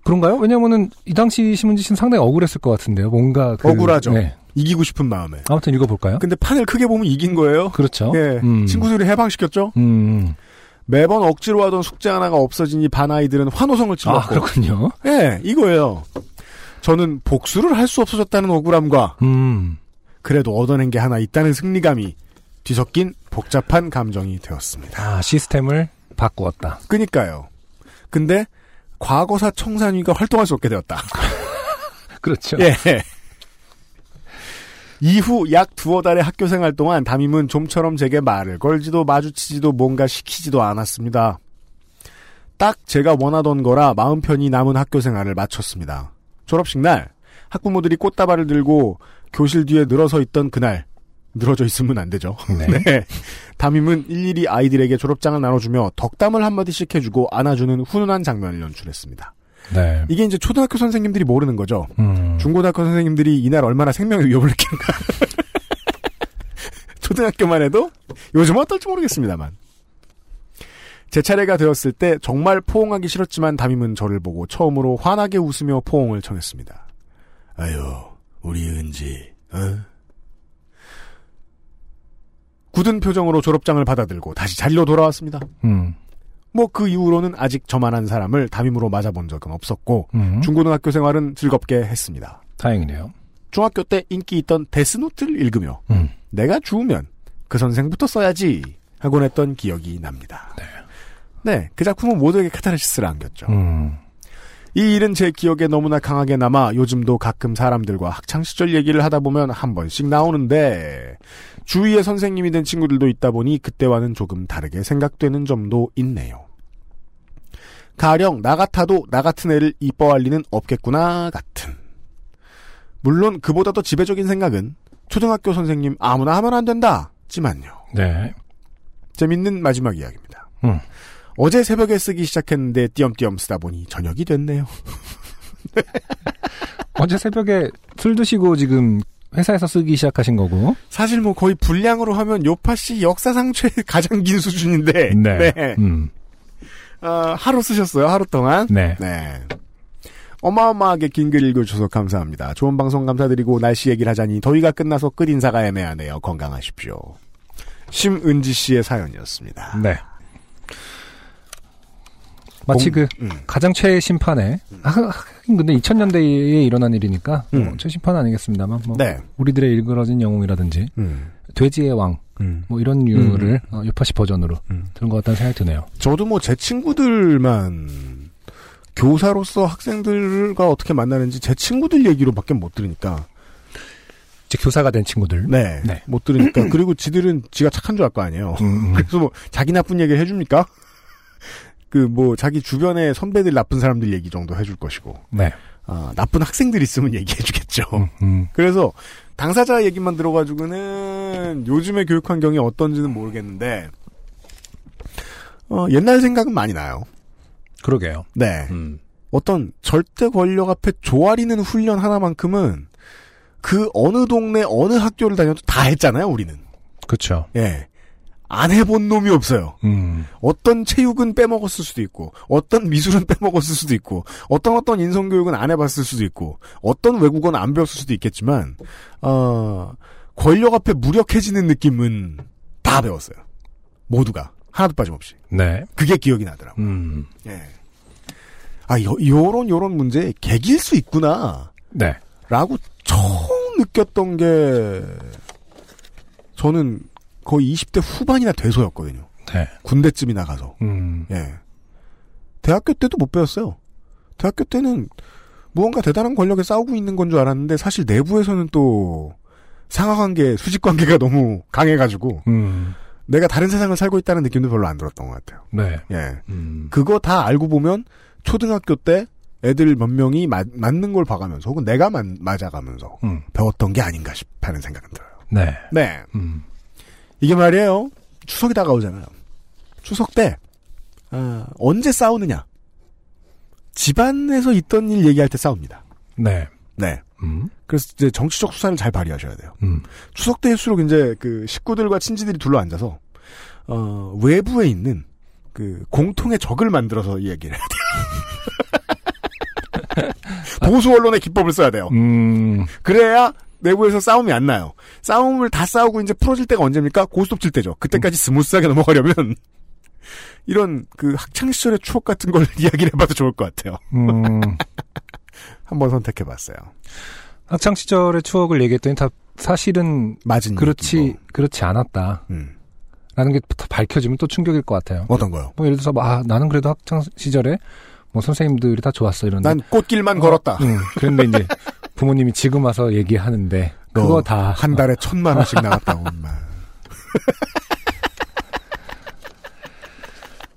그런가요? 왜냐면은 이 당시 신문지 씨는 상당히 억울했을 것 같은데요. 뭔가 그, 억울하죠. 네. 이기고 싶은 마음에. 아무튼 읽어볼까요? 근데 판을 크게 보면 이긴 거예요. 그렇죠. 예. 음. 친구들이 해방시켰죠. 음. 매번 억지로 하던 숙제 하나가 없어지니 반 아이들은 환호성을 아 질렀고. 그렇군요. 예, 이거예요. 저는 복수를 할 수 없어졌다는 억울함과 음. 그래도 얻어낸 게 하나 있다는 승리감이 뒤섞인 복잡한 감정이 되었습니다. 아 시스템을 바꾸었다. 그니까요. 근데 과거사 청산위가 활동할 수 없게 되었다. <laughs> 그렇죠. 예. 이후 약 두어 달의 학교 생활 동안 담임은 좀처럼 제게 말을 걸지도 마주치지도 뭔가 시키지도 않았습니다. 딱 제가 원하던 거라 마음 편히 남은 학교 생활을 마쳤습니다. 졸업식 날 학부모들이 꽃다발을 들고 교실 뒤에 늘어서 있던 그날 늘어져 있으면 안 되죠. 네. <laughs> 네. 담임은 일일이 아이들에게 졸업장을 나눠주며 덕담을 한마디씩 해주고 안아주는 훈훈한 장면을 연출했습니다. 네. 이게 이제 초등학교 선생님들이 모르는 거죠. 음. 중고등학교 선생님들이 이날 얼마나 생명의 위협을 느끼는가. <laughs> 초등학교만 해도 요즘은 어떨지 모르겠습니다만. 제 차례가 되었을 때 정말 포옹하기 싫었지만 담임은 저를 보고 처음으로 환하게 웃으며 포옹을 청했습니다. 아유, 우리 은지, 어? 굳은 표정으로 졸업장을 받아들고 다시 자리로 돌아왔습니다. 음. 뭐 그 이후로는 아직 저만한 사람을 담임으로 맞아본 적은 없었고 음. 중고등학교 생활은 즐겁게 했습니다. 다행이네요. 중학교 때 인기 있던 데스노트를 읽으며 음. 내가 죽으면 그 선생부터 써야지 하곤 했던 기억이 납니다. 네. 그 작품은 모두에게 카타르시스를 안겼죠. 음. 이 일은 제 기억에 너무나 강하게 남아 요즘도 가끔 사람들과 학창시절 얘기를 하다 보면 한 번씩 나오는데 주위에 선생님이 된 친구들도 있다 보니 그때와는 조금 다르게 생각되는 점도 있네요. 가령 나 같아도 나 같은 애를 이뻐할 리는 없겠구나 같은. 물론 그보다 더 지배적인 생각은 초등학교 선생님 아무나 하면 안 된다 지만요. 네. 재밌는 마지막 이야기입니다. 음. 어제 새벽에 쓰기 시작했는데 띄엄띄엄 쓰다 보니 저녁이 됐네요. <laughs> 어제 새벽에 술 드시고 지금 회사에서 쓰기 시작하신 거고. 사실 뭐 거의 분량으로 하면 요파 씨 역사상 최 <laughs> 가장 긴 수준인데 네. 음. 어, 하루 쓰셨어요 하루 동안 네. 네. 어마어마하게 긴 글 읽어주셔서 감사합니다. 좋은 방송 감사드리고 날씨 얘기를 하자니 더위가 끝나서 끝 인사가 애매하네요. 건강하십시오. 심은지 씨의 사연이었습니다. 네. 마치 공- 그 음. 가장 최 심판에 아, 하긴 근데 2000년대에 일어난 일이니까 음. 뭐 최 심판 아니겠습니다만 뭐 네. 우리들의 일그러진 영웅이라든지 음. 돼지의 왕뭐 음. 이런 류를 어, 요파시 버전으로 음. 들은 것 같다는 생각이 드네요. 저도 뭐 제 친구들만 교사로서 학생들과 어떻게 만나는지 제 친구들 얘기로밖에 못 들으니까 이제 교사가 된 친구들. 네, 네. 못 들으니까 <clears throat> 그리고 지들은 지가 착한 줄 알 거 아니에요. 음, 음. <laughs> 그래서 뭐 자기 나쁜 얘기를 해줍니까? 그 뭐 자기 주변에 선배들 나쁜 사람들 얘기 정도 해줄 것이고 네. 아, 나쁜 학생들 있으면 <laughs> 얘기해주겠죠. 음, 음. 그래서 당사자 얘기만 들어가지고는 요즘의 교육 환경이 어떤지는 모르겠는데 어, 옛날 생각은 많이 나요. 그러게요. 네. 음. 어떤 절대 권력 앞에 조아리는 훈련 하나만큼은 그 어느 동네 어느 학교를 다녀도 다 했잖아요, 우리는. 그쵸. 예. 안 해본 놈이 없어요. 음. 어떤 체육은 빼먹었을 수도 있고, 어떤 미술은 <laughs> 빼먹었을 수도 있고, 어떤 어떤 인성교육은 안 해봤을 수도 있고, 어떤 외국어는 안 배웠을 수도 있겠지만, 어, 권력 앞에 무력해지는 느낌은 다 배웠어요. 모두가. 하나도 빠짐없이. 네. 그게 기억이 나더라고요. 음. 예. 아, 요, 요런, 요런 문제, 개길 수 있구나. 네. 라고 처음 느꼈던 게, 저는 거의 20대 후반이나 돼서였거든요. 네. 군대쯤이 나 가서. 음. 예. 대학교 때도 못 배웠어요. 대학교 때는 무언가 대단한 권력에 싸우고 있는 건 줄 알았는데, 사실 내부에서는 또, 상하관계, 수직관계가 너무 강해가지고, 음. 내가 다른 세상을 살고 있다는 느낌도 별로 안 들었던 것 같아요. 네. 예. 음. 그거 다 알고 보면 초등학교 때 애들 몇 명이 맞, 맞는 걸 봐가면서 혹은 내가 맞, 맞아가면서 음. 배웠던 게 아닌가 싶다는 생각은 들어요. 네. 네. 음. 이게 말이에요. 추석이 다가오잖아요. 추석 때, 아, 언제 싸우느냐. 집안에서 있던 일 얘기할 때 싸웁니다. 네. 네. 음. 그래서 이제 정치적 수사를 잘 발휘하셔야 돼요. 음. 추석 때일수록 이제 그 식구들과 친지들이 둘러 앉아서, 어, 외부에 있는 그 공통의 적을 만들어서 이야기를 해야 돼요. <laughs> 보수 언론의 기법을 써야 돼요. 음. 그래야 내부에서 싸움이 안 나요. 싸움을 다 싸우고 이제 풀어질 때가 언제입니까? 고스톱 칠 때죠. 그때까지 smooth하게 넘어가려면 <laughs> 이런 그 학창 시절의 추억 같은 걸 <laughs> 이야기를 해봐도 좋을 것 같아요. 음. <laughs> 한번 선택해봤어요. 학창 시절의 추억을 얘기했더니 다 사실은 맞은 그렇지 얘기고. 그렇지 않았다. 음. 라는 게다 밝혀지면 또 충격일 것 같아요. 어떤 거요? 뭐 예를 들어서 뭐, 아 나는 그래도 학창 시절에 뭐 선생님들이 다 좋았어 이런데 난 꽃길만 걸었다. 응. 그런데 이제 부모님이 지금 와서 얘기하는데 그거 너다한 달에 천만 원씩 나갔다고. 엄마. <laughs>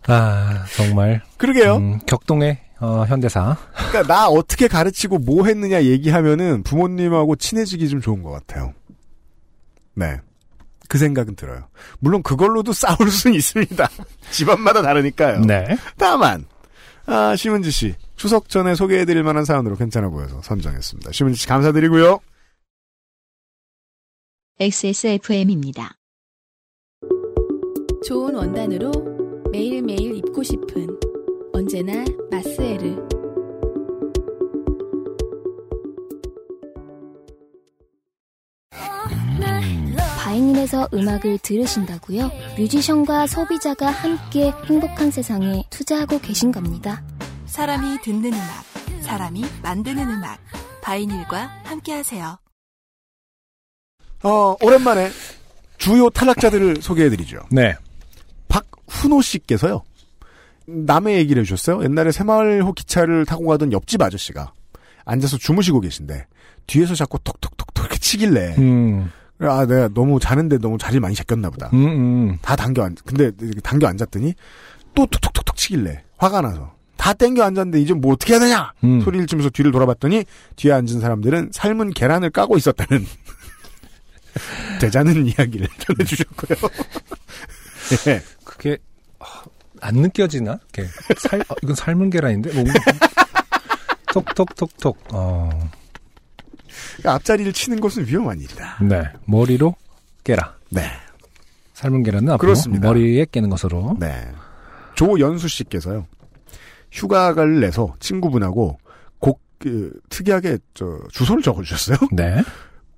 아 정말 그러게요. 음, 격동의 어, 현대사. 그러니까 나 어떻게 가르치고 뭐 했느냐 얘기하면은 부모님하고 친해지기 좀 좋은 것 같아요. 네. 그 생각은 들어요. 물론 그걸로도 <laughs> 싸울 수는 있습니다. <laughs> 집안마다 다르니까요. 네. 다만 아, 심은지 씨 추석 전에 소개해드릴 만한 사연으로 괜찮아 보여서 선정했습니다. 심은지 씨 감사드리고요. XSFM입니다. 좋은 원단으로 매일매일 입고 싶은 언제나 마스에르. 바이닐에서 음악을 들으신다고요? 뮤지션과 소비자가 함께 행복한 세상에 투자하고 계신 겁니다. 사람이 듣는 음악, 사람이 만드는 음악. 바이닐과 함께하세요. 어, 오랜만에 주요 탈락자들을 소개해드리죠. 네. 박훈호 씨께서요. 남의 얘기를 해주셨어요. 옛날에 새마을호 기차를 타고 가던 옆집 아저씨가 앉아서 주무시고 계신데 뒤에서 자꾸 톡톡톡톡 이렇게 치길래 음. 아 내가 너무 자는데 너무 자리를 많이 제꼈나 보다. 음, 음. 다 당겨 앉 근데 당겨 앉았더니 또 톡톡톡톡 치길래 화가 나서 다 땡겨 앉았는데 이제 뭐 어떻게 해야 되냐 음. 소리를 치면서 뒤를 돌아봤더니 뒤에 앉은 사람들은 삶은 계란을 까고 있었다는 <laughs> 되자는 이야기를 <laughs> 전해주셨고요. <laughs> 예. 그게 아, 안 느껴지나? 이렇게 살 어, 이건 삶은 계란인데. 뭐, 톡톡톡톡. 어. 그러니까 앞자리를 치는 것은 위험한 일이다. 네. 머리로 깨라. 네. 삶은 계란은 앞으로 그렇습니다. 머리에 깨는 것으로. 네. 조연수 씨께서요. 휴가를 내서 친구분하고 곡, 그, 특이하게, 저, 주소를 적어주셨어요. <laughs> 네.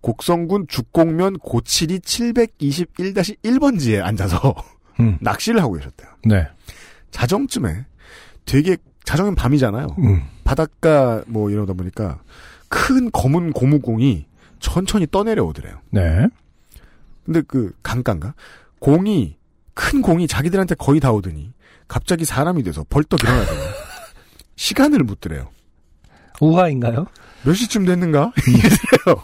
곡성군 죽곡면 고칠이 721-1번지에 앉아서 <laughs> 음. 낚시를 하고 계셨대요. 네. 자정쯤에 되게, 자정은 밤이잖아요. 음. 바닷가 뭐 이러다 보니까 큰 검은 고무공이 천천히 떠내려오더래요. 네. 근데 그 강가인가? 공이 큰 공이 자기들한테 거의 다 오더니 갑자기 사람이 돼서 벌떡 일어나더니 <laughs> 시간을 묻더래요. 우화인가요? 몇 시쯤 됐는가? <laughs> 이래요.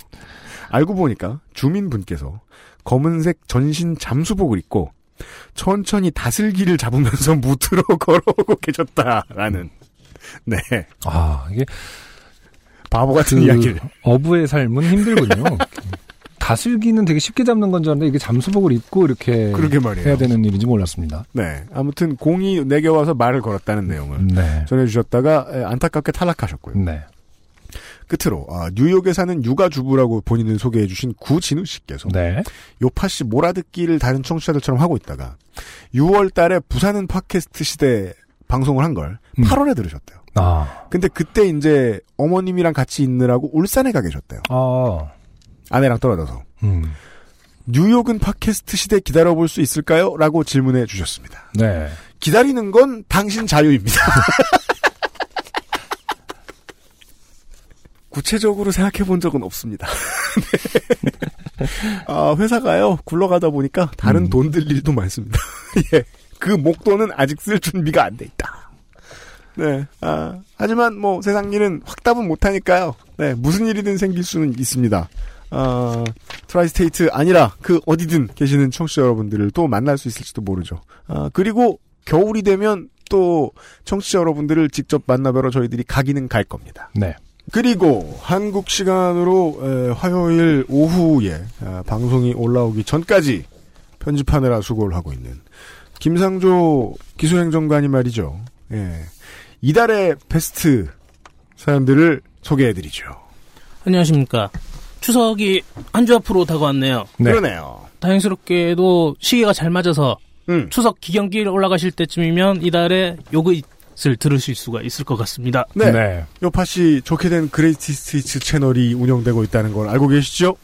알고 보니까 주민분께서 검은색 전신 잠수복을 입고 천천히 다슬기를 잡으면서 <laughs> 무트로 걸어오고 계셨다라는 네 아, 이게 바보 같은 그 이야기를 어부의 삶은 힘들군요. <laughs> 다슬기는 되게 쉽게 잡는 건 줄 알았는데 이게 잠수복을 입고 이렇게 그러게 말이에요. 해야 되는 일인지 몰랐습니다. 네. 아무튼 공이 내게 와서 말을 걸었다는 내용을 네. 전해주셨다가 에, 안타깝게 탈락하셨고요. 네. 끝으로 아, 뉴욕에 사는 육아 주부라고 본인을 소개해 주신 구진우 씨께서 네. 요파 씨 몰아듣기를 다른 청취자들처럼 하고 있다가 6월 달에 부산은 팟캐스트 시대 방송을 한걸 음. 8월에 들으셨대요. 아. 근데 그때 이제 어머님이랑 같이 있느라고 울산에 가 계셨대요. 아. 아내랑 떨어져서. 음. 뉴욕은 팟캐스트 시대 기다려볼 수 있을까요? 라고 질문해 주셨습니다. 네. 기다리는 건 당신 자유입니다. <laughs> 구체적으로 생각해 본 적은 없습니다. <laughs> 네. 아, 회사가요, 굴러가다 보니까 다른 음. 돈들 일도 많습니다. <laughs> 예. 그 목돈은 아직 쓸 준비가 안 돼 있다. 네. 아, 하지만 뭐 세상 일은 확답은 못하니까요. 네. 무슨 일이든 생길 수는 있습니다. 아, Tri-State 아니라 그 어디든 계시는 청취자 여러분들을 또 만날 수 있을지도 모르죠. 아, 그리고 겨울이 되면 또 청취자 여러분들을 직접 만나뵈러 저희들이 가기는 갈 겁니다. 네. 그리고 한국 시간으로 에, 화요일 오후에 아, 방송이 올라오기 전까지 편집하느라 수고를 하고 있는 김상조 기술행정관이 말이죠. 예. 이달의 베스트 사연들을 소개해드리죠. 안녕하십니까. 추석이 한 주 앞으로 다가왔네요. 네. 그러네요. 다행스럽게도 시기가 잘 맞아서 음. 추석 기경길 올라가실 때쯤이면 이달에 요것을 들으실 수가 있을 것 같습니다. 네. 네. 요파씨 좋게 된 그레이티스트 채널이 운영되고 있다는 걸 알고 계시죠?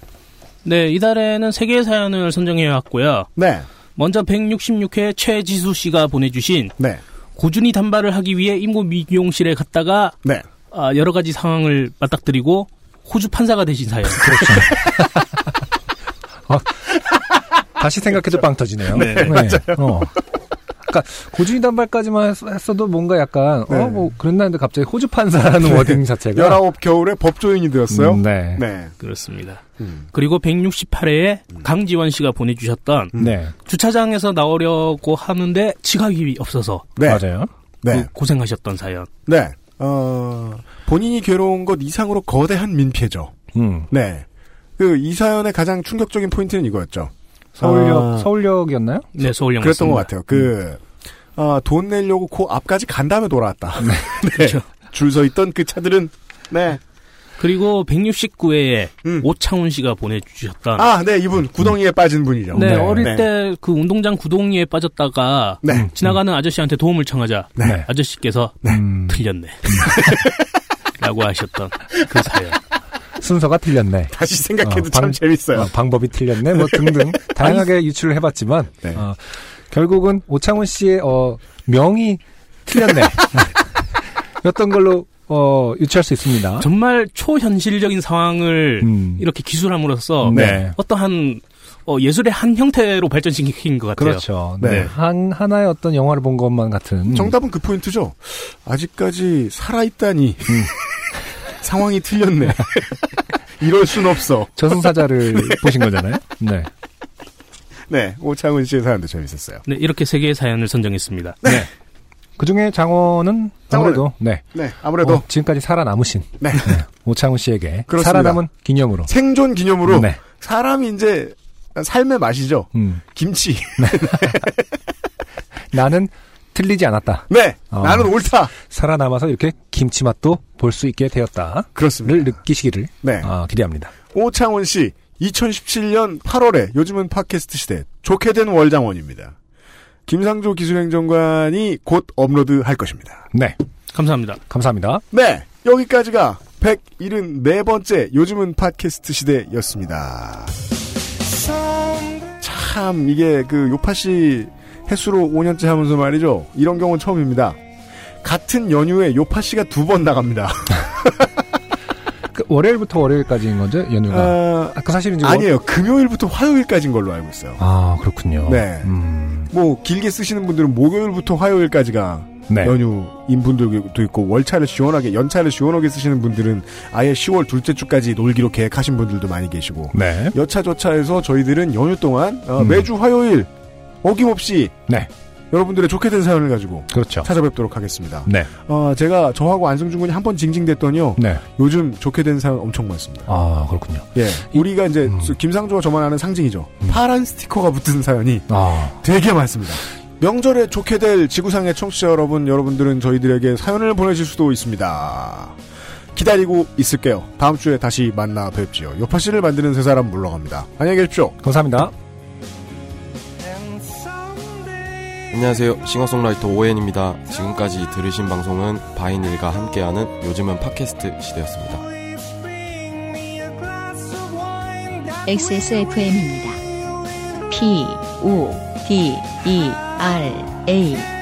네, 이달에는 세 개의 사연을 선정해 왔고요. 네. 먼저 166회 최지수 씨가 보내주신 네. 고준이 단발을 하기 위해 임고 미용실에 갔다가 네. 아, 여러 가지 상황을 맞닥뜨리고 호주 판사가 되신 사연. 다시 생각해도 빵 터지네요. 네, 맞아요. 어. 그러니까 고준이 단발까지만 했- 했어도 뭔가 약간 네. 어뭐 그랬나 했는데 갑자기 호주 판사라는 워딩 자체가 19 겨울에 법조인이 되었어요. 음, 네. 네. 그렇습니다. 음. 그리고 168회에 강지원 씨가 보내주셨던 네. 주차장에서 나오려고 하는데 지갑이 없어서 네. 맞아요. 네. 그 고생하셨던 사연. 네. 어, 본인이 괴로운 것 이상으로 거대한 민폐죠. 음. 네. 그, 이 사연의 가장 충격적인 포인트는 이거였죠. 서울역 아, 서울역이었나요? 네, 서울역 그랬던 것 맞습니다. 같아요. 그, 아, 돈 내려고 그 앞까지 간 다음에 돌아왔다. <laughs> 네. 그렇죠. 줄서 있던 그 차들은, 네. 그리고 169회에 음. 오창훈 씨가 보내주셨던 아, 네, 이분, 구덩이에 빠진 분이죠. 네, 네. 어릴 네. 때그 운동장 구덩이에 빠졌다가 네. 지나가는 아저씨한테 도움을 청하자 네. 아저씨께서 음, 틀렸네 <laughs> <laughs> 라고 하셨던 그 사연 순서가 틀렸네. 다시 생각해도 어, 참 방- 재밌어요. 어, 방법이 틀렸네. 뭐 등등 <laughs> 다양하게 유출을 해봤지만 네. 어, 결국은 오창훈 씨의 어, 명이 틀렸네. <laughs> 였던 걸로 어, 유추할 수 있습니다. 정말 초현실적인 상황을 음. 이렇게 기술함으로써 네. 어떠한 어, 예술의 한 형태로 발전시킨 것 같아요. 그렇죠. 네. 네. 한 하나의 어떤 영화를 본 것만 같은. 정답은 그 포인트죠. 아직까지 살아있다니. 음. <laughs> 상황이 틀렸네. <laughs> 이럴 순 없어. 저승사자를 <laughs> 보신 거잖아요. 네. 네, 오창훈 씨의 사연도 재밌었어요. 네, 이렇게 세 개의 사연을 선정했습니다. 네. 그 중에 장원은 아무래도 네. 네, 아무래도 어, 지금까지 살아남으신 네. 오창훈 씨에게 그렇습니다. 살아남은 기념으로. 생존 기념으로 네. 사람이 이제 삶의 맛이죠. 음. 김치. <laughs> 나는 틀리지 않았다. 네, 어. 나는 옳다. 살아남아서 이렇게 김치 맛도 볼 수 있게 되었다를 그렇습니다. 느끼시기를 네, 어, 기대합니다. 오창훈 씨 2017년 8월에 요즘은 팟캐스트 시대 좋게 된 월장원입니다. 김상조 기술행정관이 곧 업로드할 것입니다. 네. 감사합니다. 감사합니다. 네, 여기까지가 174번째 요즘은 팟캐스트 시대였습니다. 참 이게 그 요파씨 횟수로 5년째 하면서 말이죠. 이런 경우는 처음입니다. 같은 연휴에 요파 씨가 두 번 나갑니다. <laughs> 그 월요일부터 월요일까지인 거죠, 연휴가? 아, 아, 그 사실은 아니에요. 금요일부터 화요일까지인 걸로 알고 있어요. 아, 그렇군요. 네. 음, 뭐 길게 쓰시는 분들은 목요일부터 화요일까지가 네. 연휴인 분들도 있고 월차를 시원하게 연차를 시원하게 쓰시는 분들은 아예 10월 둘째 주까지 놀기로 계획하신 분들도 많이 계시고 네. 여차저차해서 저희들은 연휴 동안 어, 음. 매주 화요일 어김없이 네. 여러분들의 좋게 된 사연을 가지고 그렇죠. 찾아뵙도록 하겠습니다. 네. 어, 제가 저하고 안승준 군이 한 번 징징댔더니요. 네. 요즘 좋게 된 사연 엄청 많습니다. 아, 그렇군요. 예. 우리가 이제 음. 김상조와 저만 아는 상징이죠. 파란 스티커가 붙은 사연이 아, 되게 많습니다. 명절에 좋게 될 지구상의 청취자 여러분, 여러분들은 저희들에게 사연을 보내실 수도 있습니다. 기다리고 있을게요. 다음 주에 다시 만나 뵙지요. 요파 씨를 만드는 세 사람 물러갑니다. 안녕히 계십시오. 감사합니다. 안녕하세요. 싱어송라이터 오엔입니다. 지금까지 들으신 방송은 바인일과 함께하는 요즘은 팟캐스트 시대였습니다. XSFM입니다. P, O, D, E, R, A.